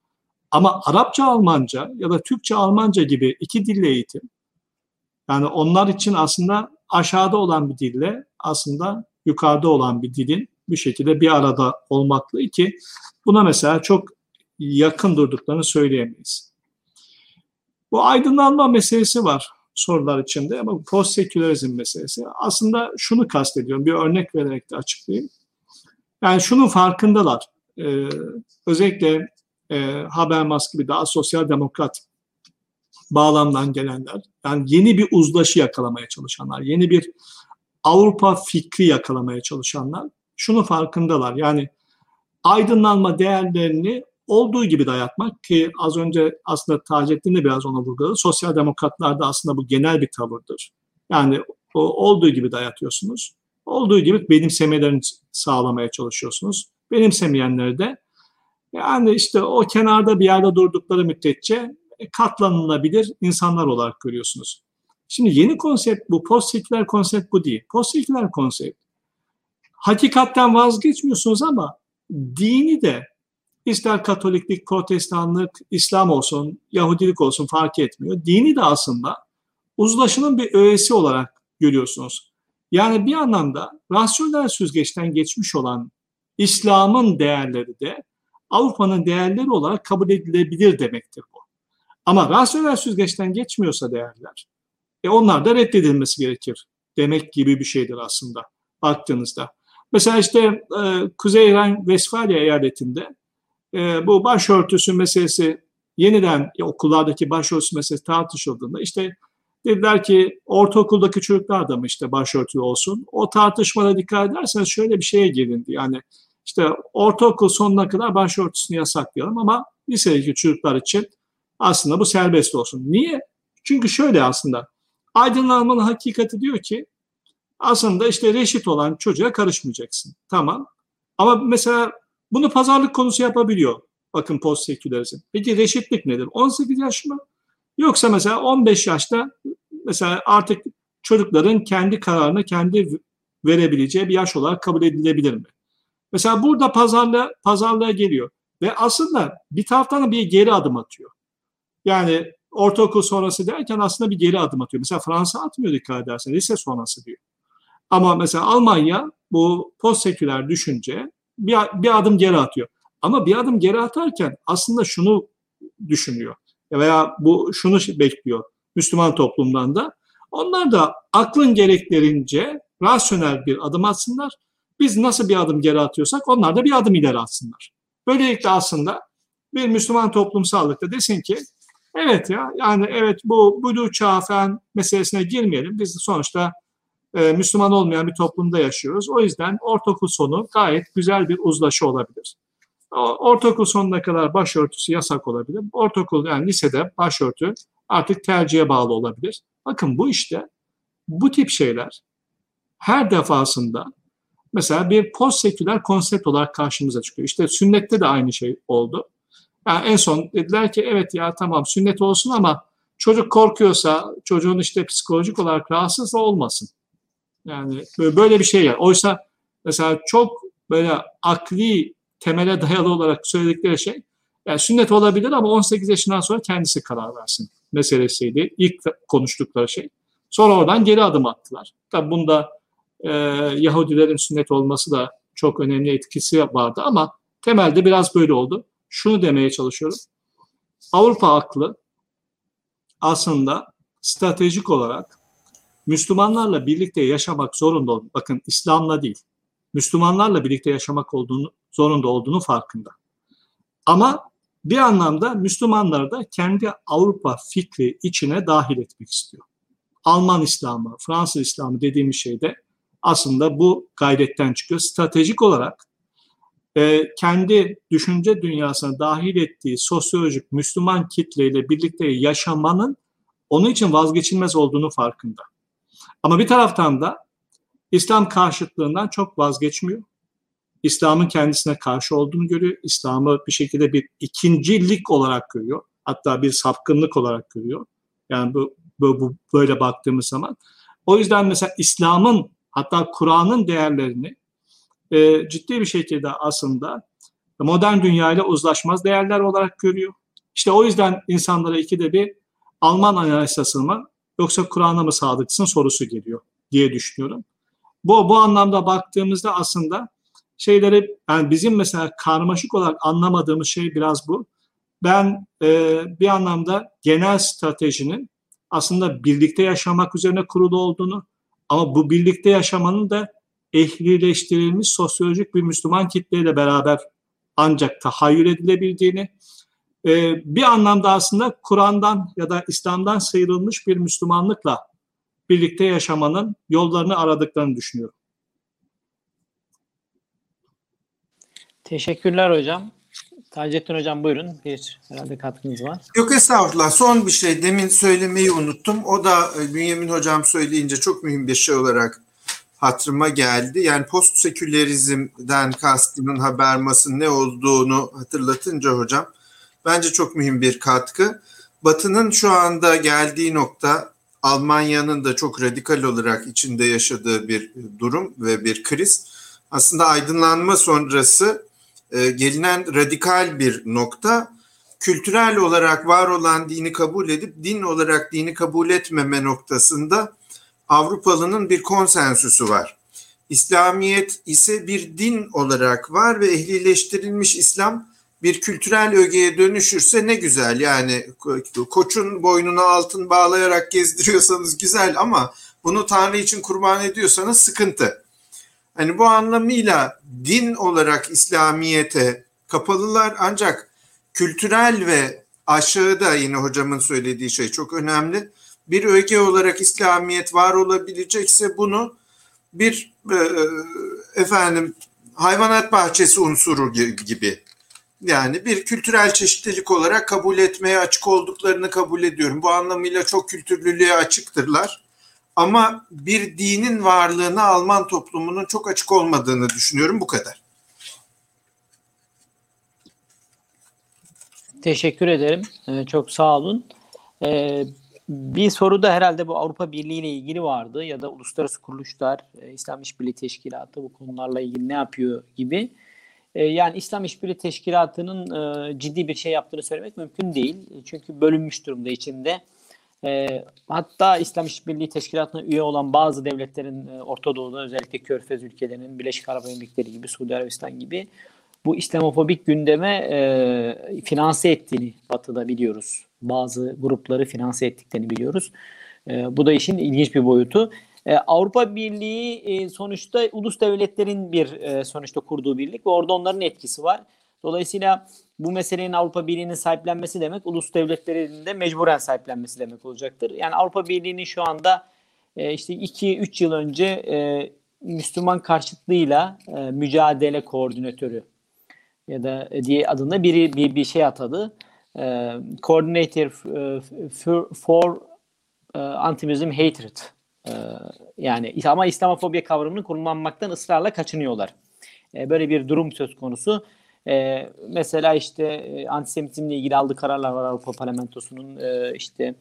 Ama Arapça, Almanca ya da Türkçe, Almanca gibi iki dilli eğitim yani onlar için aslında aşağıda olan bir dille aslında yukarıda olan bir dilin bir şekilde bir arada olmakla ki buna mesela çok yakın durduklarını söyleyemeyiz. Bu aydınlanma meselesi var sorular içinde ama post sekülerizm meselesi. Aslında şunu kastediyorum, bir örnek vererek de açıklayayım. Yani şunun farkındalar. Ee, özellikle e, Habermas gibi daha sosyal demokrat bağlamdan gelenler, yani yeni bir uzlaşı yakalamaya çalışanlar, yeni bir Avrupa fikri yakalamaya çalışanlar şunu farkındalar. Yani aydınlanma değerlerini olduğu gibi dayatmak ki az önce aslında Taceddin de biraz ona vurguladı. Sosyal demokratlarda aslında bu genel bir tavırdır. Yani olduğu gibi dayatıyorsunuz. Olduğu gibi benimsemelerini sağlamaya çalışıyorsunuz. Benimsemeyenleri de yani işte o kenarda bir yerde durdukları müddetçe katlanılabilir insanlar olarak görüyorsunuz. Şimdi yeni konsept bu. Postseküler konsept bu değil. Postseküler konsept hakikatten vazgeçmiyorsunuz ama dini de ister Katoliklik, Protestanlık, İslam olsun, Yahudilik olsun fark etmiyor. Dini de aslında uzlaşının bir öğesi olarak görüyorsunuz. Yani bir anlamda rasyonel süzgeçten geçmiş olan İslam'ın değerleri de Avrupa'nın değerleri olarak kabul edilebilir demektir bu. Ama rasyonel süzgeçten geçmiyorsa değerler, e onlar da reddedilmesi gerekir demek gibi bir şeydir aslında baktığınızda. Mesela işte e, Kuzey Ren Vesfalya eyaletinde e, bu başörtüsü meselesi yeniden okullardaki başörtüsü meselesi tartışıldığında işte dediler ki ortaokuldaki çocuklar da mı işte başörtülü olsun? O tartışmada dikkat ederseniz şöyle bir şeye gelindi. Yani işte ortaokul sonuna kadar başörtüsünü yasaklayalım ama lisedeki çocuklar için aslında bu serbest olsun. Niye? Çünkü şöyle aslında aydınlanmanın hakikati diyor ki aslında işte reşit olan çocuğa karışmayacaksın. Tamam. Ama mesela bunu pazarlık konusu yapabiliyor. Bakın post sekülerizm. Peki reşitlik nedir? 18 yaş mı? Yoksa mesela 15 yaşta mesela artık çocukların kendi kararını kendi verebileceği bir yaş olarak kabul edilebilir mi? Mesela burada pazarlığa, pazarlığa geliyor. Ve aslında bir taraftan da bir geri adım atıyor. Yani ortaokul sonrası derken aslında bir geri adım atıyor. Mesela Fransa atmıyor dikkat edersen. Lise sonrası diyor. Ama mesela Almanya bu post seküler düşünce bir, bir adım geri atıyor. Ama bir adım geri atarken aslında şunu düşünüyor veya bu şunu bekliyor Müslüman toplumdan da. Onlar da aklın gereklerince rasyonel bir adım atsınlar. Biz nasıl bir adım geri atıyorsak onlar da bir adım ileri atsınlar. Böylelikle aslında bir Müslüman toplumsallıkta desin ki evet ya yani evet bu blue çağ falan meselesine girmeyelim. Biz sonuçta e, Müslüman olmayan bir toplumda yaşıyoruz. O yüzden ortaokul sonu gayet güzel bir uzlaşı olabilir. Ortaokul sonuna kadar başörtüsü yasak olabilir. Ortaokul yani lisede başörtü artık tercihe bağlı olabilir. Bakın bu işte bu tip şeyler her defasında mesela bir post seküler konsept olarak karşımıza çıkıyor. İşte sünnette de aynı şey oldu. Yani en son dediler ki evet ya tamam sünnet olsun ama çocuk korkuyorsa çocuğun işte psikolojik olarak rahatsız olmasın. Yani böyle bir şey ya. Oysa mesela çok böyle akli temele dayalı olarak söyledikleri şey yani sünnet olabilir ama 18 yaşından sonra kendisi karar versin meselesiydi. İlk konuştukları şey. Sonra oradan geri adım attılar. Tabi bunda e, Yahudilerin sünnet olması da çok önemli etkisi vardı ama temelde biraz böyle oldu. Şunu demeye çalışıyorum. Avrupa aklı aslında stratejik olarak Müslümanlarla birlikte yaşamak zorunda, bakın İslam'la değil, Müslümanlarla birlikte yaşamak olduğunu zorunda olduğunu farkında. Ama bir anlamda Müslümanları da kendi Avrupa fikri içine dahil etmek istiyor. Alman İslamı, Fransız İslamı dediğimiz şey de aslında bu gayretten çıkıyor. Stratejik olarak e, kendi düşünce dünyasına dahil ettiği sosyolojik Müslüman kitleyle birlikte yaşamanın onun için vazgeçilmez olduğunu farkında. Ama bir taraftan da İslam karşıtlığından çok vazgeçmiyor. İslam'ın kendisine karşı olduğunu görüyor. İslam'ı bir şekilde bir ikincilik olarak görüyor. Hatta bir sapkınlık olarak görüyor. Yani bu, bu, bu böyle baktığımız zaman. O yüzden mesela İslam'ın hatta Kur'an'ın değerlerini e, ciddi bir şekilde aslında modern dünyayla uzlaşmaz değerler olarak görüyor. İşte o yüzden insanlara ikide bir Alman anayasası mı yoksa Kur'an'a mı sadıksın sorusu geliyor diye düşünüyorum. Bu, bu anlamda baktığımızda aslında şeyleri yani bizim mesela karmaşık olarak anlamadığımız şey biraz bu. Ben e, bir anlamda genel stratejinin aslında birlikte yaşamak üzerine kurulu olduğunu ama bu birlikte yaşamanın da ehlileştirilmiş sosyolojik bir Müslüman kitleyle beraber ancak tahayyül edilebildiğini, e, bir anlamda aslında Kur'an'dan ya da İslam'dan sıyrılmış bir Müslümanlıkla birlikte yaşamanın yollarını aradıklarını düşünüyorum. Teşekkürler hocam. Taceddin hocam buyurun. Bir herhalde katkınız var. Yok estağfurullah. Son bir şey demin söylemeyi unuttum. O da e, Bünyamin hocam söyleyince çok mühim bir şey olarak hatırıma geldi. Yani post sekülerizmden kastının Habermas'ın ne olduğunu hatırlatınca hocam bence çok mühim bir katkı. Batı'nın şu anda geldiği nokta Almanya'nın da çok radikal olarak içinde yaşadığı bir durum ve bir kriz. Aslında aydınlanma sonrası e, gelinen radikal bir nokta kültürel olarak var olan dini kabul edip din olarak dini kabul etmeme noktasında Avrupalının bir konsensüsü var. İslamiyet ise bir din olarak var ve ehlileştirilmiş İslam bir kültürel ögeye dönüşürse ne güzel. Yani koçun boynuna altın bağlayarak gezdiriyorsanız güzel ama bunu Tanrı için kurban ediyorsanız sıkıntı. Hani bu anlamıyla din olarak İslamiyete kapalılar ancak kültürel ve aşağıda yine hocamın söylediği şey çok önemli. Bir öge olarak İslamiyet var olabilecekse bunu bir e, efendim hayvanat bahçesi unsuru gibi yani bir kültürel çeşitlilik olarak kabul etmeye açık olduklarını kabul ediyorum. Bu anlamıyla çok kültürlülüğe açıktırlar. Ama bir dinin varlığına Alman toplumunun çok açık olmadığını düşünüyorum bu kadar. Teşekkür ederim. Ee, çok sağ olun. Ee, bir soru da herhalde bu Avrupa Birliği ile ilgili vardı ya da uluslararası kuruluşlar, e, İslam İşbirliği Teşkilatı bu konularla ilgili ne yapıyor gibi. E, yani İslam İşbirliği Teşkilatı'nın e, ciddi bir şey yaptığını söylemek mümkün değil. Çünkü bölünmüş durumda içinde. E, hatta İslam İşbirliği Teşkilatı'na üye olan bazı devletlerin e, Orta Doğu'da özellikle Körfez ülkelerinin Birleşik Arap Emirlikleri gibi Suudi Arabistan gibi bu İslamofobik gündeme e, finanse ettiğini Batı'da biliyoruz. Bazı grupları finanse ettiklerini biliyoruz. E, bu da işin ilginç bir boyutu. E, Avrupa Birliği e, sonuçta ulus devletlerin bir e, sonuçta kurduğu birlik ve orada onların etkisi var. Dolayısıyla bu meselenin Avrupa Birliği'nin sahiplenmesi demek ulus devletlerinin de mecburen sahiplenmesi demek olacaktır. Yani Avrupa Birliği'nin şu anda e, işte 2-3 yıl önce e, Müslüman karşıtlığıyla e, mücadele koordinatörü ya da diye adında biri bir, bir şey atadı. E, Coordinator for, for uh, Anti-Muslim Hatred. E, yani ama İslamofobiya kavramını kullanmaktan ısrarla kaçınıyorlar. E, böyle bir durum söz konusu. E, mesela işte e, antisemitizmle ilgili aldığı kararlar var Avrupa Parlamentosu'nun e, işte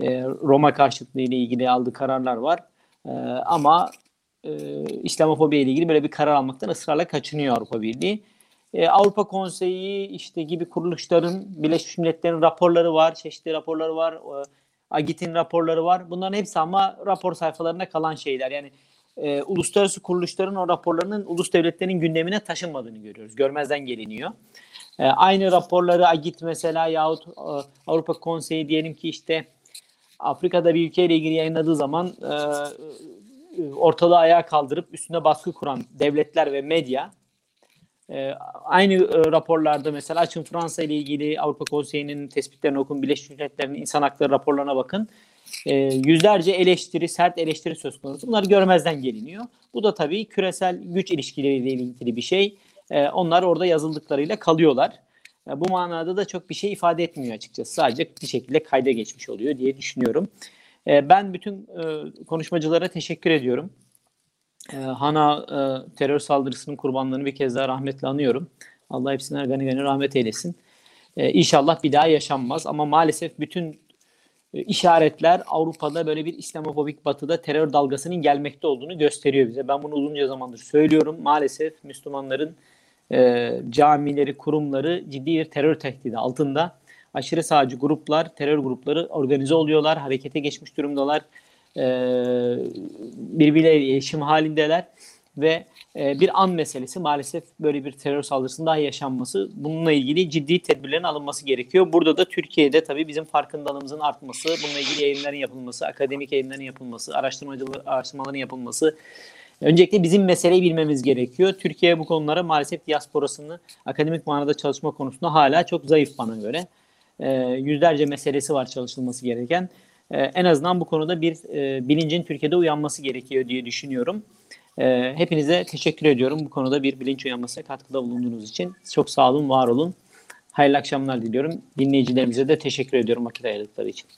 e, Roma karşıtlığı ile ilgili aldığı kararlar var. E, ama e, İslamofobiya ile ilgili böyle bir karar almaktan ısrarla kaçınıyor Avrupa Birliği. E, Avrupa Konseyi işte gibi kuruluşların Birleşmiş Milletler'in raporları var, çeşitli raporları var. E, Agit'in raporları var. Bunların hepsi ama rapor sayfalarında kalan şeyler. Yani e, uluslararası kuruluşların o raporlarının ulus devletlerin gündemine taşınmadığını görüyoruz. Görmezden geliniyor. E, aynı raporları Agit mesela yahut e, Avrupa Konseyi diyelim ki işte Afrika'da bir ülkeyle ilgili yayınladığı zaman e, ortalığı ayağa kaldırıp üstüne baskı kuran devletler ve medya e, aynı e, raporlarda mesela açın Fransa ile ilgili Avrupa Konseyi'nin tespitlerini okun, Birleşmiş Milletler'in insan hakları raporlarına bakın. E, yüzlerce eleştiri, sert eleştiri söz konusu. Bunlar görmezden geliniyor. Bu da tabii küresel güç ilişkileriyle ilgili bir şey. E, onlar orada yazıldıklarıyla kalıyorlar. E, bu manada da çok bir şey ifade etmiyor açıkçası. Sadece bir şekilde kayda geçmiş oluyor diye düşünüyorum. E, ben bütün e, konuşmacılara teşekkür ediyorum. E, Hana e, terör saldırısının kurbanlarını bir kez daha rahmetle anıyorum. Allah hepsine gani gani rahmet eylesin. E, inşallah bir daha yaşanmaz ama maalesef bütün işaretler Avrupa'da böyle bir İslamofobik batıda terör dalgasının gelmekte olduğunu gösteriyor bize. Ben bunu uzunca zamandır söylüyorum. Maalesef Müslümanların e, camileri, kurumları ciddi bir terör tehdidi altında. Aşırı sağcı gruplar, terör grupları organize oluyorlar, harekete geçmiş durumdalar e, birbirleriyle iletişim halindeler ve e, bir an meselesi maalesef böyle bir terör saldırısının daha yaşanması bununla ilgili ciddi tedbirlerin alınması gerekiyor. Burada da Türkiye'de tabii bizim farkındalığımızın artması, bununla ilgili yayınların yapılması, akademik yayınların yapılması, araştırmaların yapılması Öncelikle bizim meseleyi bilmemiz gerekiyor. Türkiye bu konulara maalesef diasporasını akademik manada çalışma konusunda hala çok zayıf bana göre. E, yüzlerce meselesi var çalışılması gereken. Ee, en azından bu konuda bir e, bilincin Türkiye'de uyanması gerekiyor diye düşünüyorum. E, hepinize teşekkür ediyorum bu konuda bir bilinç uyanmasına katkıda bulunduğunuz için. Çok sağ olun, var olun. Hayırlı akşamlar diliyorum. Dinleyicilerimize de teşekkür ediyorum vakit ayırdıkları için.